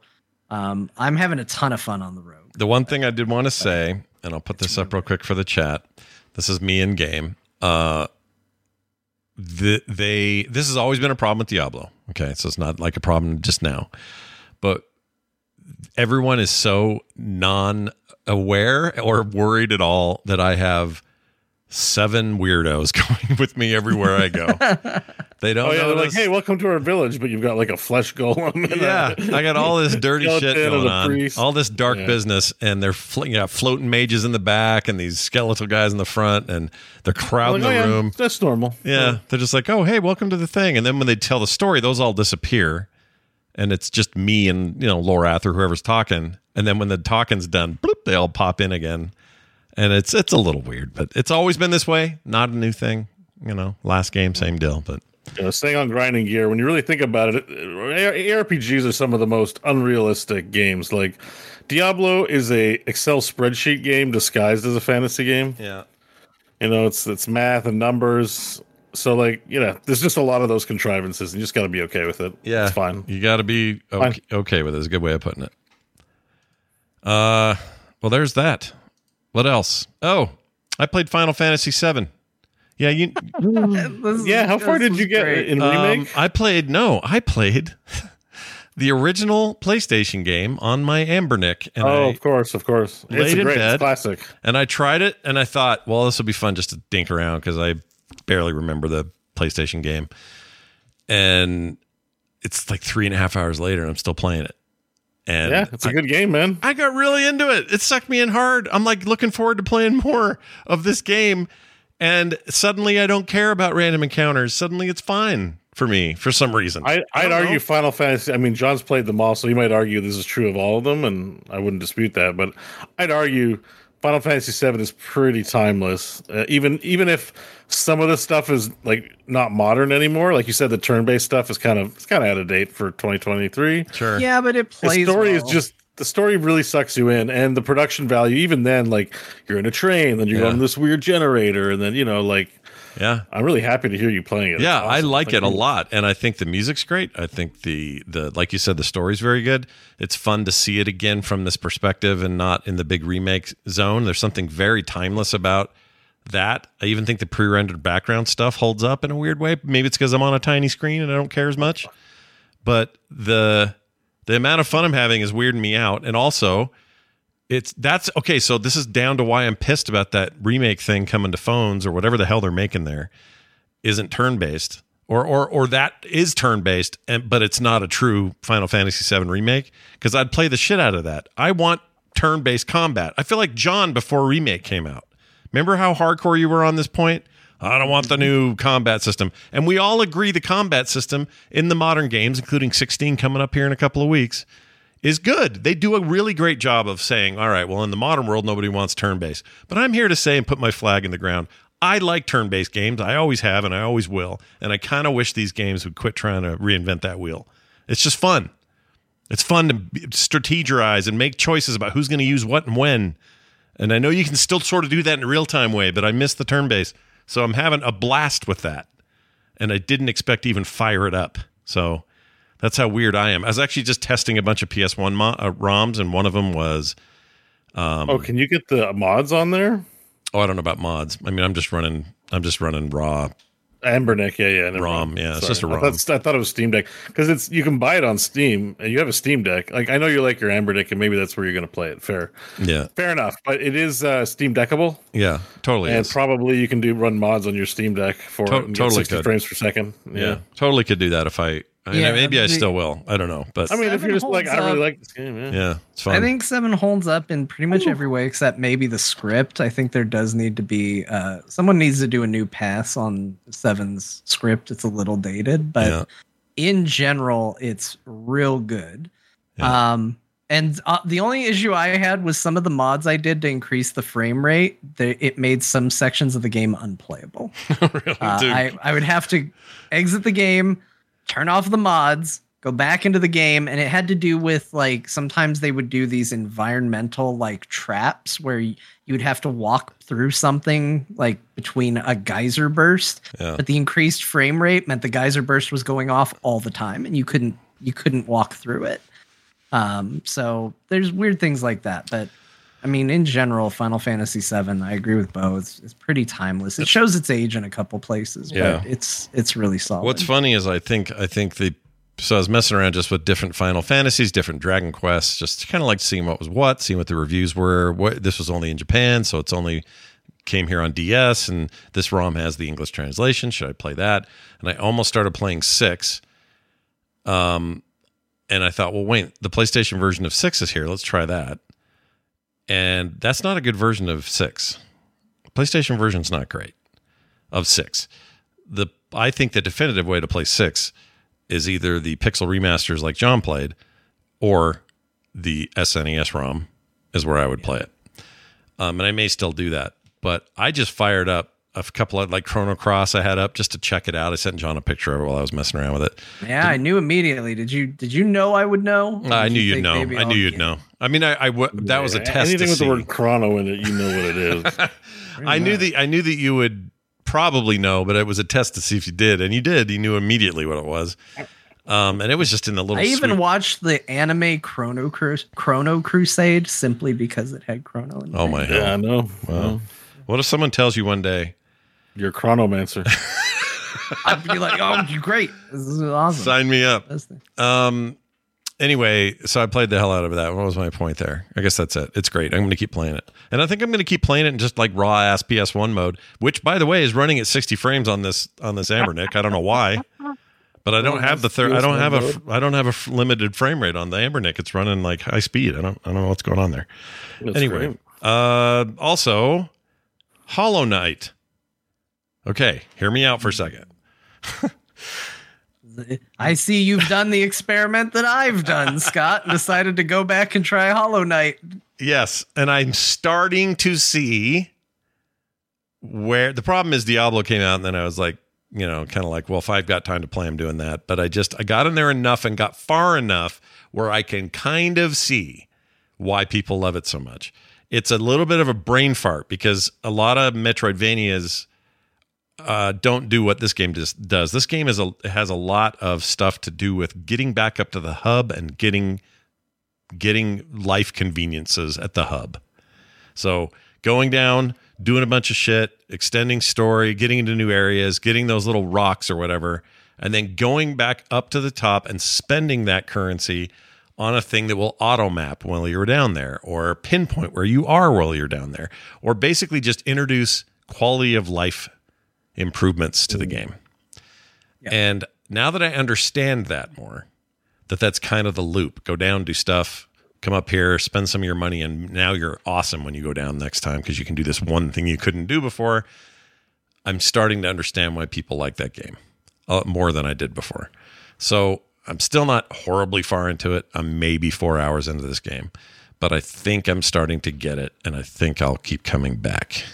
um, I'm having a ton of fun on the road. The one thing I did want to say, and I'll put this up real quick for the chat. This is me in game. Uh, the, they this has always been a problem with Diablo. Okay, so it's not like a problem just now, but everyone is so non-aware or worried at all that I have seven weirdos going with me everywhere I go. They don't Oh yeah, know they're like, hey, welcome to our village, but you've got like a flesh golem. and Yeah, a- I got all this dirty shit going on, priest. all this dark Yeah. business, and they're fl- you got floating mages in the back, and these skeletal guys in the front, and they're crowding Like, oh, the yeah, room. That's normal. Yeah, they're just like, oh, hey, welcome to the thing, and then when they tell the story, those all disappear, and it's just me and you know Lorath or whoever's talking, and then when the talking's done, bloop, they all pop in again, and it's it's a little weird, but it's always been this way, not a new thing. You know, last game, same deal, but You know, staying on grinding gear. When you really think about it, ARPGs are some of the most unrealistic games. Like Diablo is a Excel spreadsheet game disguised as a fantasy game. yeah. You know, it's it's math and numbers. So like, you know, there's just a lot of those contrivances, and you just got to be okay with it. Yeah, it's fine. You got to be okay, okay with it. it. Is a good way of putting it. Uh, well, there's that. What else? Oh, I played Final Fantasy VII. Yeah, you. Yeah, how far did you get in remake? Um, I played. No, I played the original PlayStation game on my Anbernic, and oh, I of course, of course. It's a great bed. it's classic. and I tried it, and I thought, well, this will be fun just to dink around because I barely remember the PlayStation game, and it's like three and a half hours later, and I'm still playing it. And Yeah, it's a good game, man. I got really into it. It sucked me in hard. I'm like looking forward to playing more of this game. And suddenly I don't care about random encounters. Suddenly it's fine for me for some reason. I, I'd don't argue know. Final Fantasy. I mean, John's played them all, so you might argue this is true of all of them, and I wouldn't dispute that. But I'd argue Final Fantasy VII is pretty timeless. Uh, even even if some of the stuff is like not modern anymore, like you said, the turn-based stuff is kind of it's kind of out of date for 2023. Sure. Yeah, but it plays. The plays. story is just the story really sucks you in, and the production value. Even then, like you're in a train, then you're Yeah. going to this weird generator, and then you know, like Yeah. I'm really happy to hear you playing it. Yeah, It's I awesome. like it a lot, and I think the music's great. I think the the like you said, the story's very good. It's fun to see it again from this perspective and not in the big remake zone. There's something very timeless about that. I even think the pre-rendered background stuff holds up in a weird way. Maybe it's because I'm on a tiny screen and I don't care as much. But the the amount of fun I'm having is weirding me out, and also it's that's okay. So this is down to why I'm pissed about that remake thing coming to phones or whatever the hell they're making there isn't turn based or or or that is turn based and but it's not a true Final Fantasy VII remake because I'd play the shit out of that. I want turn based combat. I feel like John before remake came out. Remember how hardcore you were on this point? I don't want the new combat system. And we all agree the combat system in the modern games, including 16 coming up here in a couple of weeks, is good. They do a really great job of saying, all right, well, in the modern world, nobody wants turn based. But I'm here to say and put my flag in the ground. I like turn based games. I always have and I always will. And I kind of wish these games would quit trying to reinvent that wheel. It's just fun. It's fun to strategize and make choices about who's going to use what and when. And I know you can still sort of do that in a real time way, but I miss the turn based. So I'm having a blast with that. And I didn't expect to even fire it up. So that's how weird I am. I was actually just testing a bunch of PS1 mo- uh, ROMs, and one of them was. Um, oh, can you get the mods on there? Oh, I don't know about mods. I mean, I'm just running. I'm just running raw. Anbernic, yeah, yeah, ROM, mind. yeah, it's just a ROM. thought, I thought it was Steam Deck because it's you can buy it on Steam and you have a Steam Deck. Like I know you like your Anbernic and maybe that's where you're going to play it. Fair, Yeah, fair enough. But it is uh, Steam Deckable, yeah, totally. and is. probably you can do run mods on your Steam Deck for To- it and get totally 60 could. frames per second. Yeah. yeah, totally could do that if I. I mean, Yeah, maybe I still will. I don't know, but I mean, if you're just like, holds I really like this game, yeah. yeah, it's fun. I think seven holds up in pretty much every way except maybe the script. I think there does need to be uh, someone needs to do a new pass on seven's script. It's a little dated, but Yeah. in general, it's real good. Yeah. Um, and uh, the only issue I had was some of the mods I did to increase the frame rate. They, it made some sections of the game unplayable. Really, Uh. I, I would have to exit the game, turn off the mods, go back into the game, and it had to do with like sometimes they would do these environmental like traps where you would have to walk through something like between a geyser burst, Yeah. but the increased frame rate meant the geyser burst was going off all the time, and you couldn't you couldn't walk through it. Um, so there's weird things like that, but. I mean, in general, Final Fantasy VII. I agree with Bo. It's, it's pretty timeless. It shows its age in a couple places, Yeah. but it's it's really solid. What's funny is I think I think the so I was messing around just with different Final Fantasies, different Dragon Quests, just kind of like seeing what was what, seeing what the reviews were. What this was only in Japan, so it's only came here on DS, and this ROM has the English translation. Should I play that? And I almost started playing six. Um, and I thought, well, wait, the PlayStation version of six is here. Let's try that. And that's not a good version of six. PlayStation version's not great of six. The I think the definitive way to play six is either the pixel remasters like John played, or the SNES ROM is where I would play it. Um, and I may still do that, but I just fired up a couple of like Chrono Cross I had up just to check it out. I sent John a picture of it while I was messing around with it. Yeah, I knew immediately. Did you did you know I would know? I knew you you'd know. I knew you'd know. I mean, I, I w- that was a test. Anything to with see. the word chrono in it, you know what it is. I knew the I knew that you would probably know, but it was a test to see if you did, and you did. You knew immediately what it was, um, and it was just in the little. I even sweet- watched the anime Chrono Cru- Chrono Crusade simply because it had Chrono in it. Oh my yeah, I hell! know. Wow. What if someone tells you one day, You're a chronomancer. I'd be like, "Oh, great! This is awesome." "Sign me up"? Um. Anyway, so I played the hell out of that. What was my point there? I guess that's it. It's great. I'm going to keep playing it, and I think I'm going to keep playing it in just like raw ass PS1 mode, which, by the way, is running at 60 frames on this on this Anbernic. I don't know why, but I don't have the third. I don't have a. I don't have a f- limited frame rate on the Anbernic. It's running like high speed. I don't. I don't know what's going on there. That's anyway, uh, also, Hollow Knight. Okay, hear me out for a second. I see you've done the experiment that I've done, Scott, and decided to go back and try Hollow Knight. Yes, and I'm starting to see where the problem is Diablo came out and then I was like, you know, kind of like, well, if I've got time to play, I'm doing that. But I just I got in there enough and got far enough where I can kind of see why people love it so much. It's a little bit of a brain fart because a lot of Metroidvanias uh, don't do what this game does. does. This game is a has a lot of stuff to do with getting back up to the hub and getting getting life conveniences at the hub. So going down, doing a bunch of shit, extending story, getting into new areas, getting those little rocks or whatever, and then going back up to the top and spending that currency on a thing that will auto map while you're down there or pinpoint where you are while you're down there or basically just introduce quality of life improvements to the game. And now that I understand that more, that that's kind of the loop. Go down, do stuff, come up here, spend some of your money, and now you're awesome when you go down next time because you can do this one thing you couldn't do before. I'm starting to understand why people like that game uh, more than I did before. So I'm still not horribly far into it. I'm maybe four hours into this game, but I think I'm starting to get it, and I think I'll keep coming back.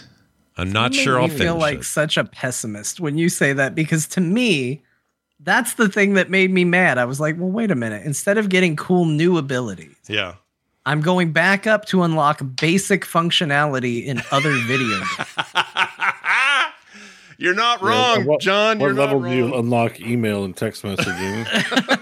I'm not You sure I'll me finish feel like it. such a pessimist when you say that because to me, that's the thing that made me mad. I was like, well, wait a minute. Instead of getting cool new abilities, Yeah. I'm going back up to unlock basic functionality in other video games. You're not Yeah, wrong, what- John. What You're level not do you unlock email and text messaging?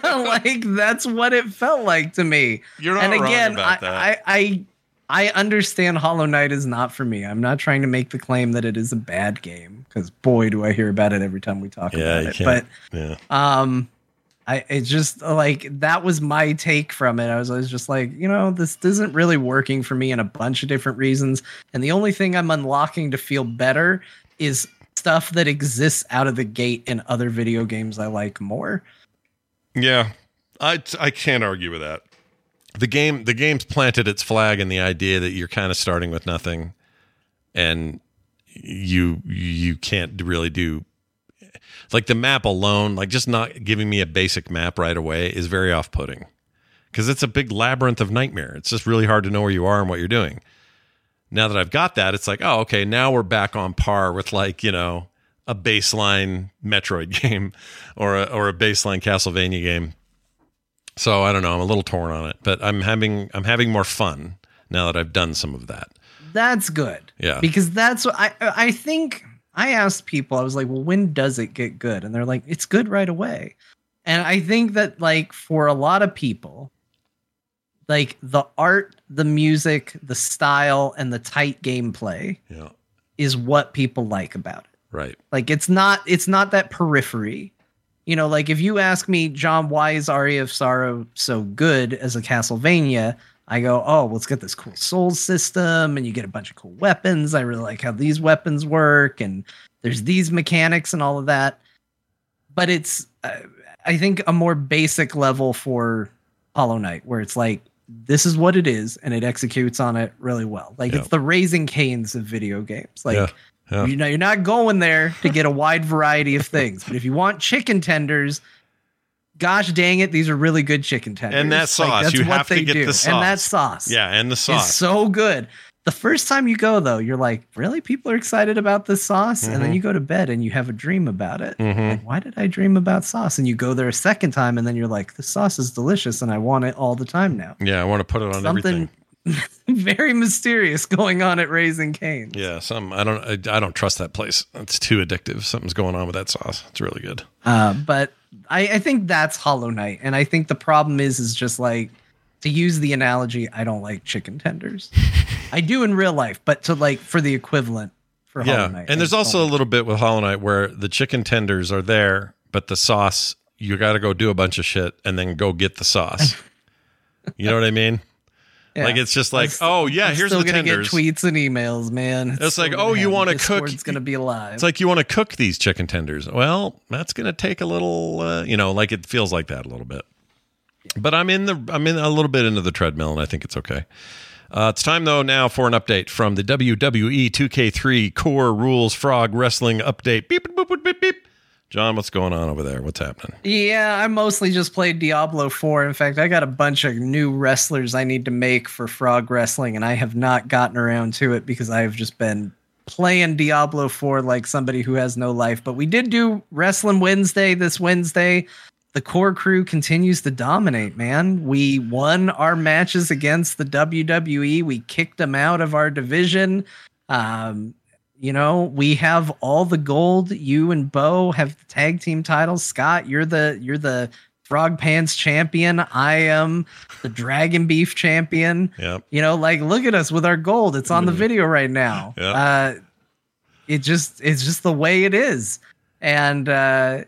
like that's what it felt like to me. You're not and wrong again, about I, that. I, I I understand Hollow Knight is not for me. I'm not trying to make the claim that it is a bad game because boy, do I hear about it every time we talk Yeah, about it. can't. But yeah. um, I it's just like that was my take from it. I was, I was just like, you know, this isn't really working for me in a bunch of different reasons, and the only thing I'm unlocking to feel better is stuff that exists out of the gate in other video games I like more. Yeah, I I can't argue with that. The game the game's planted its flag in the idea that you're kind of starting with nothing, and you you can't really do like the map alone. Like just not giving me a basic map right away is very off putting because it's a big labyrinth of nightmare. It's just really hard to know where you are and what you're doing. Now that I've got that, it's like, oh, okay, now we're back on par with like, you know, a baseline Metroid game or a, or a baseline Castlevania game. So I don't know. I'm a little torn on it, but I'm having I'm having more fun now that I've done some of that. That's good. Yeah. Because that's what I I think I asked people, I was like, well, when does it get good? And they're like, it's good right away. And I think that like for a lot of people, like the art, the music, the style, and the tight gameplay Yeah. is what people like about it. Right. Like it's not it's not that periphery. You know, like if you ask me, John, why is Aria of Sorrow so good as a Castlevania? I go, oh, well, it's got this cool soul system, and you get a bunch of cool weapons. I really like how these weapons work, and there's these mechanics and all of that. But it's, uh, I think, a more basic level for Hollow Knight, where it's like, this is what it is, and it executes on it really well. Like Yeah. it's the Raising Cane's of video games. Like Yeah. Yeah. you know, you're not going there to get a wide variety of things. But if you want chicken tenders, gosh dang it, these are really good chicken tenders. And that Like, sauce, that's you what have to they get do. the And that sauce. sauce Yeah, and the sauce. is so good. The first time you go though, you're like, really? People are excited about this sauce? And Mm-hmm. then you go to bed and you have a dream about it. Mhm. Like, why did I dream about sauce? And you go there a second time and then you're like, the sauce is delicious and I want it all the time now. Yeah, I want to put it on everything. Very mysterious going on at Raising Cane. Yeah, some I don't I, I don't trust that place. It's too addictive. Something's going on with that sauce. It's really good. Uh, but I, I think that's Hollow Knight, and I think the problem is is just like to use the analogy. I don't like chicken tenders. I do in real life, but to like for the equivalent for Hollow yeah, Knight. and there's also a little bit with Hollow Knight where the chicken tenders are there, but the sauce you got to go do a bunch of shit and then go get the sauce. you know what I mean? Yeah. Like it's just like, I'm oh yeah, I'm here's still the gonna tenders. get tweets and emails, man. It's like, oh, you wanna cook- Discord's gonna be alive. It's like you want to cook these chicken tenders. Well, that's going to take a little, uh, you know, like it feels like that a little bit. But I'm in the, I'm in a little bit into the treadmill, and I think it's okay. Uh, it's time though now for an update from the WWE 2K3 Core Rules Frog Wrestling update. Beep beep beep beep beep. John, what's going on over there? What's happening? Yeah, I mostly just played Diablo 4. In fact, I got a bunch of new wrestlers I need to make for Frog Wrestling, and I have not gotten around to it because I have just been playing Diablo 4 like somebody who has no life. But we did do Wrestling Wednesday this Wednesday. The core crew continues to dominate, man. We won our matches against the WWE. We kicked them out of our division. Um, you know, we have all the gold. You and Bo have the tag team titles. Scott, you're the you're the Frog Pants champion. I am the Dragon Beef champion. Yep. You know, like look at us with our gold. It's on the video right now. Yeah. Uh, it just it's just the way it is, and uh,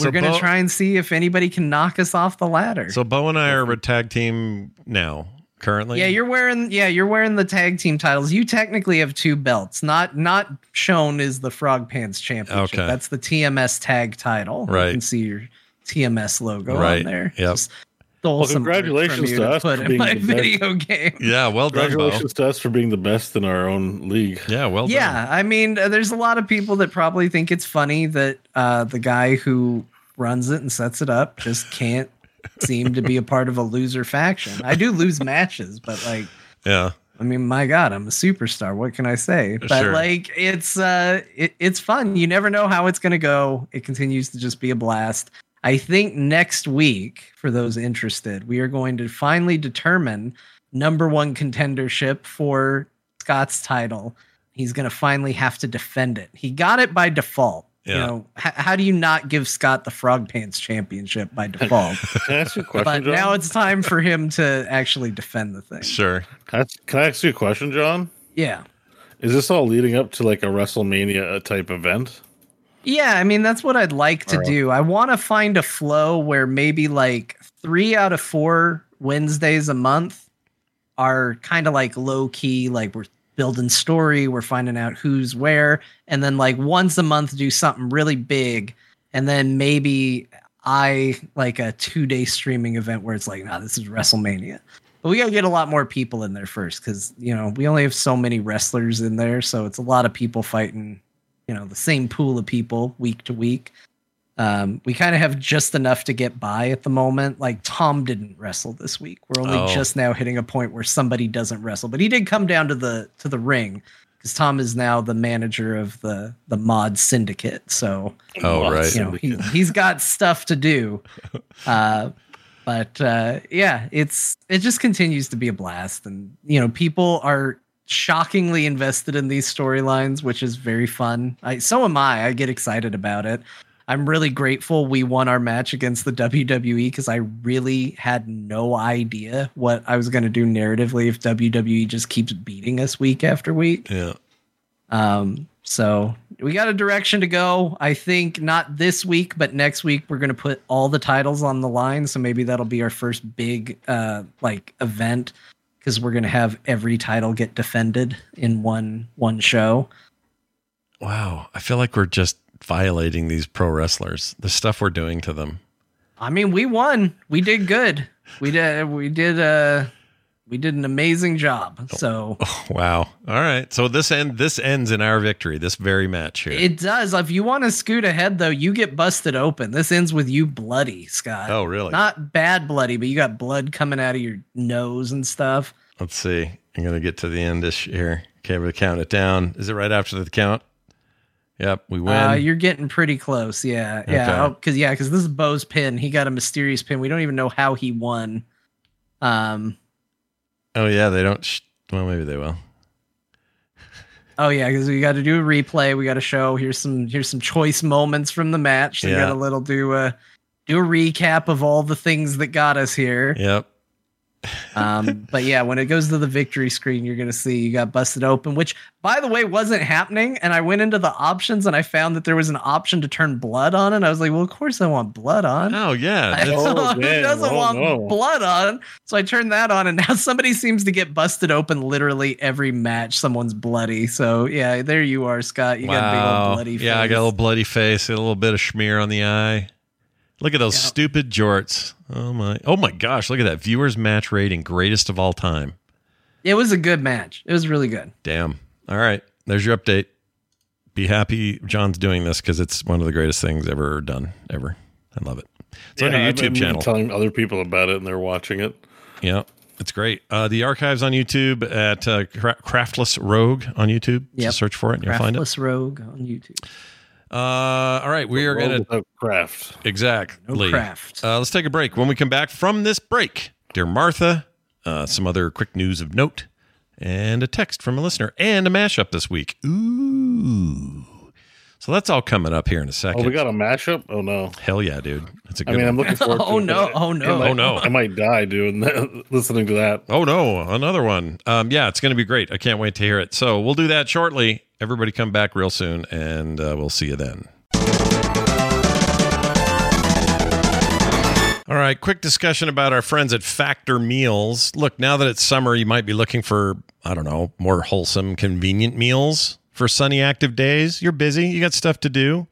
we're gonna Bo- try and see if anybody can knock us off the ladder. So Bo and I are a tag team now, currently. Yeah, you're wearing yeah, you're wearing the tag team titles. You technically have two belts. Not not shown is the Frog Pants Championship. Okay. That's the TMS tag title. Right. You can see your TMS logo Right. on there. Yep. Just stole Well, some congratulations to to us put for being my the best. video game. Yeah, well done, Bo. Congratulations to us for being the best in our own league. Yeah, well done. Yeah, I mean, uh, there's a lot of people that probably think it's funny that uh, the guy who runs it and sets it up just can't seem to be a part of a loser faction. I do lose matches, but like Yeah. I mean, my God, I'm a superstar. What can I say? But Sure. like, it's uh, it, it's fun. You never know how it's gonna go. It continues to just be a blast. I think next week, for those interested, we are going to finally determine number one contendership for Scott's title. He's gonna finally have to defend it. He got it by default. You know, h- how do you not give Scott the Frog Pants Championship by default? Can I ask you a question, but John? now it's time for him to actually defend the thing. Sure. Can I, can I ask you a question, John? Yeah. Is this all leading up to like a WrestleMania uh, type event? Yeah, I mean that's what I'd like to Alright. do. I want to find a flow where maybe like 3 out of 4 Wednesdays a month are kind of like low key like we're building story, we're finding out who's where and then like once a month do something really big and then maybe I like a 2-day streaming event where it's like, "Nah, this is WrestleMania." But we got to get a lot more people in there first cuz you know, we only have so many wrestlers in there, so it's a lot of people fighting you know the same pool of people week to week. Um, we kind of have just enough to get by at the moment. Like Tom didn't wrestle this week. We're only Oh. just now hitting a point where somebody doesn't wrestle, but he did come down to the to the ring because Tom is now the manager of the the mod syndicate. So Oh, right. you know he, he's got stuff to do. Uh, but uh, yeah, it's it just continues to be a blast, and you know people are shockingly invested in these storylines, which is very fun. I so am I. I get excited about it. I'm really grateful we won our match against the WWE because I really had no idea what I was going to do narratively if WWE just keeps beating us week after week. Yeah. Um, so we got a direction to go. I think not this week, but next week we're gonna put all the titles on the line. So maybe that'll be our first big uh like event because we're gonna have every title get defended in one one show. Wow. I feel like we're just violating these pro wrestlers. The stuff we're doing to them. I mean, we won. We did good. We did we did uh we did an amazing job. So Wow. All right. So this end this ends in our victory. This very match here. it does. If you want to scoot ahead though, you get busted open. This ends with you bloody, Scott. Oh, really? Not bad bloody, but you got blood coming out of your nose and stuff. Let's see. I'm gonna get to the end this here. Okay, we're gonna count it down. Is it right after the count? Yep, we win. Uh, you're getting pretty close. Yeah. Yeah. Okay. Because, yeah, because this is Bo's pin. He got a mysterious pin. We don't even know how he won. Um, oh yeah, they don't. Sh- well, maybe they will. Oh yeah, because we got to do a replay. We got to show here's some here's some choice moments from the match. So we Yeah. got a little do a do a recap of all the things that got us here. Yep. Um, but yeah, when it goes to the victory screen, you're gonna see you got busted open, which by the way wasn't happening. And I went into the options and I found that there was an option to turn blood on, and I was like, well, of course I want blood on. Oh yeah. I Oh, Who damn. doesn't Oh, want no. blood on? So I turned that on, and now somebody seems to get busted open literally every match. Someone's bloody. So yeah, there you are, Scott. You got a big old bloody. Face. Yeah, I got a little bloody face, a little bit of smear on the eye. Look at those Yeah. stupid jorts. Oh my. Oh my gosh, look at that viewers match rating, greatest of all time. It was a good match. It was really good. Damn. All right. There's your update. Be happy John's doing this because it's one of the greatest things ever done, ever. I love it. It's on Yeah, your I've YouTube channel. Telling other people about it and they're watching it. Yeah, it's great. Uh, the archives on YouTube at uh, Craftless Rogue on YouTube. Yep. Just search for it and you'll find it. Craftless Rogue on YouTube. Uh, all right, we are going to craft. exactly. No craft. Uh, let's take a break. When we come back from this break, dear Martha, uh, some other quick news of note, and a text from a listener, and a mashup this week. Ooh. So that's all coming up here in a second. Oh, we got a mashup? Oh no. Hell yeah, dude. That's a good I mean, one. I'm looking forward to Oh, no. Oh, no. I might- Oh, no. I might die doing that, listening to that. Oh no, another one. Um, yeah, it's going to be great. I can't wait to hear it. So we'll do that shortly. Everybody come back real soon, and uh, we'll see you then. All right, quick discussion about our friends at Factor Meals. Look, now that it's summer, you might be looking for, I don't know, more wholesome, convenient meals for sunny, active days. You're busy, you got stuff to do.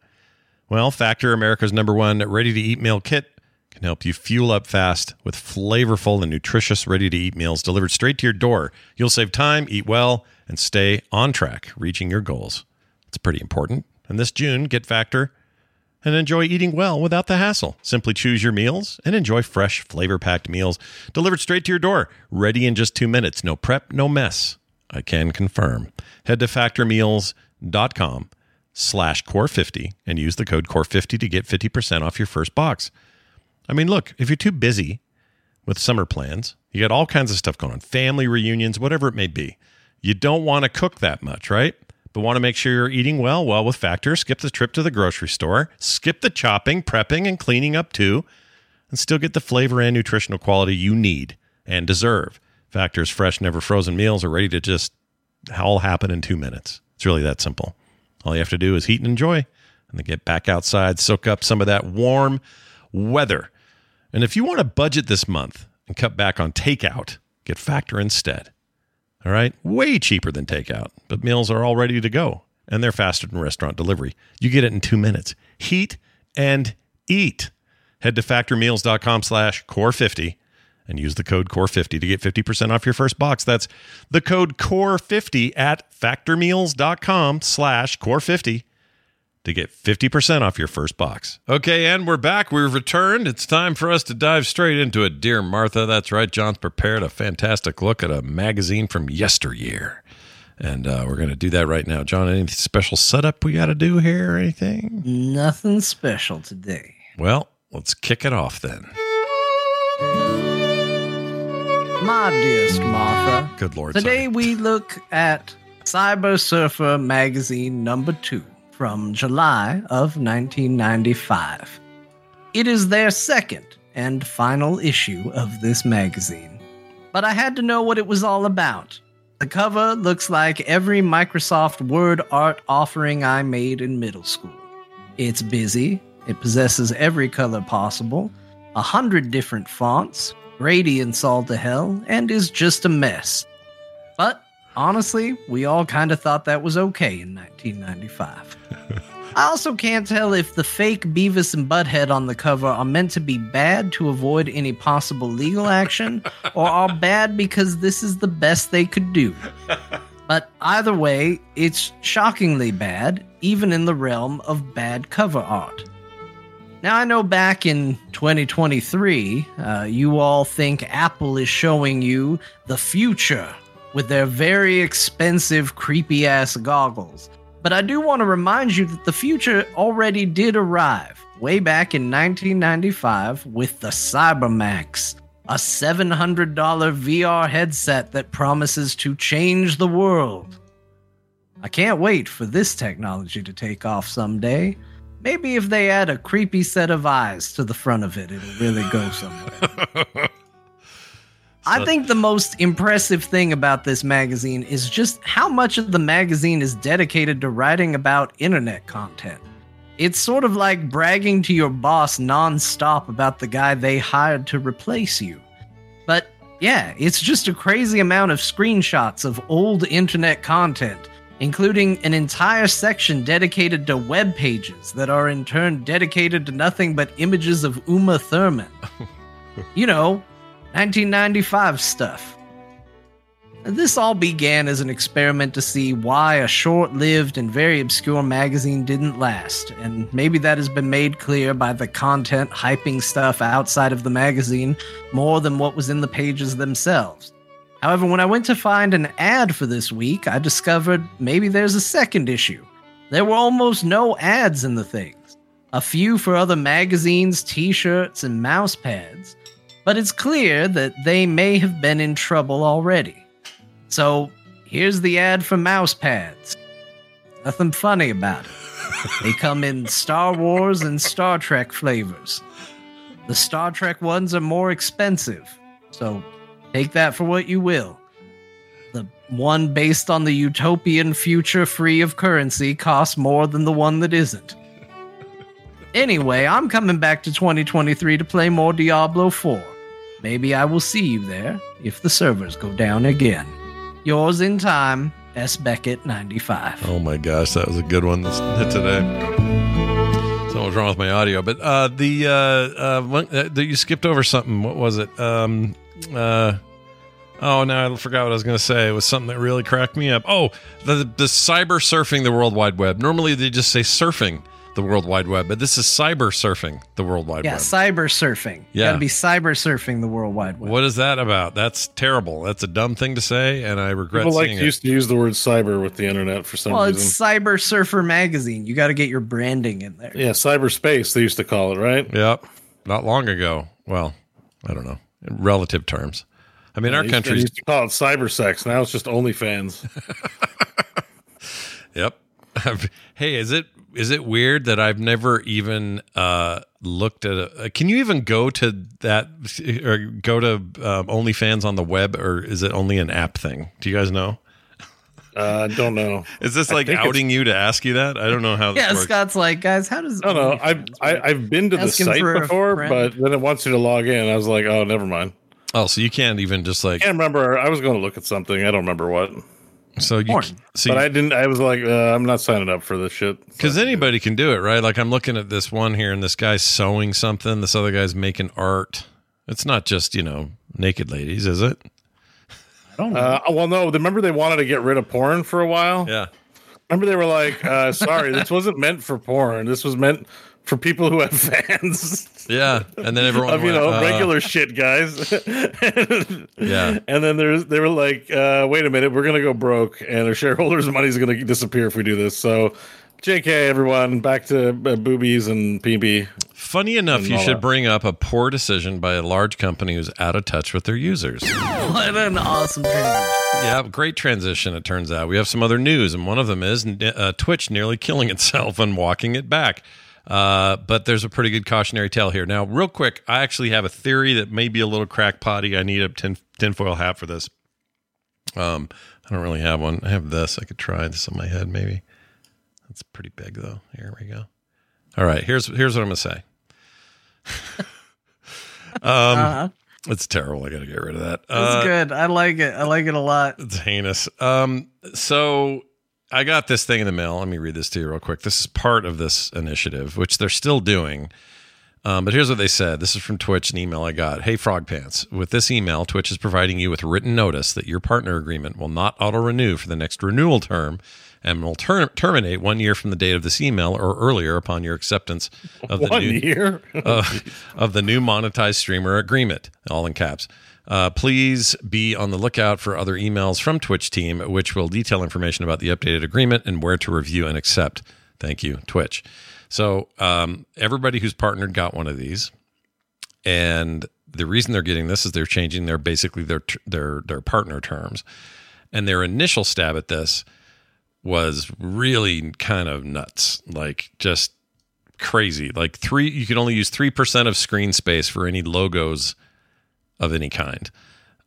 Well, Factor, America's number one ready to eat meal kit, can help you fuel up fast with flavorful and nutritious ready to eat meals delivered straight to your door. You'll save time, eat well, and stay on track, reaching your goals. It's pretty important. And this June, get Factor and enjoy eating well without the hassle. Simply choose your meals and enjoy fresh, flavor packed meals delivered straight to your door, ready in just two minutes. No prep, no mess. I can confirm. Head to factormeals.com slash core50 and use the code core50 to get 50% off your first box. I mean, look, if you're too busy with summer plans, you got all kinds of stuff going on, family reunions, whatever it may be. You don't want to cook that much, right? But want to make sure you're eating well, well with Factor. Skip the trip to the grocery store, skip the chopping, prepping, and cleaning up too, and still get the flavor and nutritional quality you need and deserve. Factor's fresh, never frozen meals are ready to just all happen in two minutes. It's really that simple. All you have to do is heat and enjoy, and then get back outside, soak up some of that warm weather. And if you want to budget this month and cut back on takeout, get Factor instead. All right, way cheaper than takeout, but meals are all ready to go, and they're faster than restaurant delivery. You get it in two minutes. Heat and eat. Head to factormeals.com slash core50 and use the code core50 to get 50% off your first box. That's the code core50 at factormeals.com slash core50 to get 50% off your first box. Okay, and we're back. We've returned. It's time for us to dive straight into it. Dear Martha, that's right. John's prepared a fantastic look at a magazine from yesteryear. And uh, we're going to do that right now. John, any special setup we got to do here or anything? Nothing special today. Well, let's kick it off then. My dearest Martha. Good Lord. Today we look at Cyber Surfer magazine number two from July of 1995. It is their second and final issue of this magazine. But I had to know what it was all about. The cover looks like every Microsoft Word art offering I made in middle school. It's busy, it possesses every color possible, a hundred different fonts, gradients all to hell, and is just a mess. But honestly, we all kind of thought that was okay in 1995. I also can't tell if the fake Beavis and Butthead on the cover are meant to be bad to avoid any possible legal action, or are bad because this is the best they could do. But either way, it's shockingly bad, even in the realm of bad cover art. Now, I know back in 2023, uh, you all think Apple is showing you the future with their very expensive, creepy ass goggles. But I do want to remind you that the future already did arrive way back in 1995 with the Cybermax, a $700 VR headset that promises to change the world. I can't wait for this technology to take off someday. Maybe if they add a creepy set of eyes to the front of it, it'll really go somewhere. I think the most impressive thing about this magazine is just how much of the magazine is dedicated to writing about internet content. It's sort of like bragging to your boss nonstop about the guy they hired to replace you. But yeah, it's just a crazy amount of screenshots of old internet content, including an entire section dedicated to web pages that are in turn dedicated to nothing but images of Uma Thurman. you know, 1995 stuff. This all began as an experiment to see why a short lived and very obscure magazine didn't last, and maybe that has been made clear by the content hyping stuff outside of the magazine more than what was in the pages themselves. However, when I went to find an ad for this week, I discovered maybe there's a second issue. There were almost no ads in the things, a few for other magazines, t shirts, and mouse pads but it's clear that they may have been in trouble already. So here's the ad for mouse pads. Nothing funny about it. they come in Star Wars and Star Trek flavors. The Star Trek ones are more expensive, so take that for what you will. The one based on the utopian future free of currency costs more than the one that isn't. Anyway, I'm coming back to 2023 to play more Diablo 4. Maybe I will see you there if the servers go down again. Yours in time, S. Beckett 95. Oh my gosh, that was a good one this, today. Something was wrong with my audio, but uh, the uh, uh, uh, you skipped over something. What was it? Um, uh, oh, no, I forgot what I was going to say. It was something that really cracked me up. Oh, the the cyber surfing the World Wide Web. Normally they just say surfing the World Wide Web, but this is cyber surfing the World Wide Yeah, Web. cyber surfing. Yeah. Got to be cyber surfing the World Wide Web. What is that about? That's terrible. That's a dumb thing to say, and I regret People like seeing used to use the word cyber with the internet for some Well, reason. it's Cyber Surfer magazine. You got to get your branding in there. Yeah, cyberspace they used to call it, right? Yep, not long ago. Well, I don't know. In relative terms, I mean, our They used to- country's used to call it cyber sex. Now it's just OnlyFans. Yep. hey, is it is it weird that I've never even uh, looked at? A, can you even go to that or go to um, OnlyFans on the web, or is it only an app thing? Do you guys know? Uh, don't know. Is this like outing you to ask you that? I don't know how. This Yeah, works. Scott's like, guys, how does? I don't know. I've I, I've been to the site before, but then it wants you to log in. I was like, oh, never mind. Oh, so you can't even just like I can't remember. I was going to look at something. I don't remember what. so you Porn. so but I didn't. I was like, uh, I'm not signing up for this shit. because anybody can do it, right? Like I'm looking at this one here, and this guy's sewing something. This other guy's making art. It's not just you know naked ladies, is it? I don't. Uh, well, no. Remember they wanted to get rid of porn for a while. Yeah. Remember they were like, uh, sorry, this wasn't meant for porn. This was meant for people who have fans Yeah, and then everyone of you went, know uh, regular shit, guys. Yeah. And then there's they were like, uh, wait a minute, we're gonna go broke, and our shareholders' money's gonna disappear if we do this. So, JK, everyone, back to uh, boobies and PB. Funny enough, you should that. bring up a poor decision by a large company who's out of touch with their users. What an awesome transition. yeah, great transition, it turns out. We have some other news, and one of them is uh, Twitch nearly killing itself and walking it back. Uh, but there's a pretty good cautionary tale here. Now, real quick, I actually have a theory that may be a little crackpotty. I need a tin, tinfoil hat for this. Um, I don't really have one. I have this. I could try this on my head, maybe. That's pretty big, though. Here we go. All right, here's here's what I'm gonna say. um, Uh-huh. it's terrible. I got to get rid of that. It's Uh, good. I like it. I like it a lot. it's heinous. Um, so I got this thing in the mail. Let me read this to you real quick. This is part of this initiative, which they're still doing. Um, but here's what they said. This is from Twitch, an email I got. Hey, Frog Pants. With this email, Twitch is providing you with written notice that your partner agreement will not auto renew for the next renewal term and will ter- terminate one year from the date of this email or earlier upon your acceptance of the One new year. uh, of the new monetized streamer agreement, all in caps. Uh, please be on the lookout for other emails from Twitch team, which will detail information about the updated agreement and where to review and accept. Thank you, Twitch. So um, everybody who's partnered got one of these, and the reason they're getting this is they're changing their basically their their their partner terms, and their initial stab at this was really kind of nuts, like just crazy. Like three, you can only use three percent of screen space for any logos of any kind.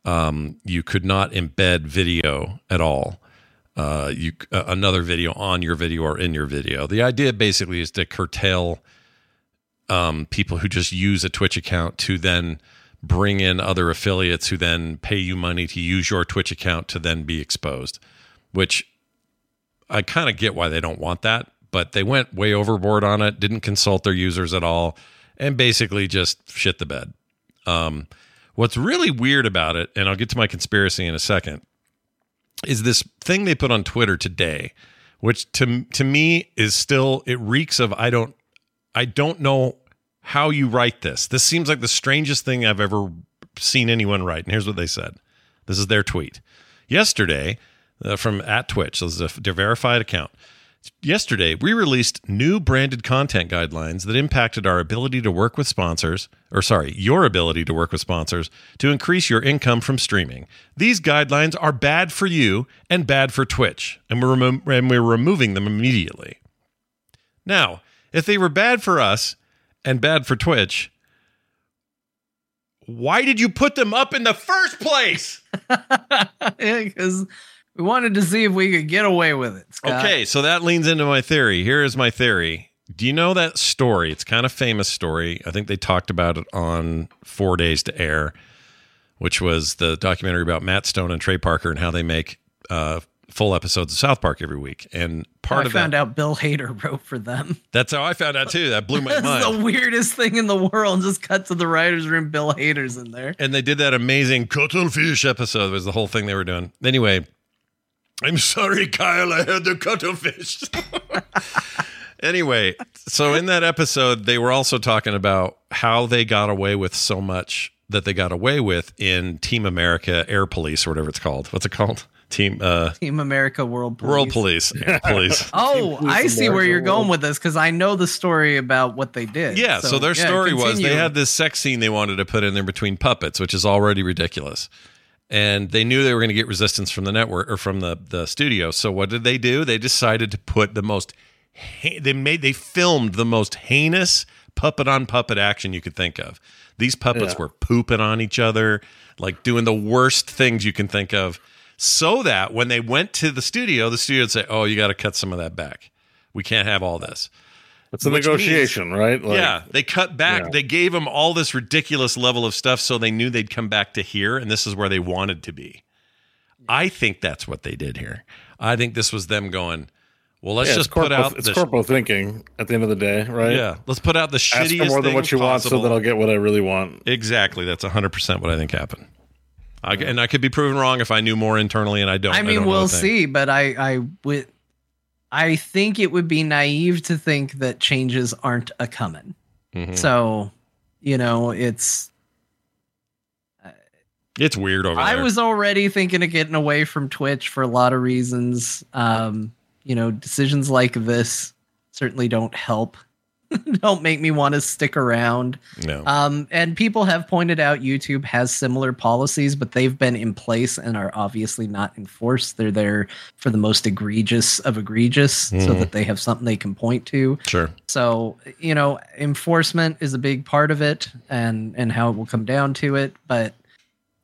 Um, you could not embed video at all. Uh, you uh, another video on your video or in your video. The idea basically is to curtail um, people who just use a Twitch account to then bring in other affiliates who then pay you money to use your Twitch account to then be exposed, which I kind of get why they don't want that, but they went way overboard on it, didn't consult their users at all, and basically just shit the bed. Um, what's really weird about it, and I'll get to my conspiracy in a second, is this thing they put on Twitter today, which to to me is still it reeks of I don't I don't know how you write this. This seems like the strangest thing I've ever seen anyone write. And here's what they said. This is their tweet. Yesterday, uh, from at Twitch, this is a verified account. Yesterday, we released new branded content guidelines that impacted our ability to work with sponsors, or sorry, your ability to work with sponsors to increase your income from streaming. These guidelines are bad for you and bad for Twitch, and we're, remo- and we're removing them immediately. Now, if they were bad for us and bad for Twitch, why did you put them up in the first place? Because we wanted to see if we could get away with it. Scott. Okay, so that leans into my theory. Here is my theory. Do you know that story? It's kind of famous story. I think they talked about it on Four Days to Air, which was the documentary about Matt Stone and Trey Parker and how they make uh, full episodes of South Park every week. And part of it. I of found that, out Bill Hader wrote for them. that's how I found out too. That blew my That's mind. the weirdest thing in the world. Just cut to the writers' room. Bill Hader's in there. and they did that amazing cuttlefish episode was the whole thing they were doing anyway i'm sorry kyle i had the cuttlefish Anyway, so in that episode, they were also talking about how they got away with so much that they got away with in Team America Air Police or whatever it's called. What's it called? Team uh Team America World Police. World Police. Air Police. Oh, Police I see where you're going with this because I know the story about what they did. Yeah, so, their yeah, story was they had this sex scene they wanted to put in there between puppets, which is already ridiculous. And they knew they were going to get resistance from the network or from the the studio. So what did they do? They decided to put the most they made they filmed the most heinous puppet on puppet action you could think of. These puppets Yeah. were pooping on each other, like doing the worst things you can think of, so that when they went to the studio, the studio would say, "Oh, you got to cut some of that back. We can't have all this." It's a Which negotiation, right? Like, yeah, they cut back. Yeah. They gave them all this ridiculous level of stuff so they knew they'd come back to here and this is where they wanted to be. I think that's what they did here. I think this was them going, well, let's yeah, just it's corpo, put out it's the corpo thinking at the end of the day, right? yeah, let's put out the Ask shittiest for more than thing what you want so that I'll get what I really want. exactly. That's 100% what I think happened. I, and I could be proven wrong if I knew more internally and I don't. I mean, don't we'll a see, but I, I would, I think it would be naive to think that changes aren't a coming. Mhm. So, you know, it's. It's weird over I there. was already thinking of getting away from Twitch for a lot of reasons. Um, you know, decisions like this certainly don't help. don't make me want to stick around. no. Um, and people have pointed out YouTube has similar policies, but they've been in place and are obviously not enforced. They're there for the most egregious of egregious so Mhm. that they have something they can point to. sure. So, you know, enforcement is a big part of it and and how it will come down to it, but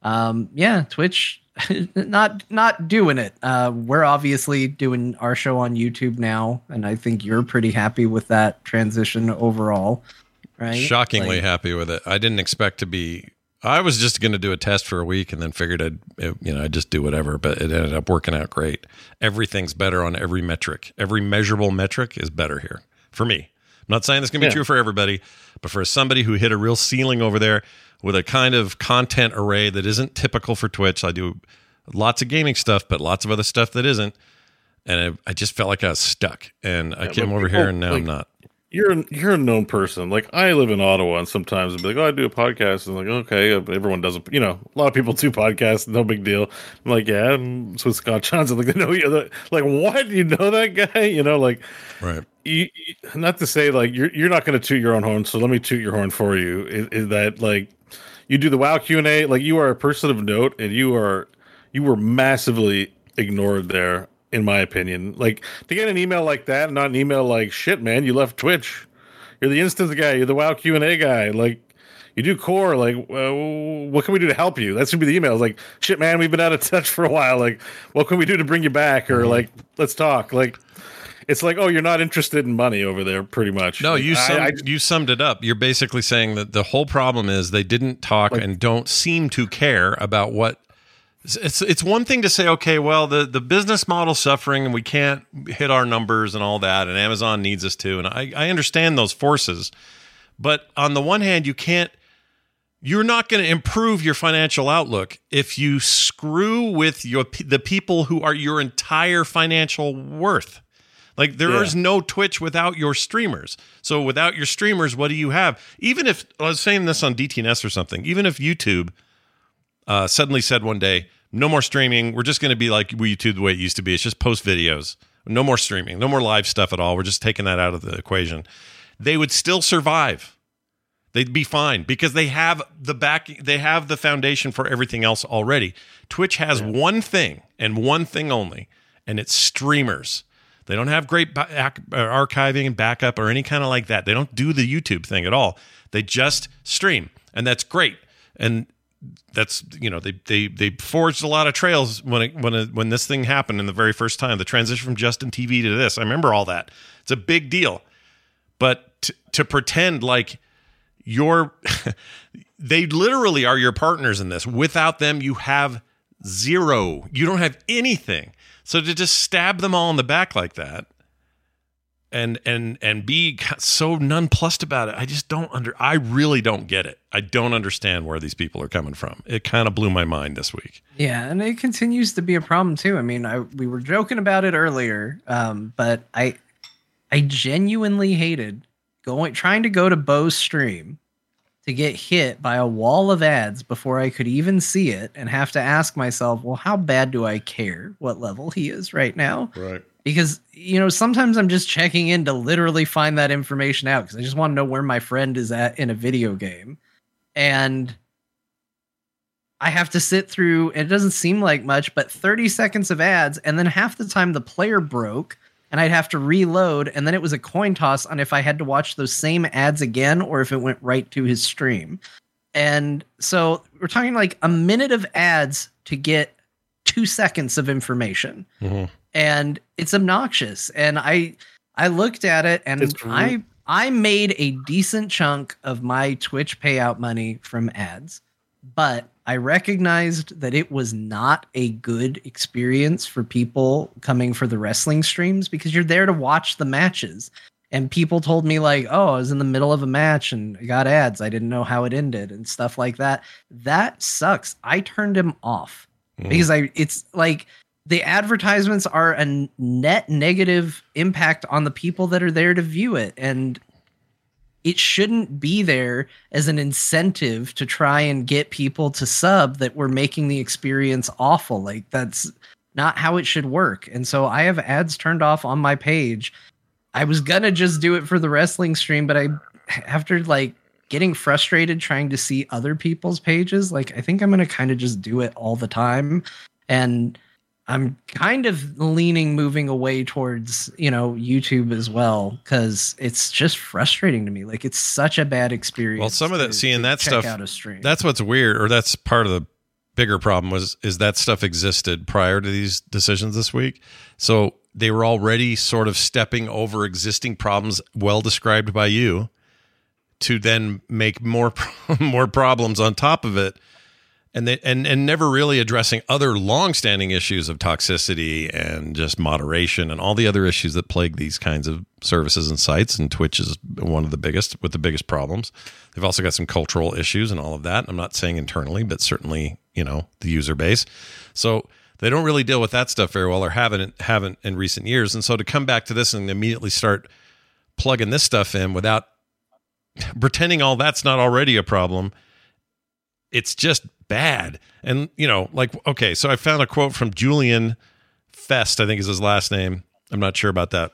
um yeah, Twitch not not doing it. Uh we're obviously doing our show on YouTube now and I think you're pretty happy with that transition overall, right? Shockingly Like- happy with it. I didn't expect to be. I was just going to do a test for a week and then figured I'd, you know, I'd just do whatever. But it ended up working out great. Everything's better on every metric. Every measurable metric is better here for me. I'm not saying this can be Yeah. true for everybody, but for somebody who hit a real ceiling over there with a kind of content array that isn't typical for Twitch, I do lots of gaming stuff, but lots of other stuff that isn't. And I, I just felt like I was stuck. And I Yeah, came over people, here and now I'm not. You're you're a known person. Like I live in Ottawa, and sometimes I'll be like, "Oh, I do a podcast," and like, okay, everyone does. A, you know, a lot of people do podcasts. No big deal. I'm like, yeah, I'm with Scott Johnson. Like, they know you. Like, what? You know that guy? You know, like, Right. you, you- not to say like you're you're not going to toot your own horn. So let me toot your horn for you. Is, is that like you do the Wow Q and A? Like you are a person of note, and you are you were massively ignored there, in my opinion. Like to get an email like that, not an email like shit, man. You left Twitch. You're the instance guy. You're the Wow Q and A guy. Like. You do core, like, uh, what can we do to help you? That should be the email. It's like, shit, man, we've been out of touch for a while. Like, what can we do to bring you back? Or like, let's talk. Like, it's like, oh, you're not interested in money over there, pretty much. No, you summed, I- you summed it up. You're basically saying that the whole problem is they didn't talk and don't seem to care about what. It's it's one thing to say, okay, well, the the business model's suffering and we can't hit our numbers and all that, and Amazon needs us to, and I I understand those forces, but on the one hand, you can't. You're not going to improve your financial outlook if you screw with your the people who are your entire financial worth. Like there is Yeah. no Twitch without your streamers. So without your streamers, what do you have? Even if I was saying this on DTNS or something, even if YouTube uh, suddenly said one day, no more streaming, we're just going to be like YouTube the way it used to be. It's just post videos, no more streaming, no more live stuff at all. We're just taking that out of the equation. They would still survive. They'd be fine because they have the back, they have the foundation for everything else already. Twitch has one thing and one thing only, and it's streamers. They don't have great uh, archiving and backup or any kind of like that. They don't do the YouTube thing at all. They just stream, and that's great. And that's you know they they they forged a lot of trails when it, when it, when this thing happened in the very first time. The transition from Justin TV to this, I remember all that. It's a big deal. But t- to pretend like you're they literally are your partners in this. Without them, you have zero. You don't have anything. So to just stab them all in the back like that and and and be so nonplussed about it, I just don't under I really don't get it. I don't understand where these people are coming from. It kind of blew my mind this week. Yeah, and it continues to be a problem too. I mean, I we were joking about it earlier, um, but I I genuinely hated going trying to go to Bo's stream to get hit by a wall of ads before I could even see it and have to ask myself, well, how bad do I care what level he is right now? Right. Because, you know, sometimes I'm just checking in to literally find that information out because I just want to know where my friend is at in a video game. And I have to sit through, it doesn't seem like much, but 30 seconds of ads. And then half the time the player broke and I'd have to reload. And then it was a coin toss on if I had to watch those same ads again or if it went right to his stream. And so we're talking like a minute of ads to get two seconds of information. Mm-hmm. And it's obnoxious. And I I looked at it and I I made a decent chunk of my Twitch payout money from ads, but I recognized that it was not a good experience for people coming for the wrestling streams because you're there to watch the matches. And people told me, like, oh, I was in the middle of a match and I got ads. I didn't know how it ended and stuff like that. That sucks. I turned him off mm. because I, it's like, the advertisements are a net negative impact on the people that are there to view it. And it shouldn't be there as an incentive to try and get people to sub that we're making the experience awful. Like that's not how it should work. And so i have ads turned off on my page. I was gonna just do it for the wrestling stream but i after like getting frustrated trying to see other people's pages like i think i'm gonna kind of just do it all the time. And I'm kind of leaning moving away towards, you know, YouTube as well cuz it's just frustrating to me. Like it's such a bad experience. Well, some of that to- seeing that stuff out a stream. that's what's weird or that's part of the bigger problem was is that stuff existed prior to these decisions this week. So they were already sort of stepping over existing problems well described by you to then make more more problems on top of it and they, and and never really addressing other long-standing issues of toxicity and just moderation and all the other issues that plague these kinds of services and sites and Twitch is one of the biggest with the biggest problems. They've also got some cultural issues and all of that. I'm not saying internally, but certainly, you know, the user base. So they don't really deal with that stuff very well or haven't haven't in recent years. And so to come back to this and immediately start plugging this stuff in without pretending all that's not already a problem it's just bad. And you know, like okay, so I found a quote from Julian Fest, I think is his last name. I'm not sure about that,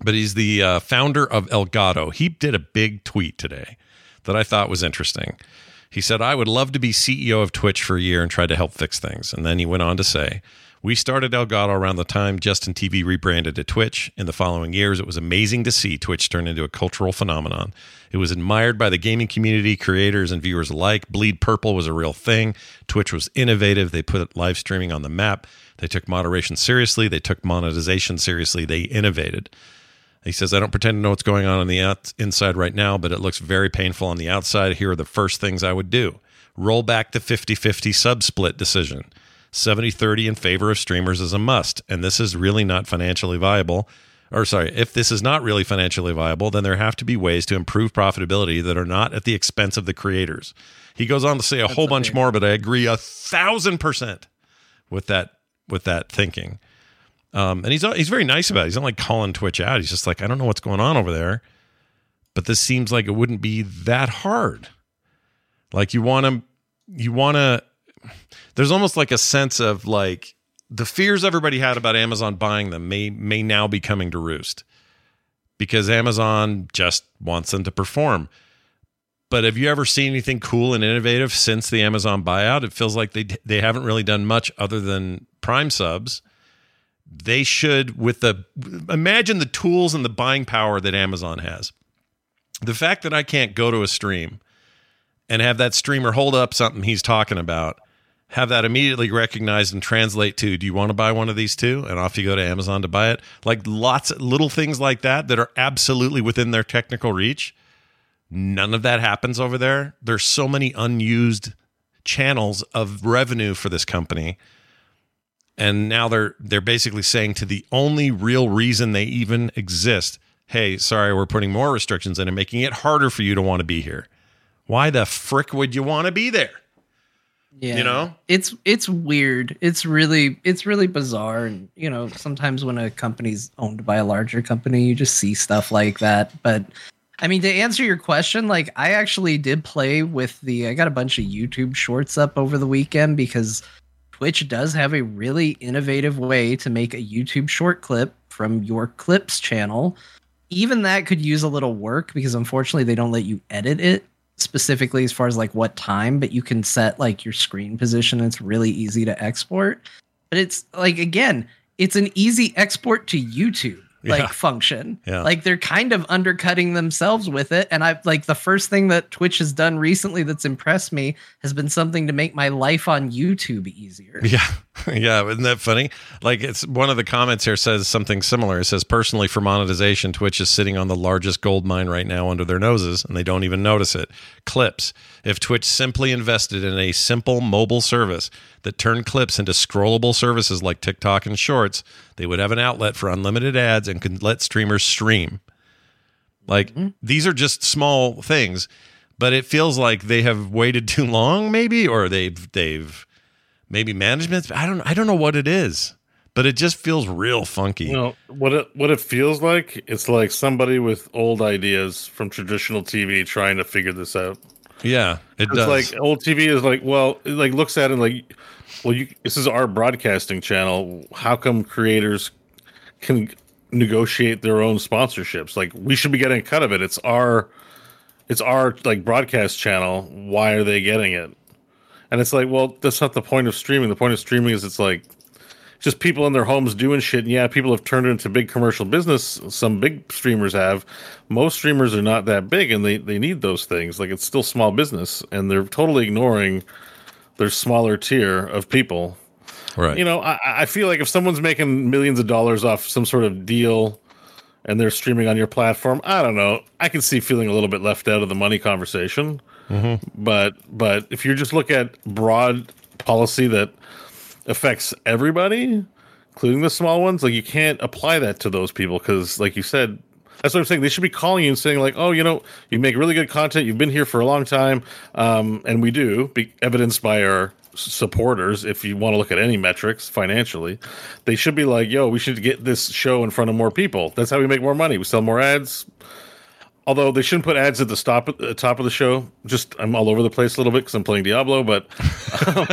but he's the uh, founder of Elgato. He did a big tweet today that I thought was interesting. He said, "I would love to be CEO of Twitch for a year and try to help fix things." And then he went on to say. We started Elgato around the time Justin TV rebranded to Twitch. In the following years, it was amazing to see Twitch turn into a cultural phenomenon. It was admired by the gaming community, creators, and viewers alike. Bleed Purple was a real thing. Twitch was innovative. They put live streaming on the map. They took moderation seriously. They took monetization seriously. They innovated. He says, I don't pretend to know what's going on on the out- inside right now, but it looks very painful on the outside. Here are the first things I would do roll back the 50 50 sub split decision. 70 30 in favor of streamers is a must. And this is really not financially viable. Or, sorry, if this is not really financially viable, then there have to be ways to improve profitability that are not at the expense of the creators. He goes on to say a whole bunch more, but I agree a thousand percent with that with that thinking. Um, and he's he's very nice about it. He's not like calling Twitch out. He's just like, I don't know what's going on over there, but this seems like it wouldn't be that hard. Like you want to, you want to. There's almost like a sense of like the fears everybody had about Amazon buying them may may now be coming to roost because Amazon just wants them to perform. But have you ever seen anything cool and innovative since the Amazon buyout? It feels like they they haven't really done much other than Prime subs. They should with the imagine the tools and the buying power that Amazon has. The fact that I can't go to a stream and have that streamer hold up something he's talking about, have that immediately recognized and translate to, do you want to buy one of these too? And off you go to Amazon to buy it. Like lots of little things like that that are absolutely within their technical reach. None of that happens over there. There's so many unused channels of revenue for this company. And now they're they're basically saying to the only real reason they even exist, hey, sorry, we're putting more restrictions in and making it harder for you to want to be here. Why the frick would you want to be there? Yeah. You know? It's it's weird. It's really it's really bizarre and you know, sometimes when a company's owned by a larger company, you just see stuff like that. But I mean, to answer your question, like I actually did play with the I got a bunch of YouTube shorts up over the weekend because Twitch does have a really innovative way to make a YouTube short clip from your clips channel. Even that could use a little work because unfortunately they don't let you edit it specifically as far as like what time, but you can set like your screen position. It's really easy to export. But it's like again, it's an easy export to YouTube like Yeah. function. Yeah. Like they're kind of undercutting themselves with it. And I like the first thing that Twitch has done recently that's impressed me has been something to make my life on YouTube easier. Yeah. Yeah. Isn't that funny? Like it's one of the comments here says something similar. It says, personally, for monetization, Twitch is sitting on the largest gold mine right now under their noses and they don't even notice it. Clips. If Twitch simply invested in a simple mobile service that turned clips into scrollable services like TikTok and Shorts, they would have an outlet for unlimited ads and could let streamers stream. Like mm-hmm. these are just small things, but it feels like they have waited too long, maybe, or they've they've maybe management. I don't I don't know what it is, but it just feels real funky. You know what it what it feels like? It's like somebody with old ideas from traditional TV trying to figure this out. Yeah, it it's does. like old TV is like, well, it like looks at it like, well, you this is our broadcasting channel. How come creators can negotiate their own sponsorships? Like we should be getting a cut of it. It's our it's our like broadcast channel. Why are they getting it? And it's like, well, that's not the point of streaming. The point of streaming is it's like just people in their homes doing shit. And yeah, people have turned it into big commercial business. Some big streamers have. Most streamers are not that big and they, they need those things. Like it's still small business and they're totally ignoring their smaller tier of people. Right. You know, I, I feel like if someone's making millions of dollars off some sort of deal and they're streaming on your platform, I don't know. I can see feeling a little bit left out of the money conversation. But but if you just look at broad policy that affects everybody, including the small ones, like you can't apply that to those people because, like you said, that's what I'm saying. They should be calling you and saying like, "Oh, you know, you make really good content. You've been here for a long time, um, and we do, be evidenced by our supporters. If you want to look at any metrics financially, they should be like, "Yo, we should get this show in front of more people. That's how we make more money. We sell more ads, Although they shouldn't put ads at the stop at the top of the show. Just I'm all over the place a little bit because I'm playing Diablo, but um,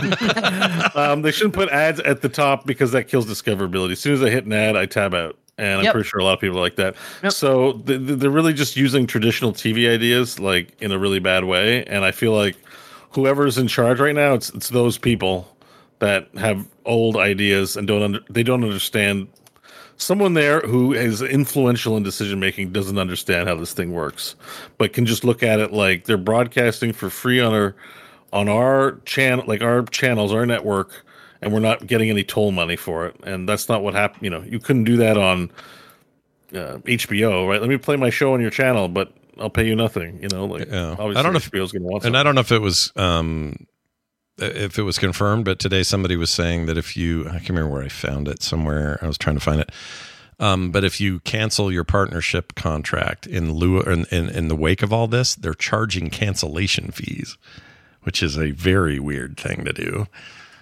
um, they shouldn't put ads at the top because that kills discoverability. As soon as I hit an ad, I tab out, and I'm Yep. pretty sure a lot of people like that. So th- th- they're really just using traditional TV ideas like in a really bad way, and I feel like whoever's in charge right now, it's it's those people that have old ideas and don't under, they don't understand someone there who is influential in decision making doesn't understand how this thing works, but can just look at it like they're broadcasting for free on our on our channel, like our channels, our network, and we're not getting any toll money for it. And that's not what happened. You know, you couldn't do that on uh, HBO, right? Let me play my show on your channel, but I'll pay you nothing. You know, like Yeah. obviously I don't know if- HBO's going to want and something. I don't know if it was um if it was confirmed, but today somebody was saying that if you I can't remember where I found it somewhere. I was trying to find it. Um, but if you cancel your partnership contract in lieu in, in in the wake of all this, they're charging cancellation fees, which is a very weird thing to do.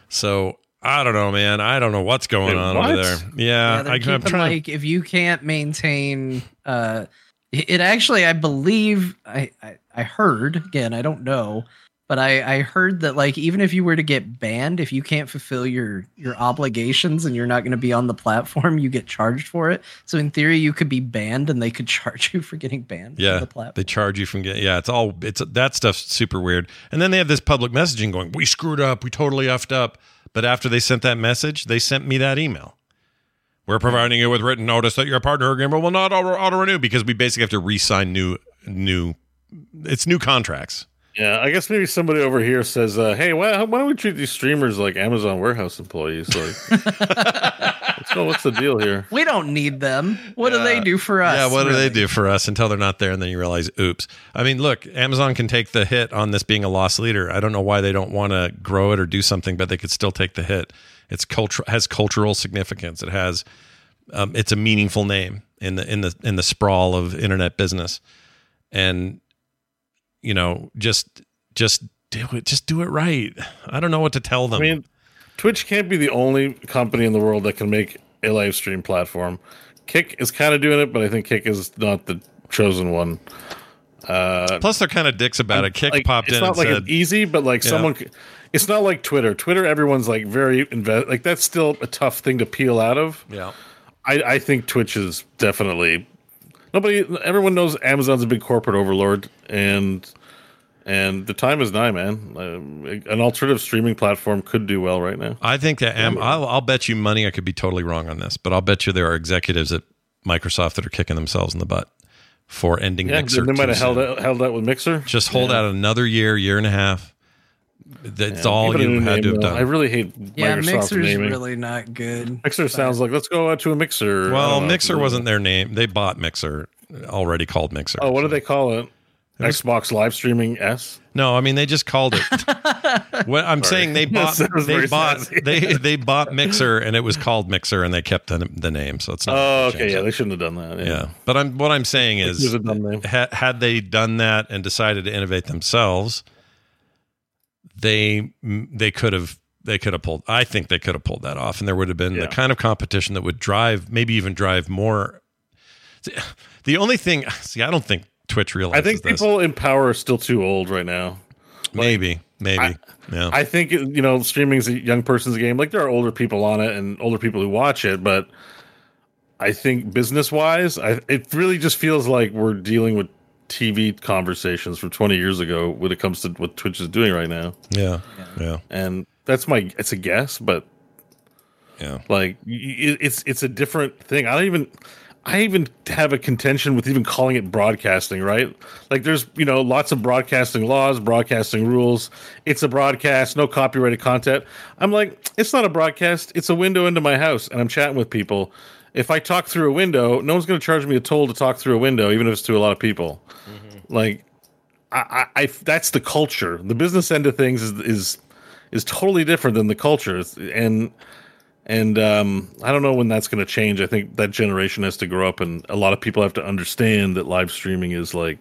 So I don't know, man. I don't know what's going Wait, on what? over there. Yeah, Yeah, I, I'm trying. like if you can't maintain uh it it actually I believe I, I I heard again I don't know but I I heard that like even if you were to get banned if you can't fulfill your your obligations and you're not going to be on the platform you get charged for it so in theory you could be banned and they could charge you for getting banned from Yeah, the platform they charge you from getting. Yeah, it's all it's that stuff's super weird. And then they have this public messaging going, "We screwed up. We totally effed up." But after they sent that message, they sent me that email. We're providing you with written notice that your partner agreement will not auto renew because we basically have to re-sign new new. It's new contracts. Yeah, I guess maybe somebody over here says, uh, "Hey, why, why don't we treat these streamers like Amazon warehouse employees? Like, what's, what's the deal here?" we don't need them what do they do for us Yeah, what do they do for us until they're not there, and then you realize, oops. I mean, look, Amazon can take the hit on this being a loss leader. I don't know why they don't want to grow it or do something, but they could still take the hit. It's culture has cultural significance. It has, um, it's a meaningful name in the in the in the sprawl of internet business, and you know, just just do it. Just do it right. I don't know what to tell them. I mean, Twitch can't be the only company in the world that can make a live stream platform. Kick is kind of doing it, but I think Kick is not the chosen one. Uh, Plus, they're kind of dicks about it. Kick like, popped it's in not and like said, it's easy, but like someone. c- It's not like Twitter. Twitter, everyone's like very invest. Like that's still a tough thing to peel out of. "Yeah, I, I think Twitch is definitely nobody. Everyone knows Amazon's a big corporate overlord, and and the time is nigh, man. Uh, an alternative streaming platform could do well right now. I think that Am- I'll, I'll bet you money. I could be totally wrong on this, but I'll bet you there are executives at Microsoft that are kicking themselves in the butt for ending Yeah, Mixer. they might have held out, held out with Mixer. Just hold Yeah. out another year, year and a half. That's Yeah, all give it a you had to name, have though. done. I really hate Yeah, Microsoft Mixer's naming. really not good. Mixer sounds like let's go out to a Mixer. Well. Mixer wasn't their name. They bought Mixer, already called Mixer. Oh, what do they call it? Xbox live streaming S. No, I mean they just called it. well, I'm Sorry. saying they bought they bought sassy. they they bought Mixer and it was called Mixer and they kept the, the name. So it's not. Oh, okay, yeah, it. they shouldn't have done that. Yeah, yeah. But I'm what I'm saying is was a dumb name. ha- had they done that and decided to innovate themselves, they they could have they could have pulled. I think they could have pulled that off, and there would have been Yeah. the kind of competition that would drive, maybe even drive more. The only thing, see, I don't think Twitch realizes I think this. people in power are still too old right now. maybe, maybe, yeah. I think you know streaming is a young person's game. Like there are older people on it and older people who watch it, but I think business wise, I, it really just feels like we're dealing with TV conversations from 20 years ago when it comes to what Twitch is doing right now. yeah, yeah, And that's my it's a guess, but yeah. like y- y- it's it's a different thing. I don't even I even have a contention with even calling it broadcasting, right? Like there's, you know, lots of broadcasting laws, broadcasting rules. It's a broadcast, no copyrighted content. I'm like, it's not a broadcast, it's a window into my house and I'm chatting with people. If I talk through a window, no one's going to charge me a toll to talk through a window even if it's to a lot of people. Like I, I, I that's the culture. The business end of things is is is totally different than the culture, and and um, I don't know when that's going to change. I think that generation has to grow up, and a lot of people have to understand that live streaming is like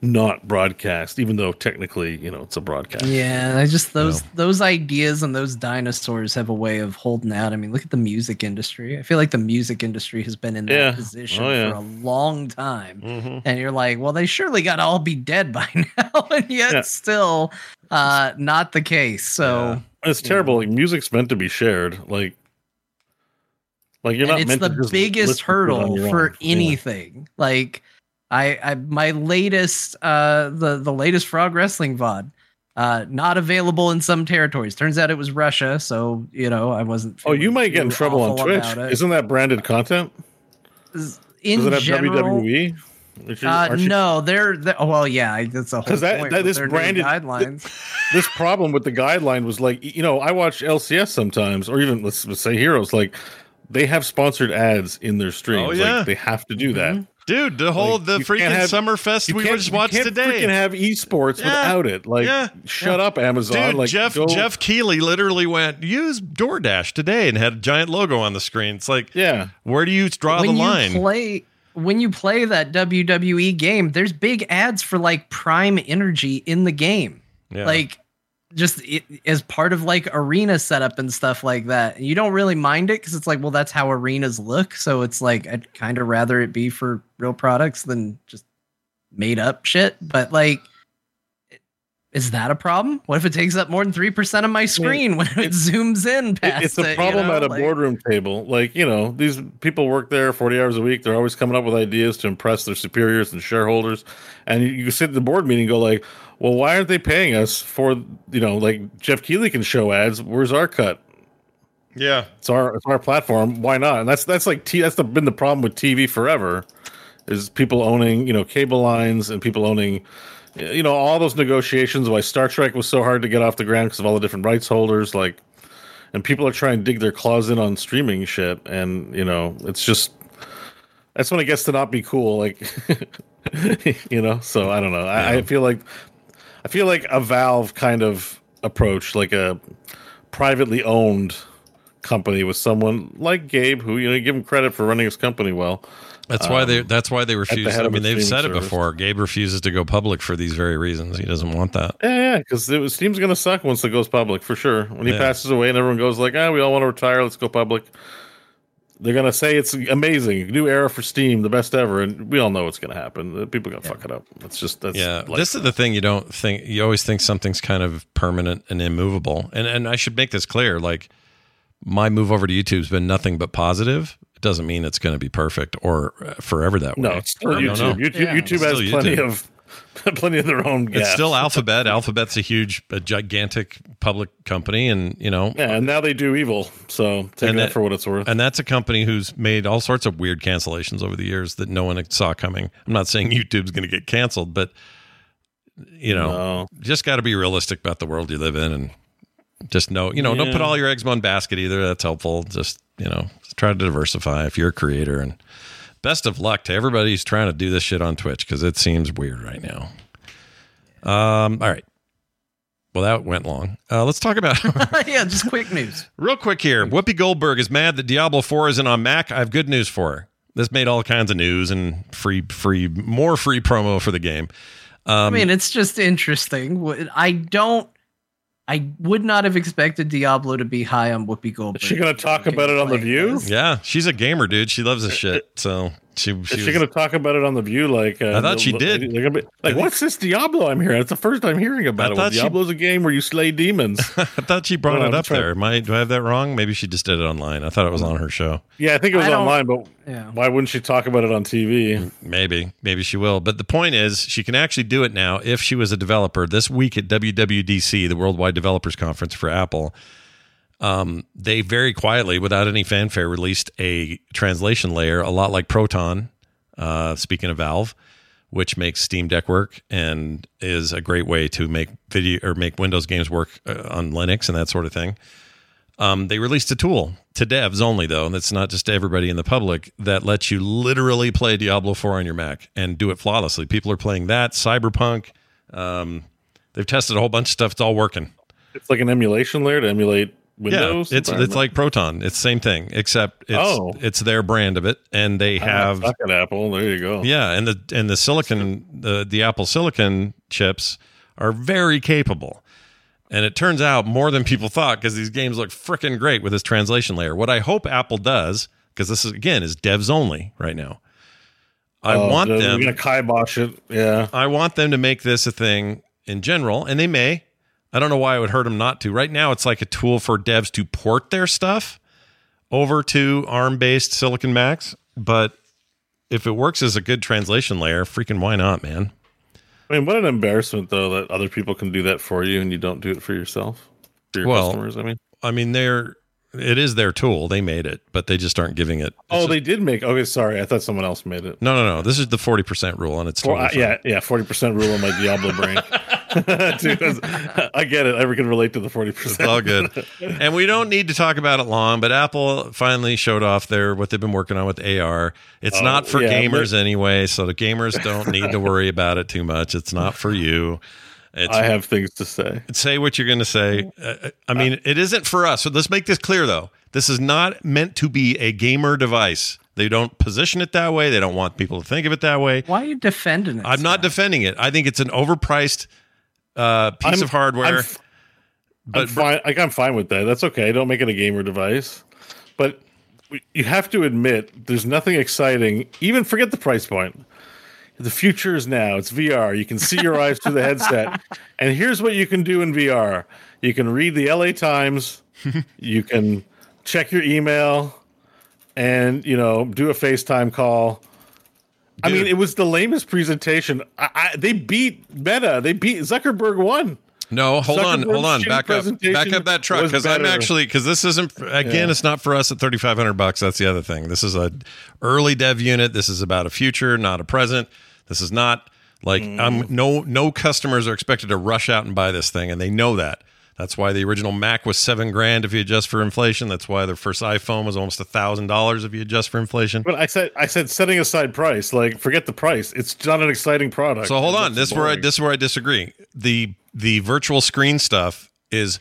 not broadcast, even though technically, you know, it's a broadcast. Yeah, I just those those ideas and those dinosaurs have a way of holding out. I mean, look at the music industry. I feel like the music industry has been in that Yeah. position Oh, yeah. for a long time. Mhm. And you're like, well, they surely got to all be dead by now, and yet Yeah. still uh not the case. So It's terrible. Like music's meant to be shared. Like, like you're not it's meant the to biggest listen it hurdle for own. Yeah. anything. Like I, I my latest uh the the latest frog wrestling VOD uh not available in some territories. Turns out it was Russia, so you know, I wasn't Oh, you might get in trouble on Twitch. about it. Isn't that branded content? in Does it have general, WWE? Which is- Uh, you- no, they're, they're oh, well, yeah, that's a whole because that, point that this their new branded guidelines. this problem with the guideline was like you know I watch LCS sometimes or even let's, let's say Heroes like they have sponsored ads in their streams. Oh, yeah. like, they have to do that. Dude, the whole Like, the freaking have- Summerfest You we can't- just you watched can't today. freaking have esports Yeah. without it. Like, Yeah. shut up, Amazon. Dude, like, Jeff go- Geoff Keighley literally went use DoorDash today and had a giant logo on the screen. It's like, yeah, where do you draw when the you line? play when you play that WWE game, there's big ads for like Prime Energy in the game. Yeah. Like just it, as part of like arena setup and stuff like that. You don't really mind it because it's like, well, that's how arenas look. So it's like I'd kind of rather it be for real products than just made up shit. But like, is that a problem? What if it takes up more than three percent of my screen when it zooms in past it's it, a you problem know? at a Like- boardroom table. Like, you know, these people work there 40 hours a week. They're always coming up with ideas to impress their superiors and shareholders. And you, you sit at the board meeting and go like, well, why aren't they paying us for, you know, like Geoff Keighley can show ads. Where's our cut? yeah. It's our, it's our platform. Why not? And that's, that's like, T, that's the, been the problem with TV forever is people owning, you know, cable lines and people owning, you know, all those negotiations. Why Star Trek was so hard to get off the ground because of all the different rights holders. Like, and people are trying to dig their claws in on streaming shit, and you know, it's just that's when it gets to not be cool. Like, you know, so I don't know. I, I feel like I feel like a Valve kind of approach, like a privately owned company with someone like Gabe, who you know, you give him credit for running his company well. That's why they. That's why they refuse. head I mean, they've said it before. Gabe refuses to go public for these very reasons. He doesn't want that. Yeah, yeah, because Steam's gonna suck once it goes public for sure. When he Yeah. passes away and everyone goes like, "Ah, we all want to retire. Let's go public." They're gonna say it's amazing, new era for Steam, the best ever, and we all know what's gonna happen. The People gonna fuck it up. It's just that's Yeah, life. this is the thing you don't think. You always think something's kind of permanent and immovable. And and I should make this clear. Like my move over to YouTube's been nothing but positive. It doesn't mean it's going to be perfect or uh, forever that way. no, it's still I don't know. YouTube. YouTube, Yeah. YouTube It's has plenty YouTube. of plenty of their own. It's still Alphabet. Alphabet's a huge, a gigantic public company, and you know, yeah, and now they do evil. So take that for what it's worth. And that's a company who's made all sorts of weird cancellations over the years that no one saw coming. I'm not saying YouTube's going to get canceled, but you know, No. just got to be realistic about the world you live in and just know, you know, don't put all your eggs in one basket either. That's helpful. Just, you know, try to diversify if you're a creator and best of luck to everybody who's trying to do this shit on Twitch because it seems weird right now. Um, all right. Well, that went long. Uh, let's talk about yeah, just quick news. Real quick here. Whoopi Goldberg is mad that Diablo 4 isn't on Mac. I have good news for her. This made all kinds of news and free, free, more free promo for the game. I mean, it's just interesting. I don't. I would not have expected Diablo to be high on Whoopi Goldberg. Is she gonna talk about it on the Playing View? this. Yeah, she's a gamer, dude. She loves this shit. So she, she, Is she was- going to talk about it on the View? Like uh, I thought she did. gonna be, like, what's this Diablo I'm hearing? It's the first time hearing about I it. thought Well, she- Diablo's a game where you slay demons. I thought she brought Hold it up trying- there. Am I, do I have that wrong? Maybe she just did it online. I thought it was on her show. yeah, I think it was I online, but Yeah. why wouldn't she talk about it on TV? Maybe, maybe she will. But the point is, she can actually do it now if she was a developer. This week at WWDC, the Worldwide Developers Conference for Apple, um, they very quietly, without any fanfare, released a translation layer, a lot like Proton. Uh, speaking of Valve, which makes Steam Deck work and is a great way to make video or make Windows games work uh, on Linux and that sort of thing. Um, they released a tool to devs only, though, and it's not just to everybody in the public that lets you literally play Diablo 4 on your Mac and do it flawlessly. People are playing that, Cyberpunk. Um, they've tested a whole bunch of stuff. It's all working. It's like an emulation layer to emulate Windows. yeah, it's it's like Proton. It's the same thing, except it's Oh. it's their brand of it, and they Ah, have fuck it, Apple. There you go. yeah, and the and the silicon the the Apple Silicon chips are very capable. And it turns out more than people thought because these games look freaking great with this translation layer. What I hope Apple does, because this is again is devs only right now. I Oh, want them gonna kibosh it. Yeah, I want them to make this a thing in general, and they may. I don't know why it would hurt them not to. Right now, it's like a tool for devs to port their stuff over to ARM based Silicon Macs. But if it works as a good translation layer, freaking why not, man? I mean, what an embarrassment though that other people can do that for you and you don't do it for yourself, for your Well, customers. I mean, I mean, they're it is their tool. They made it, but they just aren't giving it. oh, it's they did make. Okay, sorry, I thought someone else made it. No, no, no. This is the forty percent rule, and it's Well, totally I- yeah, yeah, forty percent rule in my Diablo brain. Dude, I get it. I can relate to the forty It's percent. all good. and we don't need to talk about it long, but Apple finally showed off their what they've been working on with AR. It's Oh, not for yeah, gamers but- anyway, so the gamers don't need to worry about it too much. It's not for you. It's, I have things to say. say what you're going to say. Uh, I mean, it isn't for us. So let's make this clear, though. This is not meant to be a gamer device. They don't position it that way. They don't want people to think of it that way. Why are you defending it? I'm not defending it. I think it's an overpriced uh, piece I'm- of hardware. I'm f- I'm but fine. Like I'm fine with that. That's okay. Don't make it a gamer device. But you have to admit, there's nothing exciting. Even forget the price point. The future is now. It's VR. You can see your eyes through the headset. And here's what you can do in VR. You can read the LA Times. you can check your email, and you know do a FaceTime call. I mean, it was the lamest presentation. I, I, they beat Meta. They beat Zuckerberg. Won. No, hold on, hold on. Back up, back up that truck because I'm actually because this isn't again. Yeah. It's not for us at 3,500 bucks. That's the other thing. This is a early dev unit. This is about a future, not a present. This is not like Mm. I'm no no customers are expected to rush out and buy this thing, and they know that. That's why the original Mac was seven grand if you adjust for inflation. That's why their first iPhone was almost a thousand dollars if you adjust for inflation. But I said, I said, setting aside price, like forget the price. It's not an exciting product. So hold on. This is where I this is where I disagree. The the virtual screen stuff is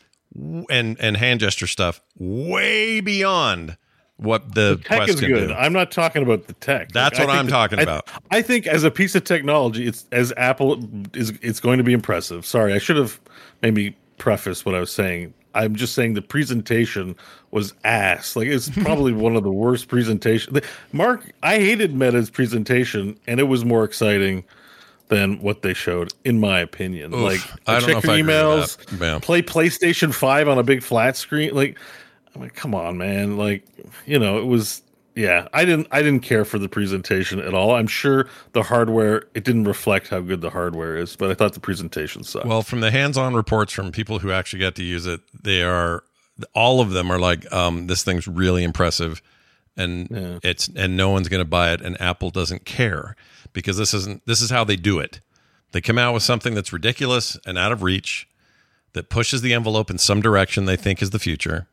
and and hand gesture stuff way beyond what the, The tech is can good. do. I'm not talking about the tech. That's I what I'm talking I- about. I think as a piece of technology, it's as Apple is it's going to be impressive. Sorry, I should have maybe prefaced what I was saying. I'm just saying the presentation was ass. Like it's probably one of the worst presentations. Mark, I hated Meta's presentation, and it was more exciting than what they showed, in my opinion. Oof, like I don't know check if I your emails. Play PlayStation Five on a big flat screen. Like, I'm like, come on, man. Like, you know, it was. Yeah, I didn't. I didn't care for the presentation at all. I'm sure the hardware. It didn't reflect how good the hardware is, but I thought the presentation sucked. Well, from the hands-on reports from people who actually got to use it, they are all of them are like, um, "This thing's really impressive," and it's and no one's going to buy it, and Apple doesn't care because this isn't. This is how they do it. They come out with something that's ridiculous and out of reach, that pushes the envelope in some direction they think is the future,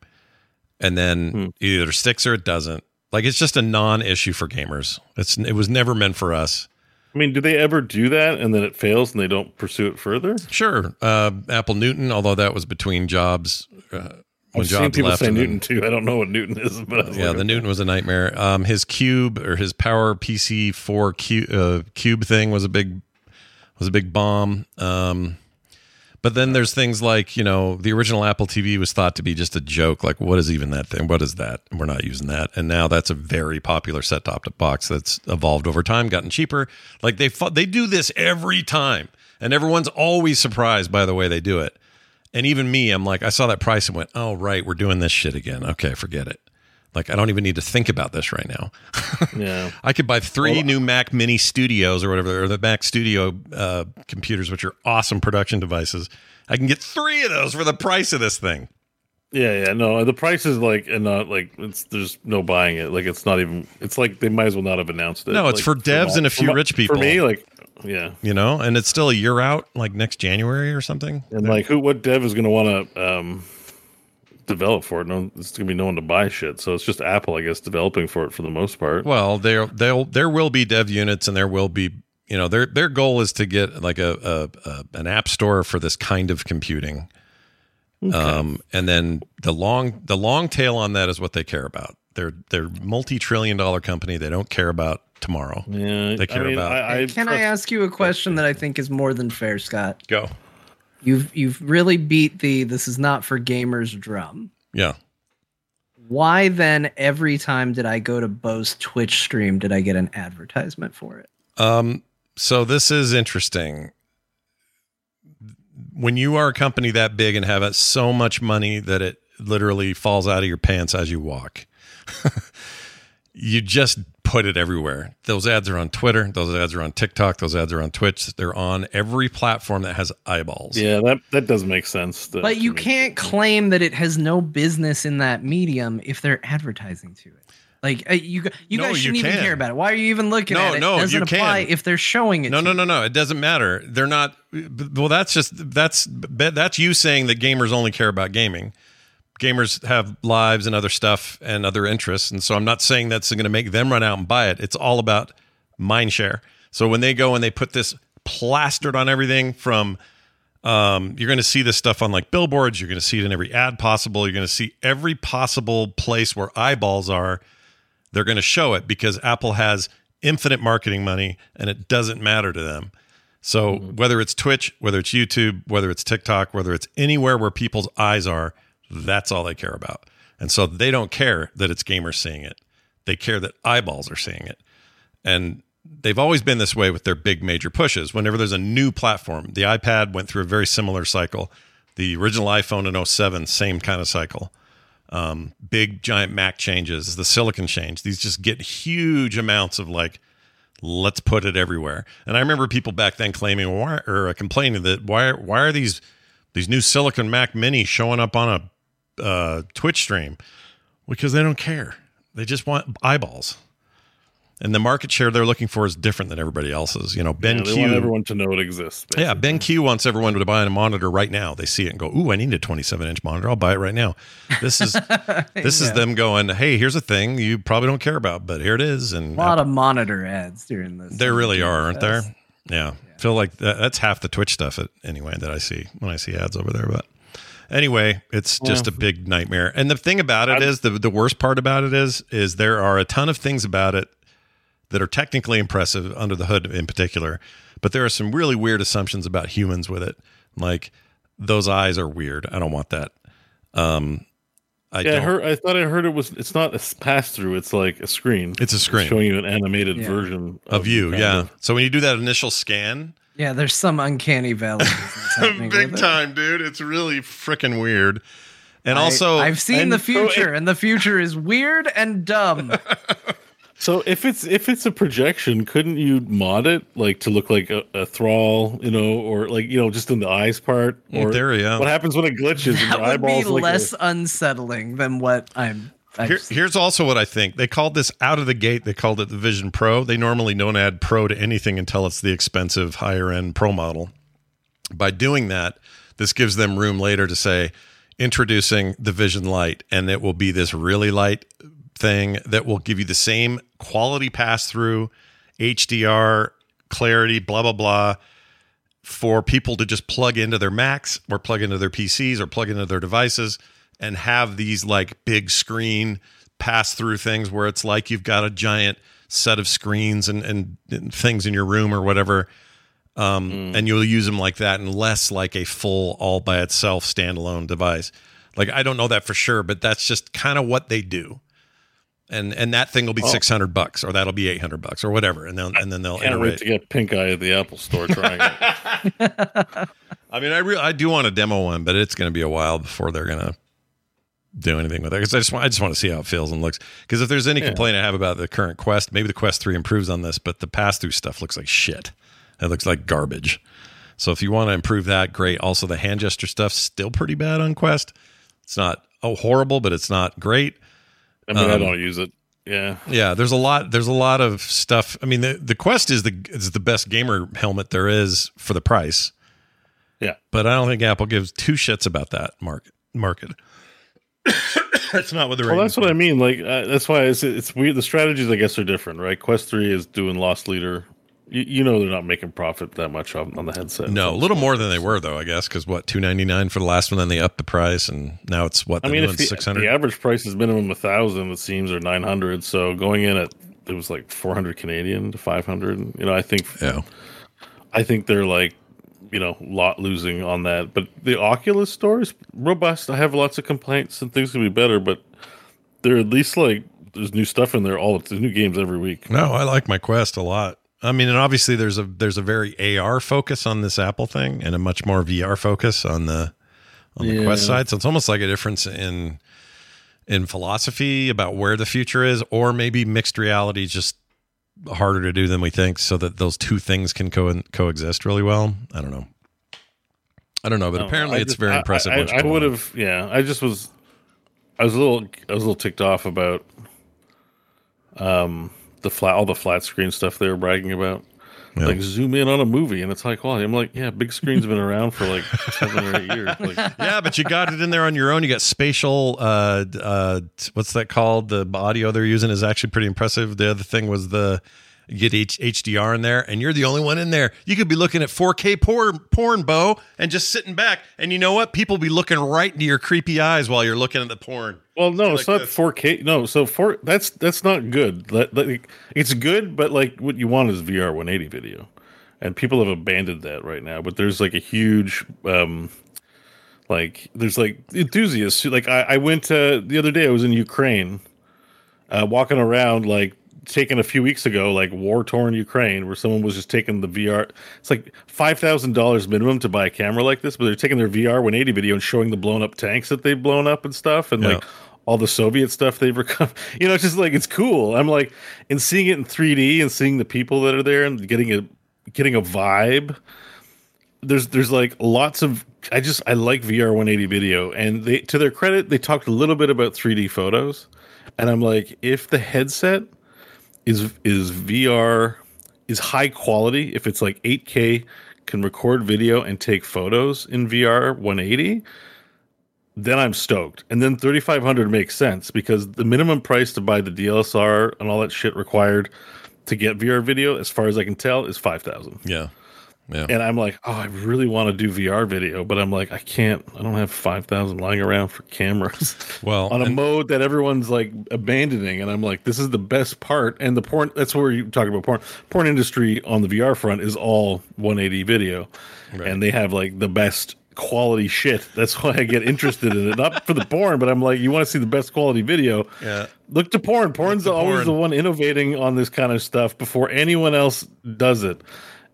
and then it either sticks or it doesn't. Like it's just a non-issue for gamers. It's it was never meant for us. I mean, do they ever do that and then it fails and they don't pursue it further? Sure, uh, Apple Newton, although that was between Jobs. Uh, when I've seen Jobs people left say and then- Newton too. I don't know what Newton is, but I was yeah, the Newton was a nightmare. Um, his Cube or his Power PC four Cube, uh, Cube thing was a big was a big bomb. Um, but then there's things like you know the original Apple TV was thought to be just a joke. Like what is even that thing? What is that? We're not using that. And now that's a very popular set top box that's evolved over time, gotten cheaper. Like they they do this every time, and everyone's always surprised by the way they do it. And even me, I'm like, I saw that price and went, oh, right, we're doing this shit again. Okay, forget it. Like, I don't even need to think about this right now. yeah. I could buy three new Mac Mini Studios or whatever, or the Mac Studio uh, computers, which are awesome production devices. I can get three of those for the price of this thing. Yeah, yeah, no, the price is like, and not like it's there's no buying it. Like it's not even. It's like they might as well not have announced it. No, it's Like, for devs my- and a few my- rich people. For me, like, yeah, You know, and it's still a year out, like next January or something. and like who, what dev is going to want to um develop for it? No, there's going to be no one to buy shit. So it's just Apple, I guess, developing for it for the most part. Well, there they'll there will be dev units, and there will be you know their their goal is to get like a, a, a an app store for this kind of computing. Um, and then the long the long tail on that is what they care about. They're they're multi trillion dollar company. They don't care about tomorrow. Yeah, They care I mean, about I, I Can I ask you a question that I think is more than fair, Scott? go. You've you've really beat the this is not for gamers drum. Yeah. Why then every time did I go to Bo's Twitch stream did I get an advertisement for it? Um, so this is interesting. When you are a company that big and have so much money that it literally falls out of your pants as you walk, you just put it everywhere. Those ads are on Twitter. Those ads are on TikTok. Those ads are on Twitch. They're on every platform that has eyeballs. Yeah, that that does make sense. to- But you can't claim that it has no business in that medium if they're advertising to it. Like uh, you, you No, guys you shouldn't even care about it. Why are you even looking No, at it? no, doesn't you apply can. if they're showing it. No, to no, you. no, no. It doesn't matter. They're not. Well, that's just that's that's you saying that gamers only care about gaming. Gamers have lives and other stuff and other interests, and so I'm not saying that's going to make them run out and buy it. It's all about mind share. So when they go and they put this plastered on everything from um, you're going to see this stuff on like billboards. You're going to see it in every ad possible. You're going to see every possible place where eyeballs are. They're going to show it because Apple has infinite marketing money and it doesn't matter to them. So whether it's Twitch, whether it's YouTube, whether it's TikTok, whether it's anywhere where people's eyes are, that's all they care about. And so they don't care that it's gamers seeing it. They care that eyeballs are seeing it. And they've always been this way with their big major pushes. Whenever there's a new platform, the iPad went through a very similar cycle. The original iPhone in 07, same kind of cycle. Um, big giant Mac changes, the silicon change. These just get huge amounts of like, let's put it everywhere. And I remember people back then claiming why, or complaining that why why are these these new silicon Mac Mini showing up on a uh, Twitch stream? Because they don't care. They just want eyeballs. And the market share they're looking for is different than everybody else's. You know, Ben Yeah, they Q. want everyone to know it exists. Yeah, BenQ wants everyone to buy a monitor right now. They see it and go, "Ooh, I need a 27 inch monitor. I'll buy it right now." This is this is Yeah. them going, "Hey, here's a thing you probably don't care about, but here it is." And a And lot of monitor ads during this. there really are, aren't there? Yes. Yeah, feel like that, that's half the Twitch stuff. At, anyway, that I see when I see ads over there. But Anyway, it's just a big nightmare. And the thing about it is the the worst part about it is is there are a ton of things about it that are technically impressive under the hood in particular, but there are some really weird assumptions about humans with it. Like those eyes are weird. I don't want that. Um I yeah, I heard. I thought I heard it was. It's not a pass through. It's like a screen. It's a screen. showing you an animated Yeah. version of you, yeah. of- So when you do that initial scan, Yeah, there's some uncanny valley. big with it. time, dude, it's really freaking weird. And I- also, I've seen and the so future, it- and the future is weird and dumb. So if it's if it's a projection, couldn't you mod it like to look like a, a thrall, you know, or like you know, just in the eyes part? In Or theory, yeah. What happens when it glitches and that your would be eyeballs like a- less unsettling than what I'm. Here, here's also what I think. They called this out of the gate. They called it the Vision Pro. They normally don't add Pro to anything until it's the expensive higher end Pro model. By doing that, this gives them room later to say, introducing the Vision Light, and it will be this really light thing that will give you the same quality pass through, HDR, clarity, blah, blah, blah, for people to just plug into their Macs or plug into their PCs or plug into their devices and have these like big screen pass through things where it's like you've got a giant set of screens and, and, and things in your room or whatever. Um, And you'll use them like that and less like a full all by itself standalone device. Like I don't know that for sure, but that's just kind of what they do. And and that thing will be six hundred bucks, or that'll be eight hundred bucks, or whatever, and then and then they'll Can't wait to get pink eye at the Apple Store trying it. I mean, I re- I do want to demo one, but it's going to be a while before they're going to do anything with it. Because I just want I just want to see how it feels and looks. Because if there's any Yeah. complaint I have about the current Quest, maybe the Quest Three improves on this, but the pass through stuff looks like shit. It looks like garbage. So if you want to improve that, great. Also, the hand gesture stuff still pretty bad on Quest. It's not oh horrible, but it's not great. I mean, I Um, don't use it. Yeah, Yeah, there's a lot. There's a lot of stuff. I mean, the the Quest is the is the best gamer helmet there is for the price. yeah. but I don't think Apple gives two shits about that market. Market. That's not what they're. Well, aiming that's what. I mean. Like uh, that's why it's it's weird. The strategies, I guess, are different, right? Quest three is doing loss leader. You, you know they're not making profit that much on, on the headset. No, a little more than they were though. I guess because what two ninety nine for the last one, then they upped the price, and now it's what I the mean, new if one's the, six the average price is minimum a thousand, it seems, or nine hundred. So going in at it was like four hundred Canadian to five hundred. You know, I think Yeah, I think they're like, you know, lot losing on that. But the Oculus store is robust. I have lots of complaints and things can be better, but they're at least like there's new stuff in there. All there's new games every week. no, I like my Quest a lot. I mean, and obviously there's a there's a very AR focus on this Apple thing, and a much more VR focus on the on the Quest side. So it's almost like a difference in in philosophy about where the future is, or maybe mixed reality just harder to do than we think, so that those two things can co- coexist really well. I don't know. I don't know, but No, apparently I it's very I- impressive. I, you I would have, yeah. I just was, I was a little, I was a little ticked off about, um, the flat, all the flat screen stuff they were bragging about. Yeah. Like zoom in on a movie and it's high quality. I'm like, yeah, big screen's been around for like seven or eight years. Like, yeah, but you got it in there on your own. You got spatial. Uh, uh, what's that called? The audio they're using is actually pretty impressive. The other thing was the get H- HDR in there, and you're the only one in there. You could be looking at 4K porn, porn, Bo, and just sitting back. And you know what? People be looking right into your creepy eyes while you're looking at the porn. well, no, it's like not this. 4K. No, so four. That's that's not good. It's good, but like what you want is VR 180 video, and people have abandoned that right now. But there's like a huge, um, like there's like enthusiasts. Like I, I went uh, the other day. I was in Ukraine, uh, walking around like taken a few weeks ago, like war torn Ukraine, where someone was just taking the VR. It's like five thousand dollars minimum to buy a camera like this, but they're taking their VR 180 video and showing the blown up tanks that they've blown up and stuff, and Yeah. like all the Soviet stuff they've recovered. You know, it's just like it's cool. I'm like, and seeing it in 3D and seeing the people that are there and getting a getting a vibe. There's there's like lots of I just I like VR 180 video, and they to their credit they talked a little bit about 3D photos, and I'm like, if the headset is is VR is high quality, if it's like 8K, can record video and take photos in VR 180, then I'm stoked. And then 3500 makes sense because the minimum price to buy the DLSR and all that shit required to get VR video, as far as I can tell, is 5000. Yeah. Yeah. And I'm like, oh, I really want to do VR video, but I'm like, I can't. I don't have five thousand lying around for cameras. Well, on a and- mode that everyone's like abandoning, and I'm like, this is the best part. And the porn. That's where you talk about porn. Porn industry on the VR front is all 180 video, and they have like the best quality shit. That's why I get interested in it. Not for the porn, but I'm like, you want to see the best quality video. Yeah. Look to porn. Porn's to always porn. the one innovating on this kind of stuff before anyone else does it.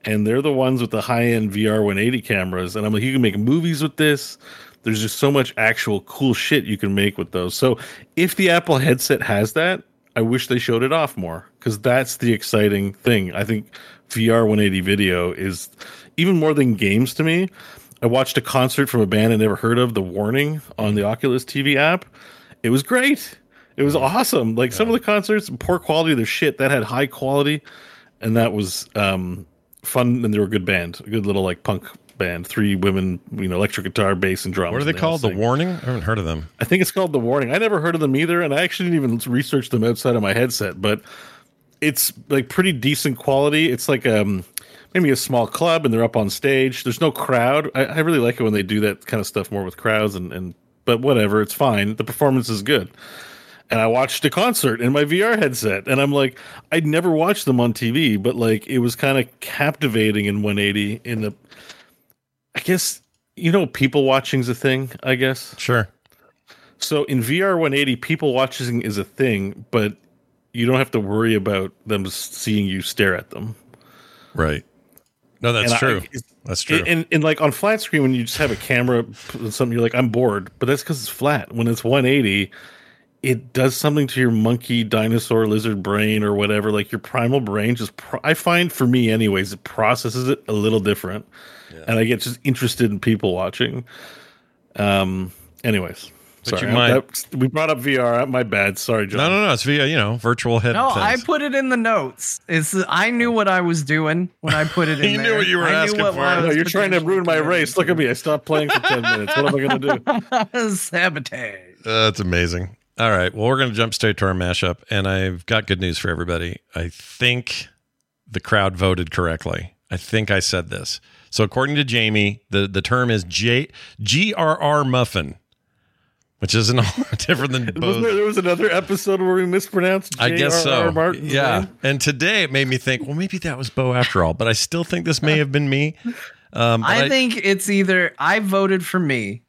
And they're the ones with the high end VR 180 cameras. And I'm like, you can make movies with this. There's just so much actual cool shit you can make with those. So if the Apple headset has that, I wish they showed it off more because that's the exciting thing. I think VR 180 video is even more than games to me. I watched a concert from a band I never heard of, The Warning, on the Oculus TV app. It was great. It was awesome. Like some of the concerts, poor quality of their shit, that had high quality, and that was um, fun. And they were a good band, a good little like punk band. Three women, you know, electric guitar, bass, and drums. What are they all called? The. Warning? I haven't heard of them. I think it's called The Warning. I never heard of them either, and I actually didn't even research them outside of my headset, but it's like pretty decent quality. It's like um maybe a small club and they're up on stage. There's no crowd. I, I really like it when they do that kind of stuff more with crowds and, and but whatever, it's fine. The performance is good. And I watched a concert in my VR headset, and I'm like, I'd never watched them on TV, but like it was kind of captivating in 180 in the I guess you know people watching's a thing, I guess. Sure. So in VR 180, people watching is a thing, but you don't have to worry about them seeing you stare at them. Right. No, that's And true. it's- that's true. And, and like on flat screen, when you just have a camera, and something you're like, I'm bored, but that's because it's flat. When it's 180, it does something to your monkey, dinosaur, lizard brain, or whatever. Like your primal brain just, pro- I find for me, anyways, it processes it a little different, and I get just interested in people watching. Um. Anyways, But sorry, you might- that- we brought up VR. My bad. Sorry, John. no, no, no. It's via, you know, virtual head. No, I put it in the notes. It's I knew what I was doing when I put it in You knew what you were I knew asking what for. I No, you're trying to ruin my race. Look at me. I stopped playing for 10 minutes. What am I going to do? doing. Sabotage. Uh, that's amazing. All right. Well, we're going to jump straight to our mashup, and I've got good news for everybody. I think the crowd voted correctly. I think I said this. So, according to Jamie, the, the term is J GRR muffin, which isn't all different than Wasn't both. there, there was another episode where we mispronounced I guess J.R.R. so. Martin's yeah. name? And today it made me think, well, maybe that was Bo after all, but I still think this may have been me. Um, but I think it's either I voted for me.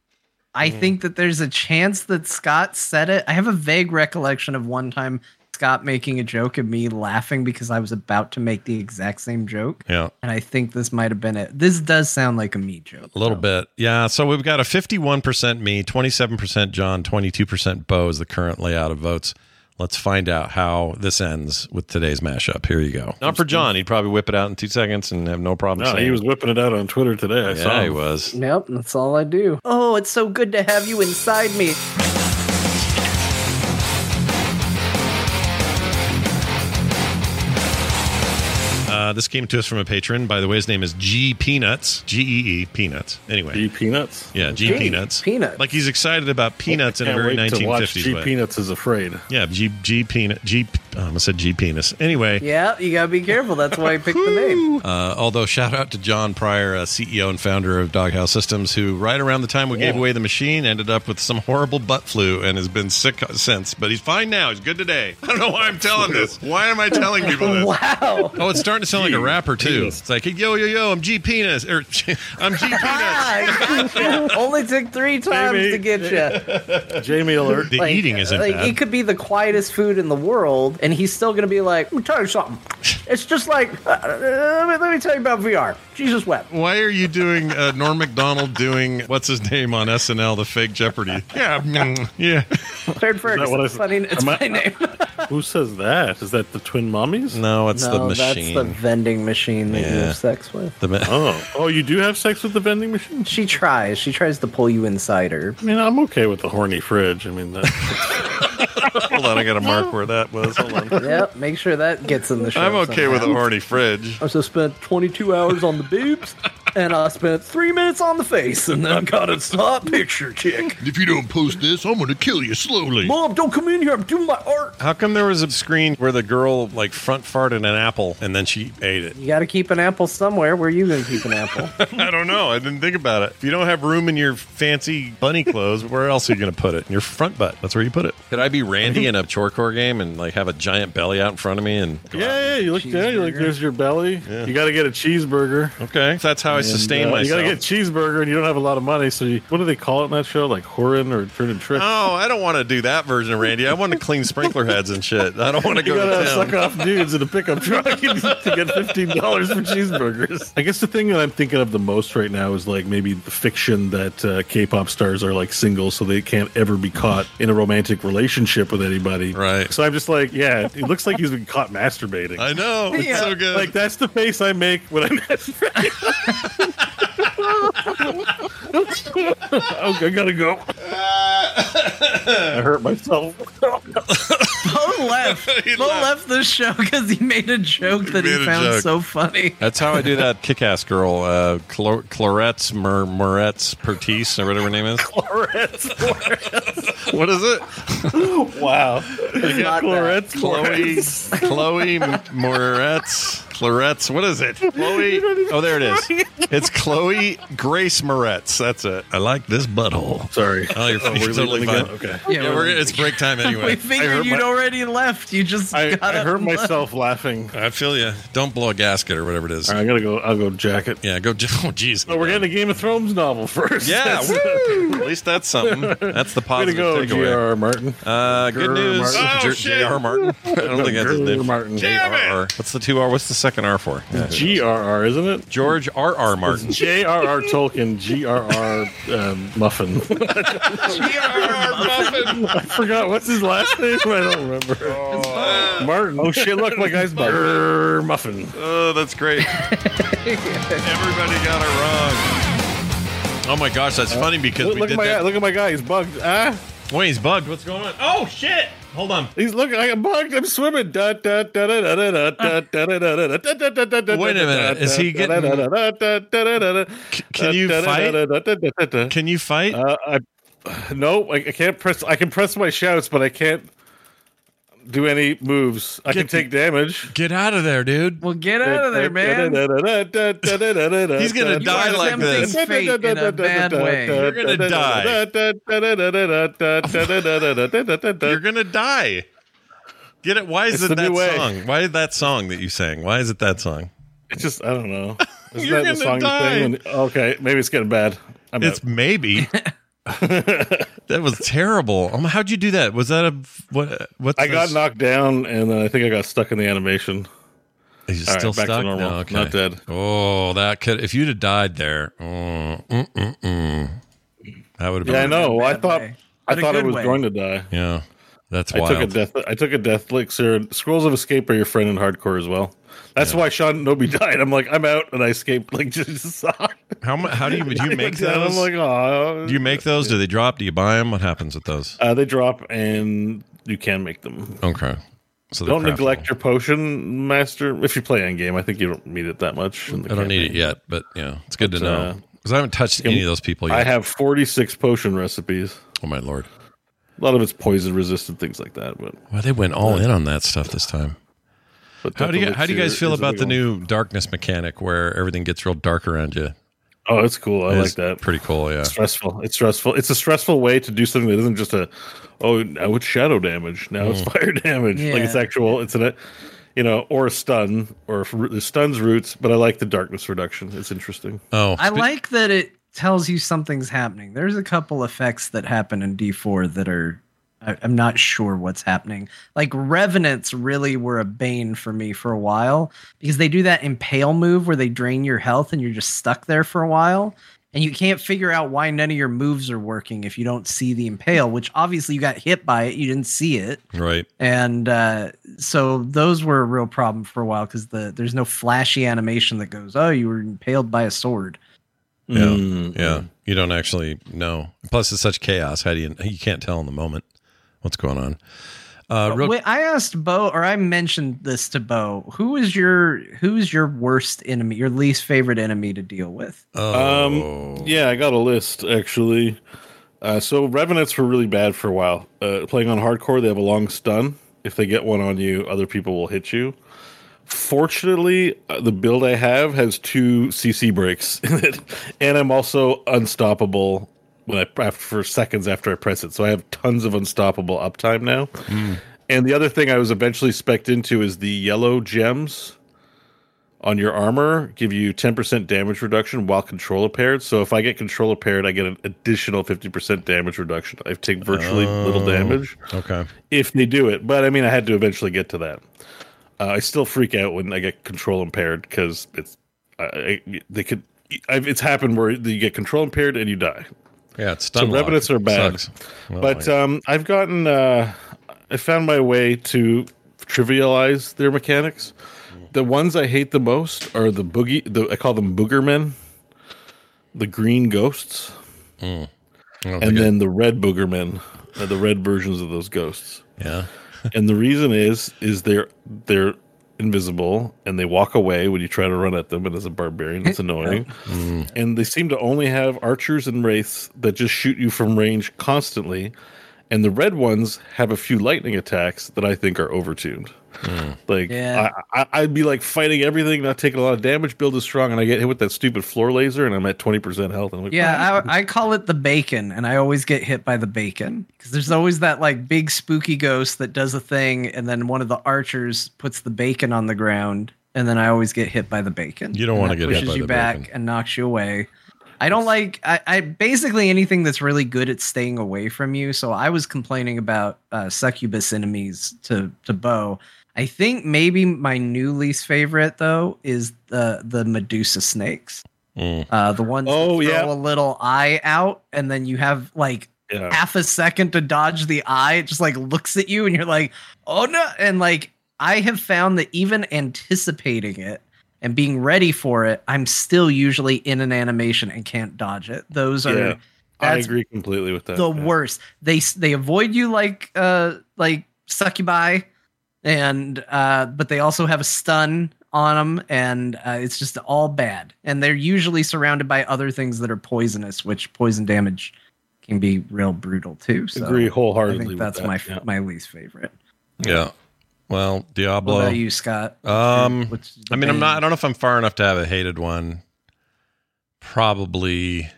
I Mm. think that there's a chance that Scott said it. I have a vague recollection of one time Scott making a joke and me laughing because I was about to make the exact same joke. Yeah. And I think this might have been it. This does sound like a me joke. A little bit. Yeah. So we've got a 51% me, 27% John, 22% Bo is the current layout of votes. Let's find out how this ends with today's mashup. Here you go. Not for John. He'd probably whip it out in two seconds and have no problem No, saying he was whipping it out on Twitter today. I saw Yeah, he was. Yep, that's all I do. Oh, it's so good to have you inside me. Uh, this came to us from a patron. By the way, his name is G Peanuts. G E E Peanuts. Anyway. G Peanuts. Yeah, G G Peanuts. Peanuts. Like he's excited about peanuts in a Can't very wait to watch 1950s G way. Peanuts is afraid. Yeah, G G Peanut. G. Oh, I almost said G Penis. Anyway. Yeah, you gotta be careful. That's why I picked the name. Uh, although shout out to John Pryor, uh, CEO and founder of Doghouse Systems, who right around the time we gave away the machine ended up with some horrible butt flu and has been sick since. But he's fine now. He's good today. I don't know why I'm telling this. Why am I telling people this? Wow. Oh, it's starting to sound like a rapper too. It's like yo yo yo, I'm G Penis or I'm G Penis. Only took three times Jamie. to get you. Jamie alert. The eating isn't like, bad. It could be the quietest food in the world, and he's still gonna be like, "Let me tell you something. It's just like, uh, uh, let, me, let me tell you about VR. Jesus wept. Why are you doing uh, Norm Macdonald doing what's his name on SNL, the fake Jeopardy? Yeah, mm, yeah. Turd Ferguson. what I- It's funny. It's am I- my name. Who says that? Is that the twin mummies? No, it's the no, that's machine. the vending machine that you Yeah. have sex with. The ma- Oh, oh, you do have sex with the vending machine? She tries. She tries to pull you inside her. I mean, I'm okay with the horny fridge. I mean, that, Hold on, I got to mark where that was. Hold on. Yep. Make sure that gets in the show. I'm okay with a somehow. horny fridge. I also spent 22 hours on the boobs. And I spent three minutes on the face, and then I got a hot picture chick. If you don't post this, I'm gonna kill you slowly. Mom, don't come in here. I'm doing my art. How come there was a screen where the girl like front farted an apple and then she ate it? You got to keep an apple somewhere. Where are you going to keep an apple? I don't know. I didn't think about it. If you don't have room in your fancy bunny clothes, where else are you going to put it? In your front butt. That's where you put it. Could I be Randy in a chorecore game and like have a giant belly out in front of me and Yeah, yeah. You look down. You like, there's your belly. You got to get a cheeseburger. Okay, that's how I And, sustain uh, myself. You got to get cheeseburger, and you don't have a lot of money. So, you, what do they call it in that show? Like Horin or Turn and Trick? Oh, I don't want to do that version of Randy. I want to clean sprinkler heads and shit. I don't want to You go gotta to suck off dudes in a pickup truck to get fifteen dollars for cheeseburgers. I guess the thing that I'm thinking of the most right now is like maybe the fiction that uh, K-pop stars are like single, so they can't ever be caught in a romantic relationship with anybody. Right. So I'm just like, yeah, it looks like he's been caught masturbating. I know. It's so good. Like that's the face I make when I masturbate. Oh, I gotta go. I hurt myself. Bo left. Bo left the show because he made a joke that made he found joke. so funny. That's how I do that kick-ass girl, uh, Clor- Clarette Mer- Moretz Pertise, or whatever her name is. What is it? wow. not Clarets, Chloe, Chloe Moretz, Claretz. What is it? Chloe. Oh, there it is. It's Chloe Grace Moretz. That's it. I like this butthole. Sorry. Oh, you're, Oh, we're totally fine. again? Okay. Yeah, we're, it's break time anyway. We figured you'd my- already left. You just I, got I up hurt and left. myself laughing. I feel you. Don't blow a gasket or whatever it is. All right, I gotta go. I'll go jacket. Yeah, go. Oh, jeez. So we're getting a Game of Thrones novel first. Yeah, At least that's something. That's the positive go, takeaway. J.R.R. Martin. Uh, good Grr. news. Martin. J- Oh, J.R. Martin. I don't think that's his name. Martin. J.R.R. What's the two R? What's the second R for? Yeah. G.R.R. Isn't it? George R. R. Martin. J.R.R. Tolkien. G.R.R. Um, Muffin. G.R.R. Muffin. I forgot what's his last name. I don't remember. Martin. Oh shit! Look, my guy's Grr. Muffin. Oh, that's great. Everybody got it wrong. Oh my gosh, that's funny because Look, we look did at my that. guy. Look at my guy. He's bugged. Ah. Wait, he's bugged. What's going on? Oh shit! Hold on. He's looking like a bug. I'm swimming. Wait a minute. Is he getting? Can you fight? Can you fight? I, no, I, I can't press. I can press my shouts, but I can't do any moves. I can take damage. Get out of there, dude. Well, get out of there, man. He's He's gonna die like this. Tempting fate in a bad way. You're gonna die. You're gonna die. Get it? Why is It's it that way. song? Why is that song that you sang? Why is it that song? It's just I don't know. Isn't You're that the gonna song die. sing when- okay, maybe it's getting bad. I'm It's out. maybe. that was terrible. Um, how'd you do that? Was that a what? What's I got this- knocked down, and then I think I got stuck in the animation. He's All right, still back to stuck. No, okay. Not dead. Oh, that could. If you'd have died there, oh, mm, mm, mm. that would have been. Yeah, I know. I thought way. I thought I was way. going to die. Yeah, that's I took a death. I took a death elixir. Scrolls of Escape are your friend in hardcore as well. That's why Sean Nobi died. I'm like, I'm out, and I escaped. Like, just. How How do you do you make those? I'm like, oh. do you make those? Do they drop? Do you buy them? What happens with those? Uh, they drop, and you can make them. Okay, so Don't neglect your potion master. If you play end game, I think you don't need it that much. in the I don't need it yet, but yeah, it's good to But, know uh, because I haven't touched any of those people yet. I have 46 potion recipes. oh my lord! A lot of it's poison resistant, things like that. But, Well, they went all in on that stuff this time. But How do you How do you guys feel about the new darkness mechanic where everything gets real dark around you? Oh, it's cool. I like that. Pretty cool. Yeah. It's stressful. It's stressful. It's a stressful way to do something that isn't just a oh now it's shadow damage. Now it's Mm. fire damage. Like it's actual. It's an you know or a stun or the stun's roots. But I like the darkness reduction. It's interesting. Oh, I spe- like that it tells you something's happening. There's a couple effects that happen in D4 that are I- I'm not sure what's happening. Like revenants really were a bane for me for a while because they do that impale move where they drain your health and you're just stuck there for a while. And you can't figure out why none of your moves are working if you don't see the impale, which obviously you got hit by it, you didn't see it right. and uh, so those were a real problem for a while because the there's no flashy animation that goes, "Oh, you were impaled by a sword." Yeah, Mm, yeah. You don't actually know. Plus, it's such chaos. How do you? You can't tell in the moment what's going on. Uh, real, Wait, I asked Bo, or I mentioned this to Bo. Who is your who is your worst enemy, your least favorite enemy to deal with? oh, Um, yeah, I got a list actually. Uh, so revenants were really bad for a while. Uh, playing on hardcore, they have a long stun. If they get one on you, other people will hit you. Fortunately, uh, the build I have has two CC breaks in it, and I'm also unstoppable when I after, for seconds after I press it. So I have tons of unstoppable uptime now. And the other thing I was eventually specced into is the yellow gems on your armor give you 10% damage reduction while control impaired. So if I get control impaired, I get an additional 50% damage reduction. I take virtually little damage okay. if they do it. But I mean, I had to eventually get to that. Uh, I still freak out when I get control impaired because it's I, I, they could. I've, it's happened where you get control impaired and you die. Yeah, it's So stun lock. revenants are bad. Well, but um, I've gotten. Uh, I found my way to trivialize their mechanics. The ones I hate the most are the boogie. The, I call them boogermen, the green ghosts, don't and then the red boogermen, are the red versions of those ghosts. yeah. and the reason is is they're they're invisible and they walk away when you try to run at them and as a barbarian it's annoying. Mm. And they seem to only have archers and wraiths that just shoot you from range constantly and the red ones have a few lightning attacks that i think are overtuned hmm. like Yeah. I, I, i'd be like fighting everything not taking a lot of damage build is strong and i get hit with that stupid floor laser and i'm at 20% health and I'm like, Yeah, I, I call it the bacon, and I always get hit by the bacon because there's always that like big spooky ghost that does a thing, and then one of the archers puts the bacon on the ground, and then I always get hit by the bacon. You don't wanna that get hit pushes by you the back bacon. and knocks you away. I don't like I, I basically anything that's really good at staying away from you. So I was complaining about uh, succubus enemies to to Bo. I think maybe my new least favorite though is the the Medusa snakes. Mm. Uh, the ones Oh, that throw yeah. a little eye out, and then you have like yeah. half a second to dodge the eye. It just like looks at you, and you're like, "Oh no!" And like I have found that even anticipating it and being ready for it, I'm still usually in an animation and can't dodge it. Those are Yeah, i agree completely with that the yeah. worst. They they avoid you like uh like succubi, and uh but they also have a stun on them, and uh, it's just all bad. And they're usually surrounded by other things that are poisonous, which poison damage can be real brutal too. So agree I wholeheartedly think with that's that, my yeah. my least favorite. Yeah. Well, Diablo. What Diablo. about you, Scott? Um, what's I mean, I'm not. I don't know if I'm far enough to have a hated one. Probably.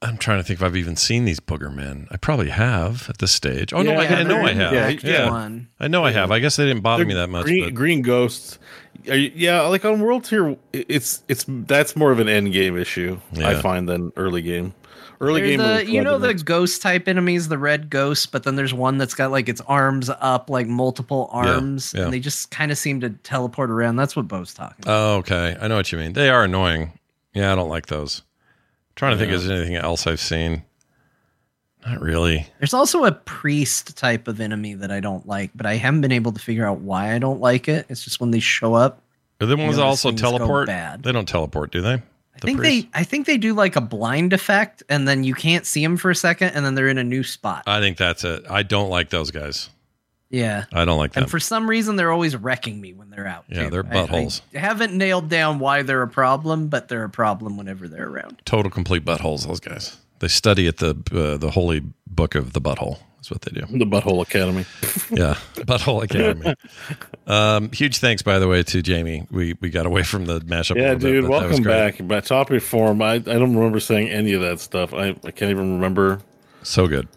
I'm trying to think if I've even seen these booger men. I probably have at this stage. Oh no, I, Yeah, I know I have. yeah, yeah. one. I know I have. I guess they didn't bother They're me that much. Green, but green ghosts. Are you- Yeah, like on world tier, it's it's that's more of an end game issue. I find than early game. Early They're game, the, you know the ghost type enemies, the red ghosts, but then there's one that's got like its arms up, like multiple arms, yeah. and they just kind of seem to teleport around. That's what Bo's talking. about. Oh, okay. I know what you mean. They are annoying. Yeah, I don't like those. trying to think if there's anything else I've seen. Not really. There's also a priest type of enemy that I don't like, but I haven't been able to figure out why I don't like it. It's just when they show up. Are the You ones know, also teleport? bad. They don't teleport, do they? I think they I think they do like a blind effect and then you can't see them for a second and then they're in a new spot. I think that's it. I don't like those guys. yeah. I don't like them. And for some reason they're always wrecking me when they're out. Yeah, too. they're I- I buttholes. haven't nailed down why they're a problem, but they're a problem whenever they're around. Total complete buttholes. Those guys. They study at the uh, the holy book of the butthole. That's what they do. the Butthole Academy. Yeah, butthole academy. Um, huge thanks, by the way, to Jamie. We we got away from the mashup. Yeah, bit, dude, but welcome back. By topic form, I, I don't remember saying any of that stuff. I, I can't even remember. So good,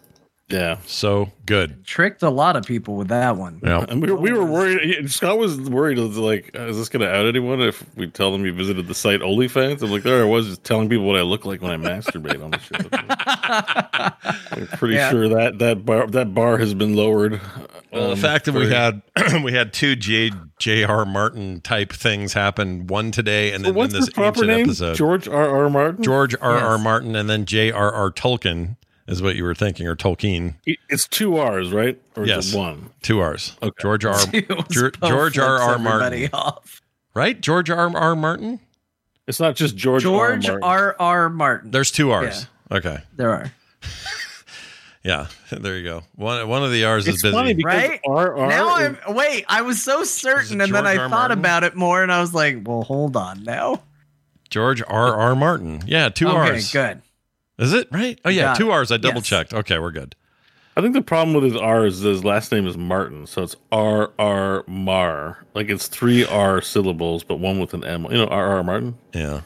Yeah. so good. Tricked a lot of people with that one. Yeah, And we were, we were worried. Scott was worried. Was like, uh, is this going to out anyone if we tell them you visited the site OnlyFans? I'm like, there I was just telling people what I look like when I masturbate on the show. I'm pretty Yeah. sure that that bar that bar has been lowered. Well, the Um, fact that we had we had two J J.R. Martin type things happen, one today and then what's in this his proper name? episode, George R. R. Martin. George R. R. Martin, and then J.R.R. Tolkien is what you were thinking, or Tolkien. It's two R's, right? Or is Yes. it one? Two R's. Okay. George R. It was Geor- Bo George R. R. Martin, off. right? George R. R. Martin. It's not just George. George R. R. R. Martin. There's two R's. Okay. there are. Yeah, there you go. One one of the R's It's is busy. funny because Right? RR now is- I'm wait. I was so certain, and then George I R. thought Martin? about it more, and I was like, "Well, hold on now." George R. R. Martin. Yeah, two okay, R's. good. Is it right? Oh yeah, Got two it. R's. I double Yes. checked. Okay, we're good. I think the problem with his R is his last name is Martin, so it's R R Mar. Like it's three R syllables, but one with an M. You know, R R Martin. Yeah.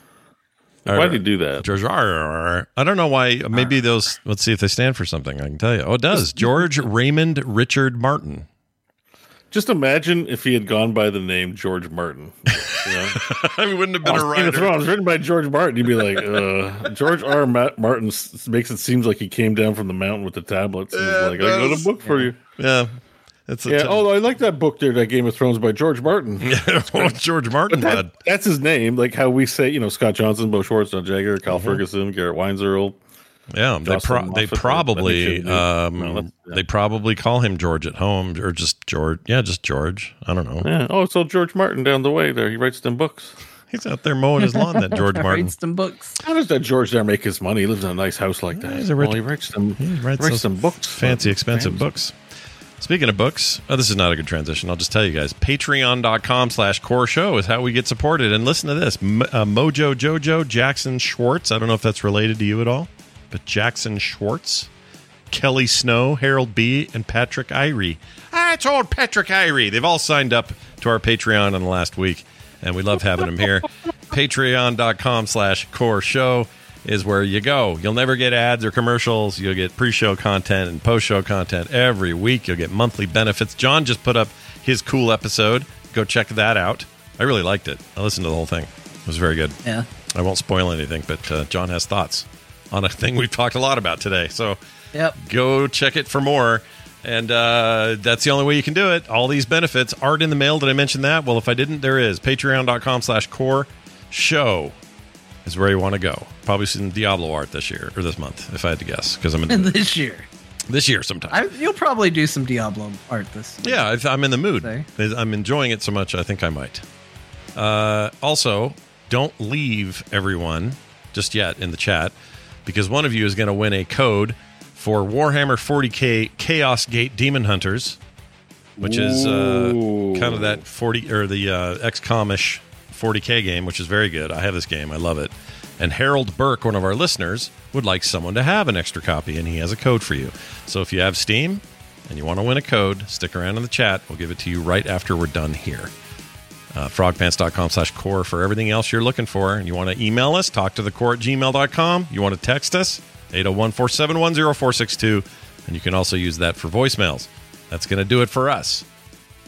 Why do you do that? George R. R. I don't know why. Maybe those. Let's see if they stand for something. I can tell you. Oh, it does. George Raymond Richard Martin. Just imagine if he had gone by the name George Martin. You know? I wouldn't have been a Oh, Game of writer. Thrones written by George Martin. You'd be like, uh, George R. R. Ma- Martin s- makes it seems like he came down from the mountain with the tablets and was like, I got a book for you. Yeah. It's a Yeah. t- Oh, I like that book there, that Game of Thrones by George Martin. what George Martin That- that's his name. Like how we say, you know, Scott Johnson, Bo Schwartz, John Jagger, Cal Mm-hmm. Ferguson, Garrett Weinzierl. Yeah, they pro- they probably I think she- um, no, yeah. they probably call him George at home or just George. Yeah, just George. I don't know. Yeah. Oh, so George Martin down the way there. He writes them books. He's out there mowing his lawn. That George Martin. Writes some books. How does that George there make his money? He lives in a nice house like that. he's a rich- well, he writes them. He He writes writes, some books. fancy, expensive Fans. books. Speaking of books, oh, this is not a good transition. I'll just tell you guys. Patreon.com slash core show is how we get supported. And listen to this M- uh, Mojo Jojo Jackson Schwartz. I don't know if that's related to you at all, but Jackson Schwartz, Kelly Snow, Harold B., and Patrick Irie. Ah, it's old Patrick Irie. They've all signed up to our Patreon in the last week, and we love having them here. Patreon.com slash core show is where you go. You'll never get ads or commercials. You'll get pre show content and post show content every week. You'll get monthly benefits. John just put up his cool episode. Go check that out. I really liked it. I listened to the whole thing. It was very good. Yeah. I won't spoil anything, but uh, John has thoughts on a thing we've talked a lot about today. So Yep. go check it for more. And uh, that's the only way you can do it. All these benefits. Art in the mail. Did I mention that? Well, if I didn't, there is. Patreon.com slash core show is where you want to go. Probably some Diablo art this year or this month, if I had to guess, because I'm in this year. this year sometime. I, you'll probably do some Diablo art this. year. Yeah, I'm in the mood. Say. I'm enjoying it so much, I think I might. Uh, also, don't leave everyone just yet in the chat because one of you is going to win a code for Warhammer 40k Chaos Gate Daemonhunters, which is uh, kind of that 40 or the uh, XCOM-ish 40k game, which is very good. I have this game, I love it. And Harold Burke, one of our listeners, would like someone to have an extra copy, and he has a code for you. So if you have Steam and you want to win a code, stick around in the chat. We'll give it to you right after we're done here. Uh, frogpants.com slash core for everything else you're looking for. And you want to email us, talk to the core at gmail.com. You want to text us, 801 471 0462. And you can also use that for voicemails. That's going to do it for us.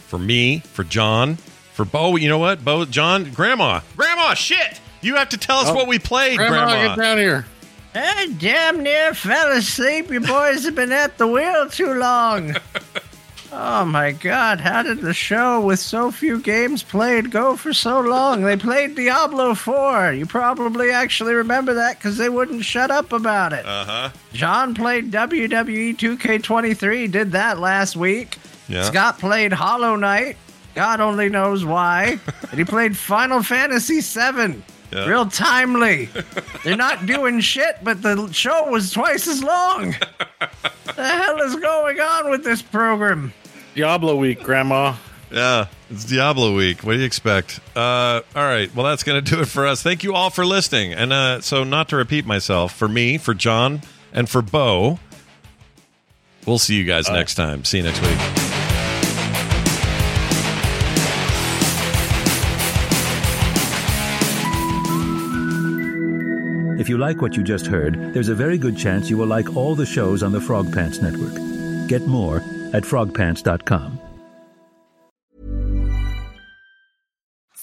For me, for John, for Bo. You know what? Bo, John, Grandma. Grandma, shit! You have to tell us what we played, Grandma, Grandma. get down here. I damn near fell asleep. You boys have been at the wheel too long. Oh my god, how did the show with so few games played go for so long? They played Diablo 4. You probably actually remember that because they wouldn't shut up about it. Uh huh. John played WWE 2K23, did that last week. Yeah. Scott played Hollow Knight. God only knows why. and he played Final Fantasy VII. Yeah. Real timely. They're not doing shit, but the show was twice as long. the hell is going on with this program? Diablo week, Grandma. Yeah, it's Diablo week. What do you expect? Uh, all right. Well, that's going to do it for us. Thank you all for listening. And uh, so, not to repeat myself, for me, for John, and for Bo, we'll see you guys next time. See you next week. If you like what you just heard, there's a very good chance you will like all the shows on the Frog Pants Network. Get more at frogpants.com.